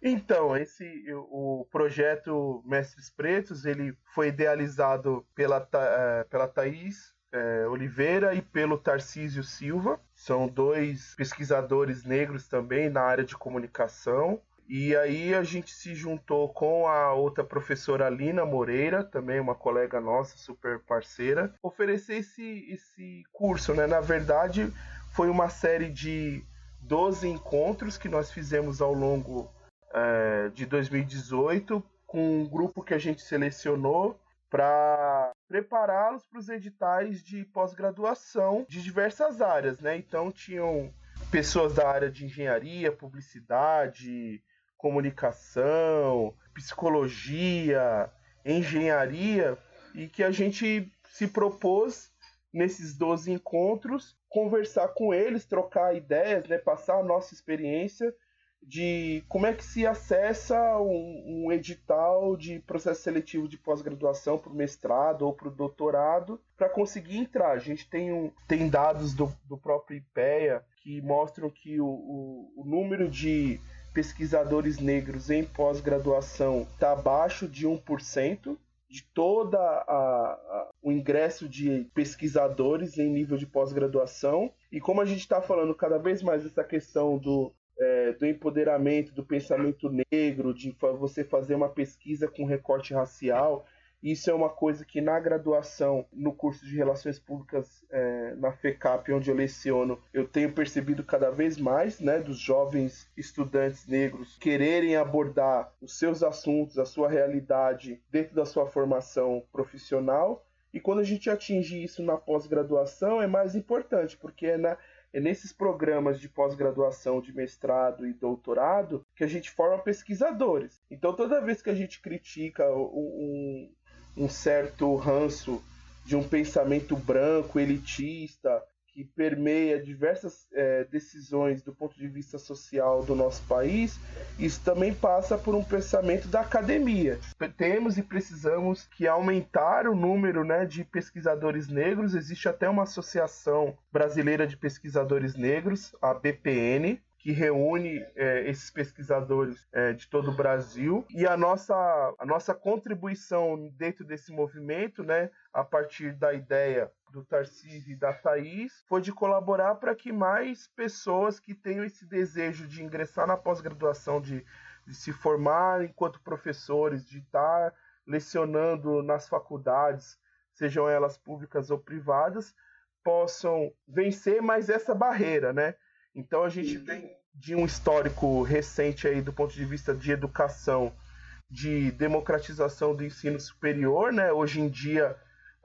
Então, esse o projeto Mestres Pretos ele foi idealizado pela, eh, pela Thaís é, Oliveira e pelo Tarcísio Silva. São dois pesquisadores negros também na área de comunicação. E aí a gente se juntou com a outra professora Lina Moreira, também uma colega nossa, super parceira, oferecer esse, esse curso, né? Na verdade, foi uma série de 12 encontros que nós fizemos ao longo é, de 2018 com um grupo que a gente selecionou para prepará-los para os editais de pós-graduação de diversas áreas, né? Então tinham pessoas da área de engenharia, publicidade, comunicação, psicologia, engenharia, e que a gente se propôs nesses 12 encontros conversar com eles, trocar ideias, né, passar a nossa experiência de como é que se acessa um, um edital de processo seletivo de pós-graduação para o mestrado ou para o doutorado para conseguir entrar. A gente tem, um, tem dados do, do próprio IPEA que mostram que o, o, o número de pesquisadores negros em pós-graduação está abaixo de 1% de toda a, a, o ingresso de pesquisadores em nível de pós-graduação. E como a gente está falando cada vez mais dessa questão do, é, do empoderamento do pensamento negro, de você fazer uma pesquisa com recorte racial. Isso é uma coisa que na graduação, no curso de Relações Públicas é, na FECAP, onde eu leciono, eu tenho percebido cada vez mais, né, dos jovens estudantes negros quererem abordar os seus assuntos, a sua realidade dentro da sua formação profissional. E quando a gente atinge isso na pós-graduação, é mais importante, porque é na, é nesses programas de pós-graduação, de mestrado e doutorado que a gente forma pesquisadores. Então, toda vez que a gente critica um, um certo ranço de um pensamento branco, elitista, que permeia diversas é, decisões do ponto de vista social do nosso país, isso também passa por um pensamento da academia. Temos e precisamos que aumentar o número né, de pesquisadores negros. Existe até uma associação brasileira de pesquisadores negros, a BPN, que reúne é, esses pesquisadores é, de todo o Brasil e a nossa, a nossa contribuição dentro desse movimento, né, a partir da ideia do Tarcísio e da Thaís, foi de colaborar para que mais pessoas que tenham esse desejo de ingressar na pós-graduação, de, de se formar enquanto professores, de estar lecionando nas faculdades, sejam elas públicas ou privadas, possam vencer mais essa barreira, né? Então a gente vem de um histórico recente aí do ponto de vista de educação, de democratização do ensino superior, né? Hoje em dia,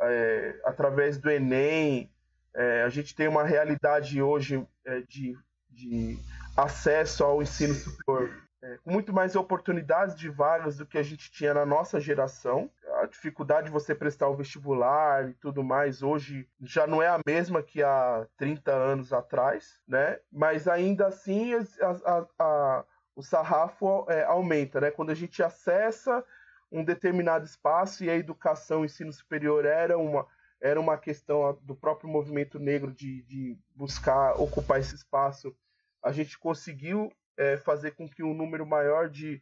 é, através do Enem, é, a gente tem uma realidade hoje é, de, de acesso ao ensino superior é, com muito mais oportunidades de vagas do que a gente tinha na nossa geração. A dificuldade de você prestar o vestibular e tudo mais hoje já não é a mesma que há 30 anos atrás, né? Mas ainda assim a, a, o sarrafo é, aumenta, né? Quando a gente acessa um determinado espaço e a educação, o ensino superior era uma era uma questão do próprio movimento negro de, de buscar ocupar esse espaço. A gente conseguiu é, fazer com que um número maior de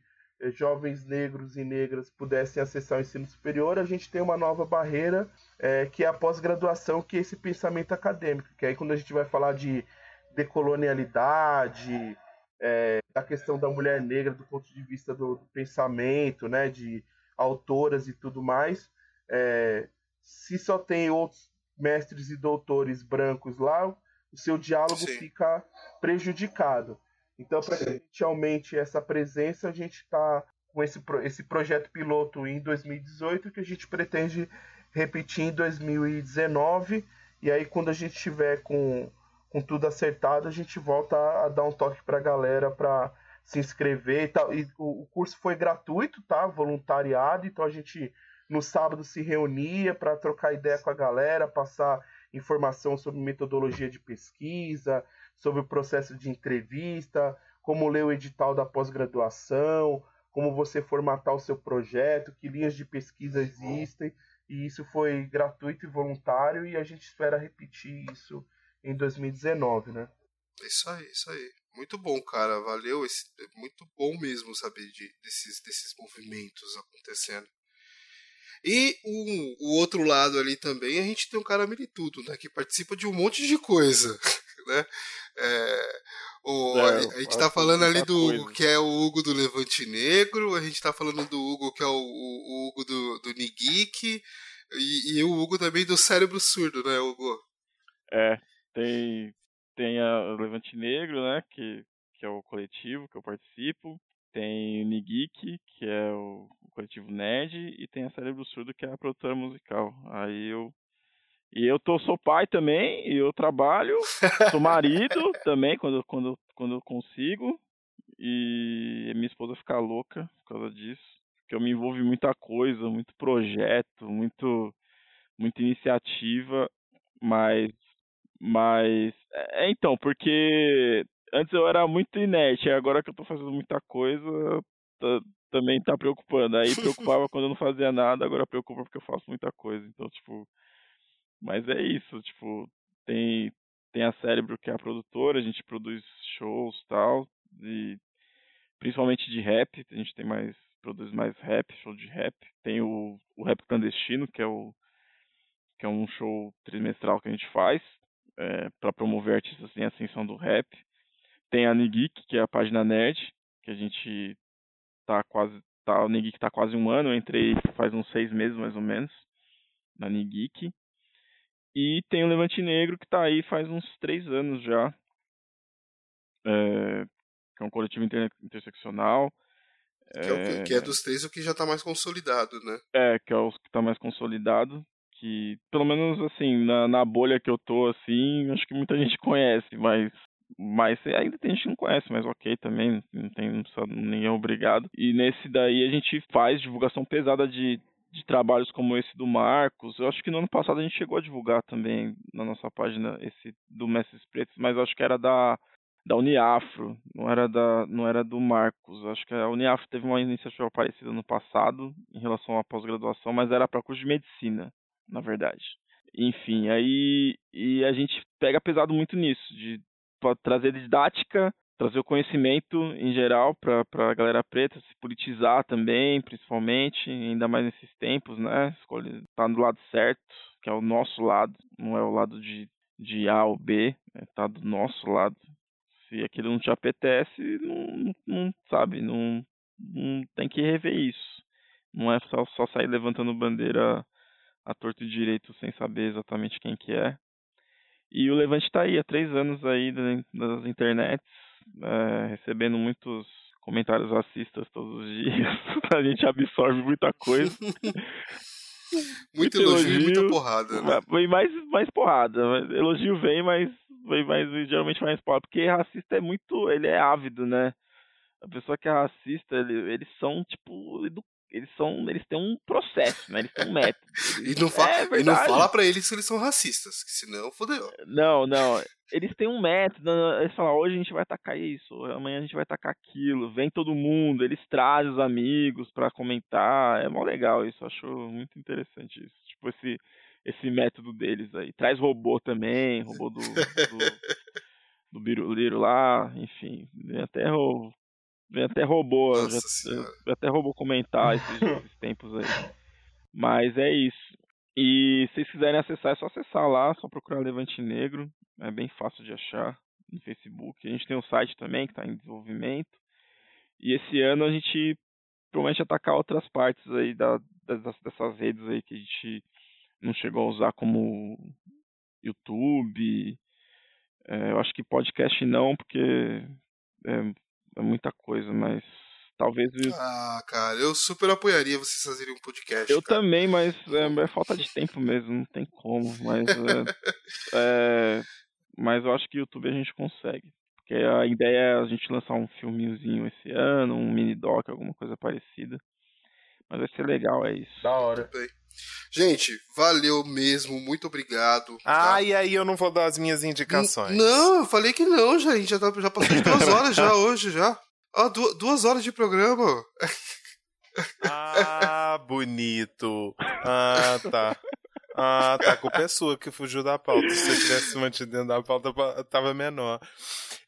jovens negros e negras pudessem acessar o ensino superior, a gente tem uma nova barreira, é, que é a pós-graduação, que é esse pensamento acadêmico. Que aí quando a gente vai falar de decolonialidade, é, da questão da mulher negra do ponto de vista do, do pensamento, né, de autoras e tudo mais, é, se só tem outros mestres e doutores brancos lá, o seu diálogo Sim. fica prejudicado. Então, para que a gente aumente essa presença, a gente está com esse, esse projeto piloto em 2018 que a gente pretende repetir em 2019. E aí, quando a gente tiver com, com tudo acertado, a gente volta a, a dar um toque para a galera para se inscrever e tal. E o, o, curso foi gratuito, tá? Voluntariado. Então, a gente no sábado se reunia para trocar ideia com a galera, passar informação sobre metodologia de pesquisa, sobre o processo de entrevista, como ler o edital da pós-graduação, como você formatar o seu projeto, que linhas de pesquisa existem. E isso foi gratuito e voluntário e a gente espera repetir isso em 2019, né? Isso aí, isso aí. Muito bom, cara. Valeu. Esse, é muito bom mesmo saber de, desses, desses movimentos acontecendo. E o, o outro lado ali também, a gente tem um cara militudo, né? Que participa de um monte de coisa. Né? É, o, é, a, a gente tá falando ali do Hugo, que é o Hugo do Levante Negro, a gente tá falando do Hugo, que é o, o, o Hugo do, do Nigik, e, e, o Hugo também do Cérebro Surdo, né, Hugo? É, tem, tem a, o Levante Negro, né, que, que é o coletivo que eu participo, tem o Nigik, que é o, o coletivo Nerd, e tem a Cérebro Surdo, que é a produtora musical. Aí eu e eu tô, sou pai também, e eu trabalho, sou marido também, quando, quando, quando eu consigo. E minha esposa fica louca por causa disso. Porque eu me envolvo em muita coisa, muito projeto, muito, muita iniciativa, mas. Mas. É, então, porque antes eu era muito inerte, agora que eu tô fazendo muita coisa, tá, também tá preocupando. Aí preocupava quando eu não fazia nada, agora preocupa porque eu faço muita coisa. Então, tipo, mas é isso, tipo, tem tem a Cérebro que é a produtora, a gente produz shows tal, e principalmente de rap, a gente tem mais produz mais rap, show de rap. Tem o, o Rap Clandestino, que é o que é um show trimestral que a gente faz é, para promover artistas em ascensão do rap. Tem a Nigeek, que é a página nerd, que a gente tá quase tá o tá quase um ano, eu entrei faz uns seis meses mais ou menos na Nigeek. E tem o Levante Negro que está aí faz uns três anos já. É, que é um coletivo inter interseccional. Que é, o, que é, dos três o que já está mais consolidado, né? É, que é o que está mais consolidado. Que, pelo menos assim, na, na bolha que eu tô, assim, acho que muita gente conhece, mas mas ainda tem gente que não conhece, mas ok também, não tem não precisa, ninguém é obrigado. E nesse daí a gente faz divulgação pesada de de trabalhos como esse do Marcos. Eu acho que no ano passado a gente chegou a divulgar também na nossa página esse do Mestres Pretos, mas acho que era da da Uniafro, não era da não era do Marcos. Acho que a Uniafro teve uma iniciativa parecida no passado em relação à pós-graduação, mas era para curso de medicina, na verdade. Enfim, aí e a gente pega pesado muito nisso de trazer didática trazer o conhecimento em geral para a galera preta, se politizar também, principalmente, ainda mais nesses tempos, né? Escolher tá do lado certo, que é o nosso lado, não é o lado de, de A ou B, é tá do nosso lado. Se aquilo não te apetece, não, não sabe, não, não tem que rever isso. Não é só, só sair levantando bandeira a torto e direito sem saber exatamente quem que é. E o Levante está aí há três anos aí das internets, é, recebendo muitos comentários racistas todos os dias. a gente absorve muita coisa. Muito, elogio, elogio, e muita porrada, né? Vem mais, mais porrada. Elogio vem, mas vem mais, geralmente mais porrada. Porque racista é muito. Ele é ávido, né? A pessoa que é racista, ele, eles são, tipo, eles são eles têm um processo, né? Eles têm um método. e, não fala, é e não fala para eles que eles são racistas, que senão fodeu. Não, não. Eles têm um método, eles falam, hoje a gente vai atacar isso, amanhã a gente vai atacar aquilo, vem todo mundo, eles trazem os amigos para comentar, é mó legal isso, acho muito interessante isso. Tipo, esse, esse método deles aí. Traz robô também, robô do, do, do Biruliro lá, enfim, até Vem até robô, já, até robô comentar esses, esses, tempos aí. Mas é isso. E se vocês quiserem acessar, é só acessar lá, só procurar Levante Negro. É bem fácil de achar no Facebook. A gente tem um site também que está em desenvolvimento. E esse ano a gente promete atacar outras partes aí da, das, dessas redes aí que a gente não chegou a usar como YouTube. É, eu acho que podcast não, porque é, é muita coisa, mas talvez. Ah, cara, eu super apoiaria vocês fazerem um podcast. Eu cara. também, mas é, é, falta de tempo mesmo, não tem como. Mas, é, é, mas eu acho que YouTube a gente consegue. Porque a ideia é a gente lançar um filminhozinho esse ano, um mini doc, alguma coisa parecida. Mas vai ser legal, é isso. Da hora. Gente, valeu mesmo, muito obrigado. Tá? Ah, e aí eu não vou dar as minhas indicações. N não, eu falei que não, gente. Já, tá, já passou de duas horas já hoje, já. Ó, du duas horas de programa. Ah, bonito. Ah, tá. Ah, tá. A culpa é sua que fugiu da pauta. Se eu tivesse mantido dentro da pauta, tava menor.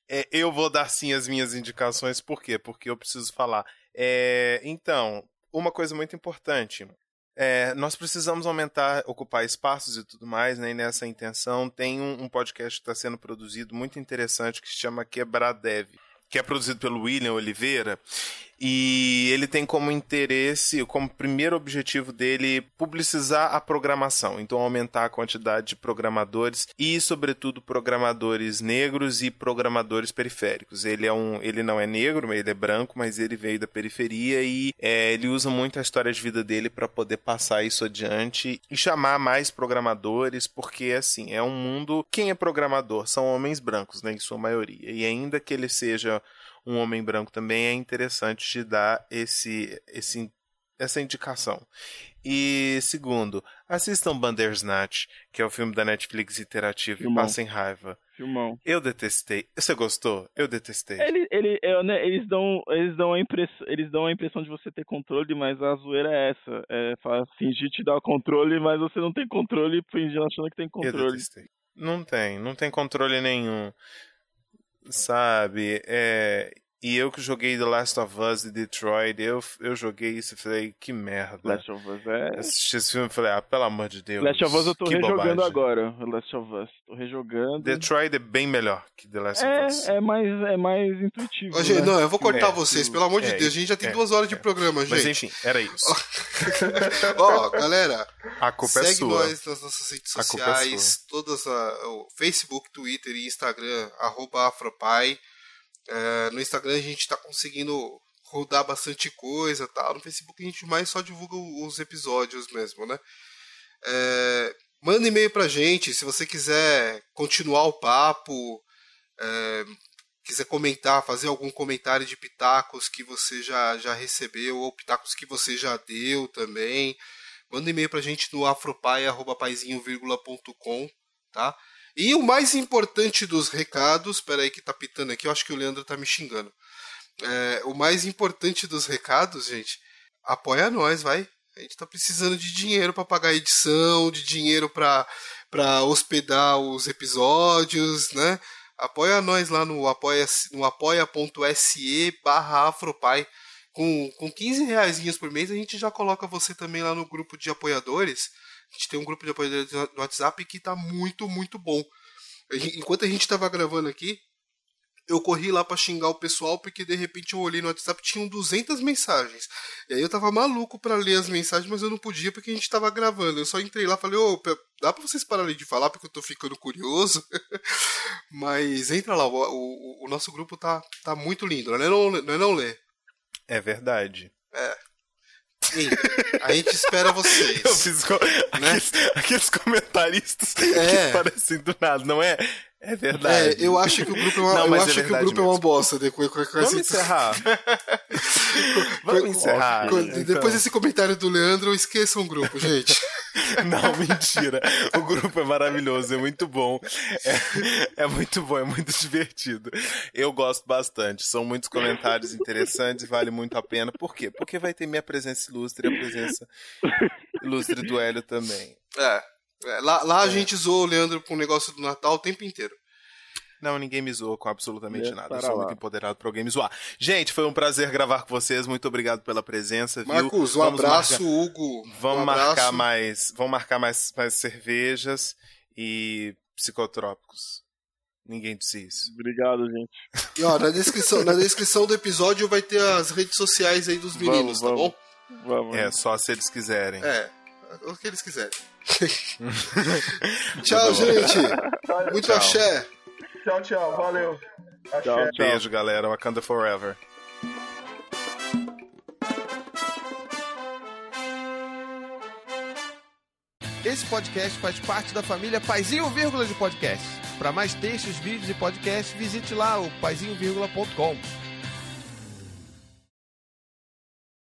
É, eu vou dar sim as minhas indicações, por quê? Porque eu preciso falar. É, então, uma coisa muito importante. É, nós precisamos aumentar, ocupar espaços e tudo mais, né? E nessa intenção tem um, um podcast que está sendo produzido muito interessante que se chama Quebrar Dev, que é produzido pelo William Oliveira e ele tem como interesse, como primeiro objetivo dele, publicizar a programação, então aumentar a quantidade de programadores e, sobretudo, programadores negros e programadores periféricos. Ele é um, ele não é negro, ele é branco, mas ele veio da periferia e é, ele usa muito a história de vida dele para poder passar isso adiante e chamar mais programadores, porque assim é um mundo. Quem é programador são homens brancos, né, em sua maioria, e ainda que ele seja um homem branco também é interessante te dar esse, esse essa indicação. E segundo, assistam Bandersnatch, que é o filme da Netflix interativo Filmão. e passem raiva. Filmão. Eu detestei. Você gostou? Eu detestei. Ele, ele, eu, né, eles dão, eles dão a impressão, eles dão a impressão de você ter controle, mas a zoeira é essa, é fingir te dar controle, mas você não tem controle, fingindo achando que tem Eu controle. detestei. Não tem, não tem controle nenhum. Sabe? É... E eu que joguei The Last of Us e Detroit, eu, eu joguei isso e falei, que merda. Last of Us é. Assisti esse filme e falei, ah, pelo amor de Deus. Last of Us eu tô rejogando bobagem. agora. Last of Us. Tô rejogando. Detroit é bem melhor que The Last of Us. É, é mais, é mais intuitivo. Ô, gente, né? não, eu vou cortar É, vocês, pelo amor de é, Deus. A gente já tem é, duas horas de é. programa, Mas gente. enfim, era isso. Ó, galera, A culpa é segue sua. nós nas nossas redes A culpa é sociais, todas a- o Facebook, Twitter e Instagram, arroba Afropai. É, no Instagram a gente tá conseguindo rodar bastante coisa tal. No Facebook a gente mais só divulga os episódios mesmo, né? É, manda e-mail pra gente se você quiser continuar o papo, é, quiser comentar, fazer algum comentário de pitacos que você já, já recebeu ou pitacos que você já deu também. Manda e-mail pra gente no afropai.paizinho.com, tá? E o mais importante dos recados, espera aí que tá pitando aqui, eu acho que o Leandro tá me xingando. É, o mais importante dos recados, gente, apoia nós, vai. A gente tá precisando de dinheiro para pagar a edição, de dinheiro para hospedar os episódios, né? Apoia nós lá no apoia no apoia.se barra afropai. Com, com 15 reais por mês a gente já coloca você também lá no grupo de apoiadores. A gente tem um grupo de apoiadores no WhatsApp que tá muito, muito bom. Enquanto a gente tava gravando aqui, eu corri lá pra xingar o pessoal porque de repente eu olhei no WhatsApp tinham 200 mensagens. E aí eu tava maluco pra ler as mensagens, mas eu não podia porque a gente tava gravando. Eu só entrei lá e falei, ô, dá pra vocês pararem de falar porque eu tô ficando curioso. mas entra lá, o, o- o nosso grupo tá, tá muito lindo, não é não, não, é não ler. É verdade. Sim, a gente espera vocês. Eu fiz co- aqueles, aqueles comentaristas É. que parecem do nada, não é? É verdade. É, eu acho que o grupo é uma, Não, eu é acho que o grupo é uma bosta. né, com Vamos essa- encerrar. Vamos encerrar. então. Depois desse comentário do Leandro, esqueçam o grupo, gente. Não, mentira. O grupo é maravilhoso, é muito bom. É, é muito bom, é muito divertido. Eu gosto bastante. São muitos comentários interessantes, vale muito a pena. Por quê? Porque vai ter minha presença ilustre e a presença ilustre do Hélio também. É. é, lá, lá a gente zoou o Leandro com o negócio do Natal o tempo inteiro. Não, ninguém me zoa com absolutamente É, nada. Eu sou lá. muito empoderado pra alguém me zoar. Gente, foi um prazer gravar com vocês. Muito obrigado pela presença. viu? Marcos, um Vamos abraço, marcar- Hugo. Vamos um marcar abraço. mais. Vamos marcar mais, mais cervejas e psicotrópicos. Ninguém disse isso. Obrigado, gente. E ó, na descrição, na descrição do episódio vai ter as redes sociais aí dos meninos, Vamos, tá vamos. bom? Vamos. É, só se eles quiserem. É, o que eles quiserem. Tchau, gente. Muito Tchau. axé. Tchau, tchau. Valeu. Tchau, tchau. Beijo, galera. Wakanda Forever. Esse podcast faz parte da família Paizinho Vírgula de Podcast. Para mais textos, vídeos e podcasts, visite lá o paizinho.com.